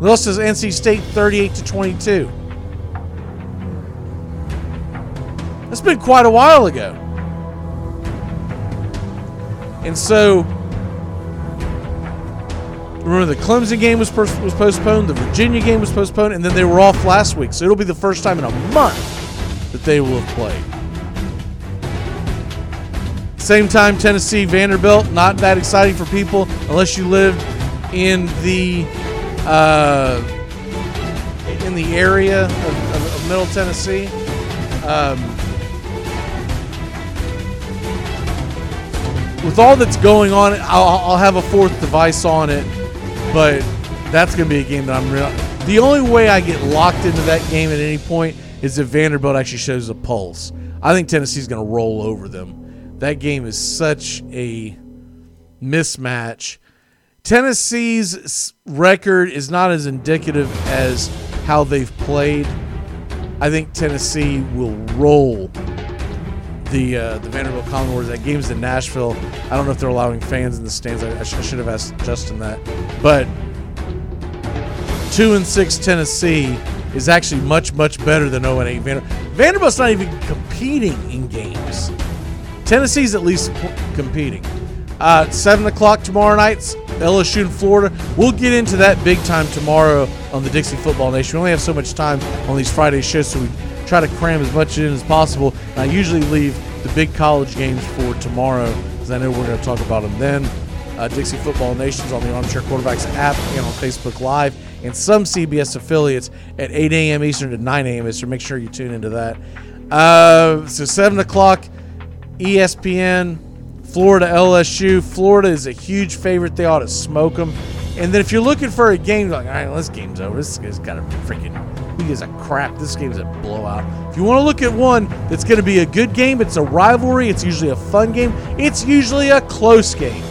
Lost is NC State 38 to 22. That's been quite a while ago. And so, remember the Clemson game was, was postponed, the Virginia game was postponed, and then they were off last week. So it'll be the first time in a month that they will have played. Same time, Tennessee, Vanderbilt, not that exciting for people unless you lived in the uh, in the area of, of, of Middle Tennessee. Um, with all that's going on, I'll, I'll have a fourth device on it, but that's going to be a game that I'm real. The only way I get locked into that game at any point is if Vanderbilt actually shows a pulse. I think Tennessee's going to roll over them. That game is such a mismatch. Tennessee's record is not as indicative as how they've played. I think Tennessee will roll the uh, the Vanderbilt Commodores. That game's in Nashville. I don't know if they're allowing fans in the stands. I, I, sh- I should have asked Justin that. But two and six Tennessee is actually much much better than 0 and 8 Vanderbilt. Vanderbilt's not even competing in games. Tennessee's at least p- competing. Uh, seven o'clock tomorrow night, LSU in Florida. We'll get into that big time tomorrow on the Dixie Football Nation. We only have so much time on these Friday shows, so we try to cram as much in as possible. And I usually leave the big college games for tomorrow because I know we're going to talk about them then. Uh, Dixie Football Nation's on the Armchair Quarterbacks app and on Facebook Live, and some CBS affiliates at 8 a.m. Eastern to 9 a.m. Eastern. Make sure you tune into that. Uh, so 7 o'clock, ESPN. Florida LSU. Florida is a huge favorite. They ought to smoke them. And then if you're looking for a game, like, all right, well, this game's over. This is got a freaking, who gives a crap? This game's a blowout. If you want to look at one that's going to be a good game, it's a rivalry. It's usually a fun game. It's usually a close game.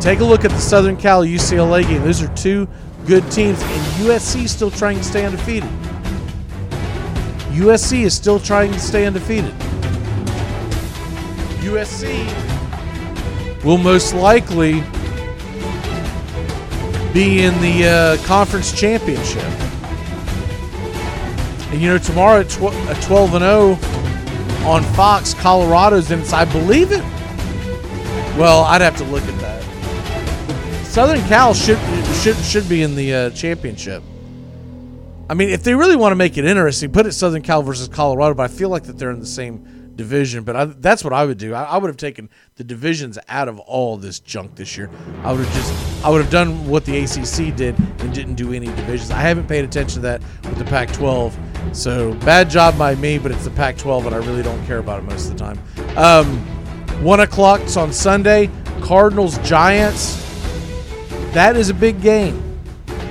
Take a look at the Southern Cal UCLA game. Those are two good teams, and USC is still trying to stay undefeated. USC is still trying to stay undefeated. USC will most likely be in the uh, conference championship. And you know, tomorrow at, tw- at 12 and 0 on Fox, Colorado's in. I believe it. Well, I'd have to look at that. Southern Cal should should should be in the uh, championship. I mean, if they really want to make it interesting, put it Southern Cal versus Colorado. But I feel like that they're in the same division. But I, that's what I would do. I, I would have taken the divisions out of all this junk this year. I would have just I would have done what the ACC did and didn't do any divisions. I haven't paid attention to that with the Pac-12. So bad job by me, but it's the Pac-12, and I really don't care about it most of the time. Um, one o'clock on Sunday. Cardinals Giants. That is a big game.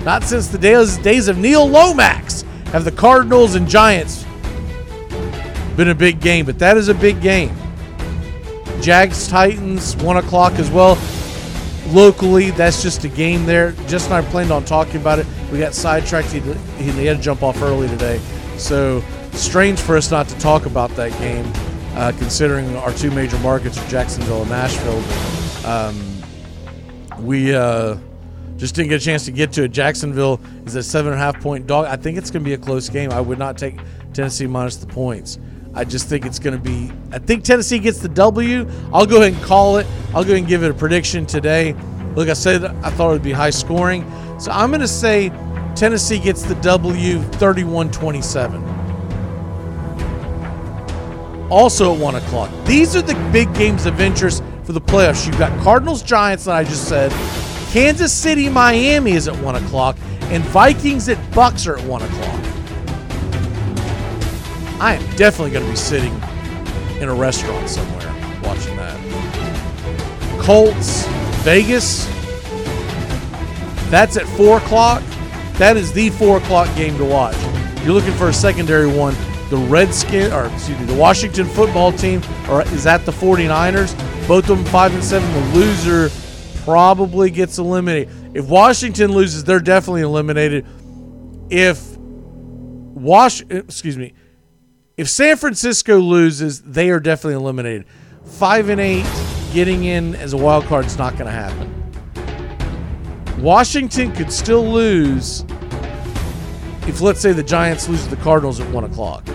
Not since the days, days of Neil Lomax have the Cardinals and Giants been a big game, but that is a big game. Jags Titans, 1 o'clock as well. Locally, that's just a game there. Just and I planned on talking about it. We got sidetracked. He, he had to jump off early today. So, strange for us not to talk about that game, uh, considering our two major markets are Jacksonville and Nashville. Um, we uh, just didn't get a chance to get to it. Jacksonville is a seven and a half point dog. I think it's going to be a close game. I would not take Tennessee minus the points. I just think it's going to be. I think Tennessee gets the W. I'll go ahead and call it. I'll go ahead and give it a prediction today. Like I said, I thought it would be high scoring. So I'm going to say Tennessee gets the W 31 27. Also at 1 o'clock. These are the big games of interest for the playoffs. You've got Cardinals Giants, that I just said. Kansas City Miami is at 1 o'clock. And Vikings at Bucs are at 1 o'clock. I am definitely going to be sitting in a restaurant somewhere watching that. Colts, Vegas. That's at 4 o'clock. That is the 4 o'clock game to watch. You're looking for a secondary one. The Redskin, or excuse me, the Washington football team or is at the 49ers. Both of them 5 and 7. The loser probably gets eliminated. If Washington loses, they're definitely eliminated. If Wash, excuse me, if San Francisco loses, they are definitely eliminated. Five and eight, getting in as a wild card is not going to happen. Washington could still lose if, let's say, the Giants lose to the Cardinals at one o'clock.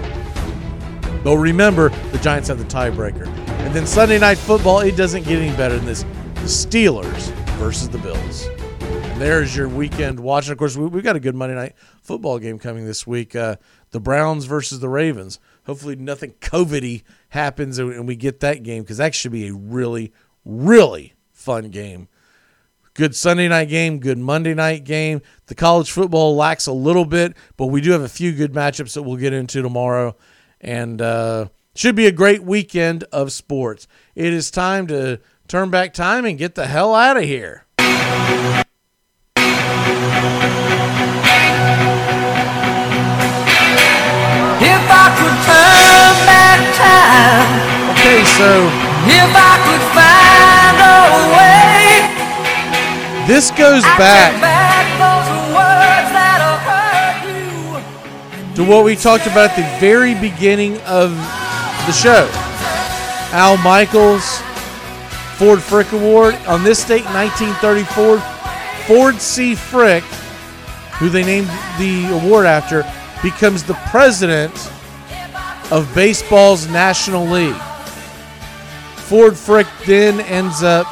But remember, the Giants have the tiebreaker. And then Sunday night football, it doesn't get any better than this. The Steelers versus the Bills. And there's your weekend watching. Of course, we, have got a good Monday night football game coming this week. Uh, the Browns versus the Ravens. Hopefully, nothing COVIDy happens and we get that game because that should be a really, really fun game. Good Sunday night game, good Monday night game. The college football lacks a little bit, but we do have a few good matchups that we'll get into tomorrow. And uh, should be a great weekend of sports. It is time to turn back time and get the hell out of here. If I could turn back time. Okay, so If I could find a way. This goes back back those words that you. to what we talked about at the very beginning of the show. Al Michaels, Ford Frick Award. On this date, 1934, Ford C. Frick, who they named the award after, becomes the president of baseball's National League. Ford Frick then ends up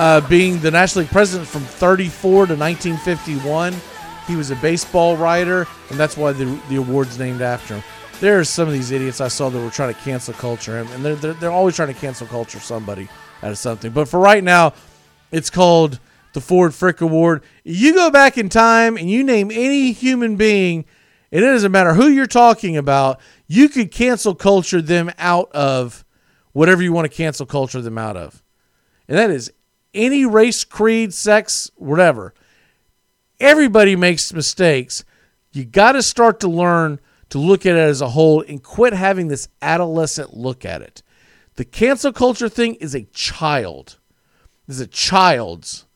uh, being the National League president from 34 to 1951. He was a baseball writer, and that's why the, the award's named after him. There are some of these idiots I saw that were trying to cancel culture him, and they're, they're, they're always trying to cancel culture somebody out of something. But for right now, it's called the Ford Frick Award. You go back in time and you name any human being, and it doesn't matter who you're talking about, you could cancel culture them out of whatever you want to cancel culture them out of. And that is any race, creed, sex, whatever. Everybody makes mistakes. You got to start to learn to look at it as a whole and quit having this adolescent look at it. The cancel culture thing is a child. Is a child's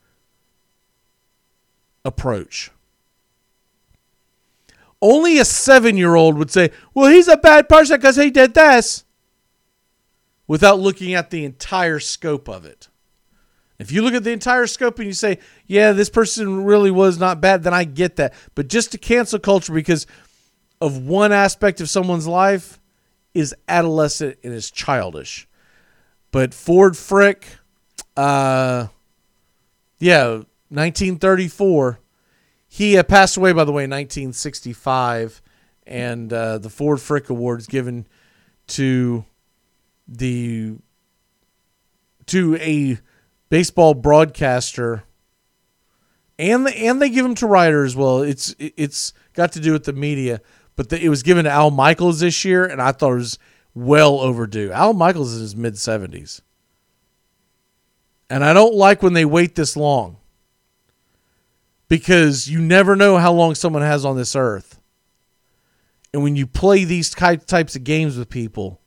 approach. Only a seven year old would say, well, he's a bad person because he did this, without looking at the entire scope of it. If you look at the entire scope and you say, yeah, this person really was not bad, then I get that. But just to cancel culture because of one aspect of someone's life is adolescent and is childish. But Ford Frick, uh, yeah, 1934. He uh, passed away, by the way, in 1965, and uh, the Ford Frick Award is given to the to a baseball broadcaster and the, and they give them to writers well. It's it's got to do with the media, but the, it was given to Al Michaels this year, and I thought it was well overdue. Al Michaels is in his mid seventies, and I don't like when they wait this long because you never know how long someone has on this earth, and when you play these types of games with people,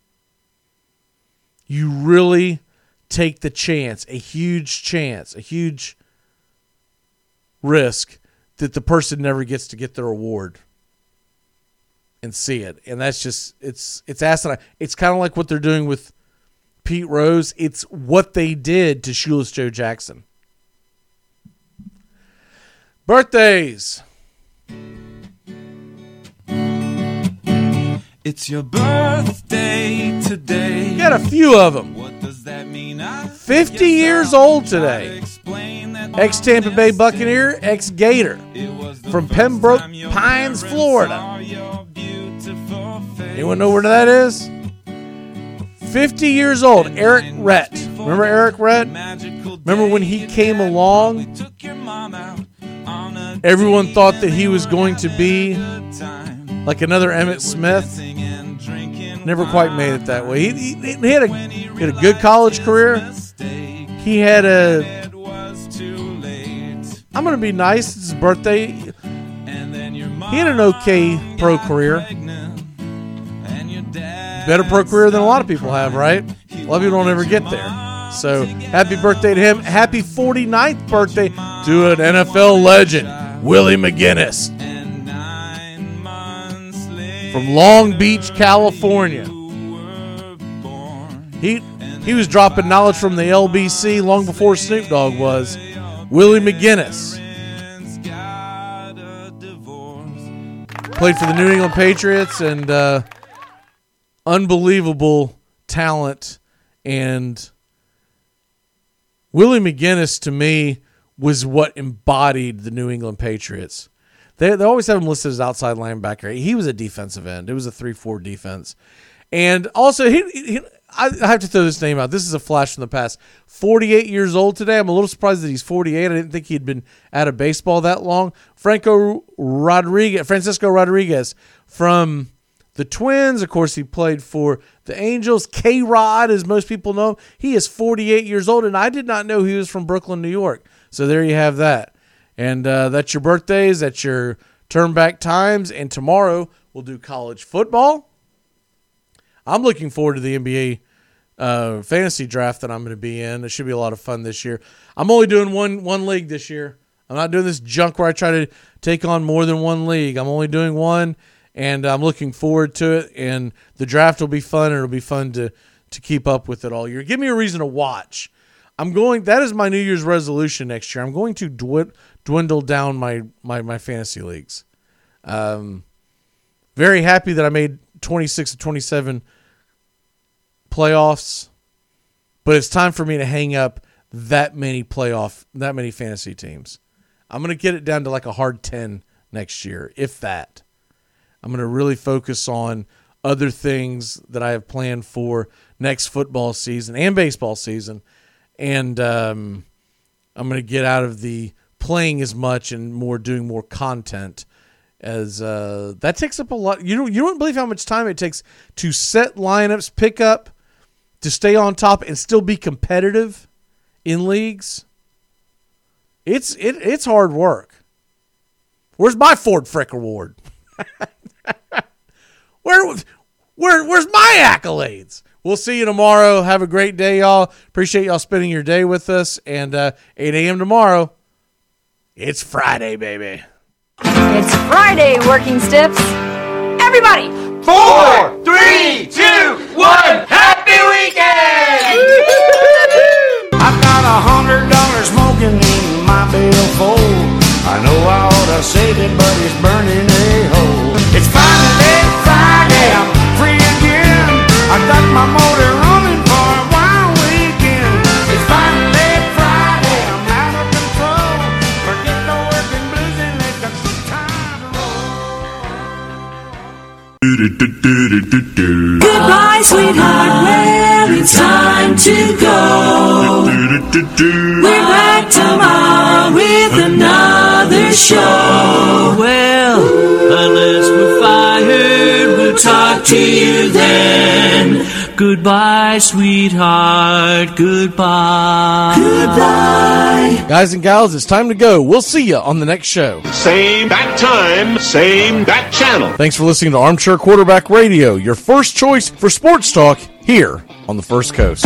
you really take the chance, a huge chance, a huge risk that the person never gets to get their award and see it. And that's just it's it's asinine. It's kind of like what they're doing with Pete Rose. It's what they did to Shoeless Joe Jackson. Birthdays. It's your birthday today. Got a few of them. What does that mean? I 50 years old today. Ex Tampa Bay Buccaneer, ex Gator from Pembroke Pines, Florida. Anyone know where that is? 50 years old, Eric Rhett. Remember Eric Rhett? Remember when he came along? Everyone thought that he was going to be like another Emmitt Smith. Never quite made it that way. He, he, he had, a, he had a good college career. He had a. I'm to be nice. It's his birthday. He had an okay pro career. Better pro career than a lot of people have, right? A lot of people don't ever get there. So happy birthday to him. Happy 49th birthday to an NFL legend, Willie McGinest from Long Beach, California. He he was dropping knowledge from the LBC long before Snoop Dogg was. Willie McGinest played for the New England Patriots and uh, unbelievable talent. And Willie McGinest to me was what embodied the New England Patriots. They, they always have him listed as outside linebacker. He was a defensive end. It was a 3 4 defense. And also, he, he, I have to throw this name out. This is a flash from the past. 48 years old today. I'm a little surprised that he's 48. I didn't think he'd been out of baseball that long. Franco Rodriguez, Francisco Rodriguez from the Twins. Of course, he played for the Angels. K Rod, as most people know, he is 48 years old, and I did not know he was from Brooklyn, New York. So there you have that. And uh, that's your birthdays. That's your turn back times. And tomorrow we'll do college football. I'm looking forward to the NBA uh, fantasy draft that I'm going to be in. It should be a lot of fun this year. I'm only doing one one league this year. I'm not doing this junk where I try to take on more than one league. I'm only doing one, and I'm looking forward to it. And the draft will be fun. And it'll be fun to to keep up with it all year. Give me a reason to watch. I'm going. That is my New Year's resolution next year. I'm going to dwindle down my my my fantasy leagues. Um, very happy that I made 26 to 27 playoffs, but it's time for me to hang up that many playoff, that many fantasy teams. I'm to get it down to like a hard 10 next year, if that. I'm to really focus on other things that I have planned for next football season and baseball season. And um, I'm to get out of the playing as much and more doing more content as uh, that takes up a lot. You don't you don't believe how much time it takes to set lineups, pick up, to stay on top, and still be competitive in leagues. It's it it's hard work. Where's my Ford Frick award? Where where where's my accolades? We'll see you tomorrow. Have a great day, y'all. Appreciate y'all spending your day with us. And uh, 8 a.m. tomorrow. It's Friday, baby. It's Friday, working stiffs. Everybody! Four, three, two, one. Happy weekend! I've got a hundred dollars smoking in my billfold. I know I ought to save it, but it's burning a hole. It's finally Friday, I'm free again. I got my motor Goodbye, sweetheart. Well, it's time to go. We're back tomorrow with another show. Well, unless we're fired, we'll talk to you then. Goodbye, sweetheart. Goodbye. Goodbye. Guys and gals, it's time to go. We'll see you on the next show. Same bat time, same bat channel. Thanks for listening to Armchair Quarterback Radio, your first choice for sports talk here on the First Coast.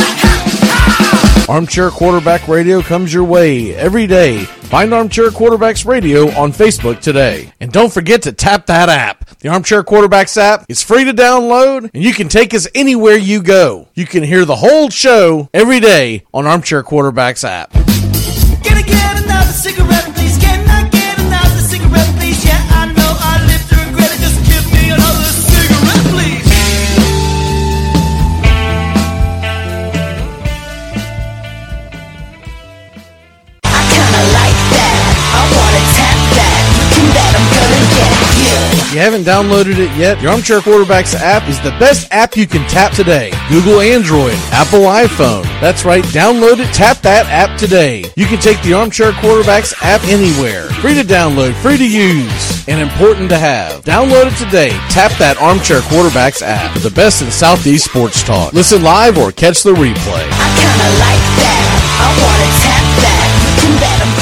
Armchair Quarterback Radio comes your way every day. Find Armchair Quarterbacks Radio on Facebook today. And don't forget to tap that app. The Armchair Quarterbacks app is free to download and you can take us anywhere you go. You can hear the whole show every day on Armchair Quarterbacks app. You haven't downloaded it yet, your Armchair Quarterbacks app is the best app you can tap today. Google Android, Apple iPhone. That's right, download it, tap that app today. You can take the Armchair Quarterbacks app anywhere. Free to download, free to use, and important to have. Download it today. Tap that Armchair Quarterbacks app. for The best in Southeast sports talk. Listen live or catch the replay. I kinda like that. I wanna tap that.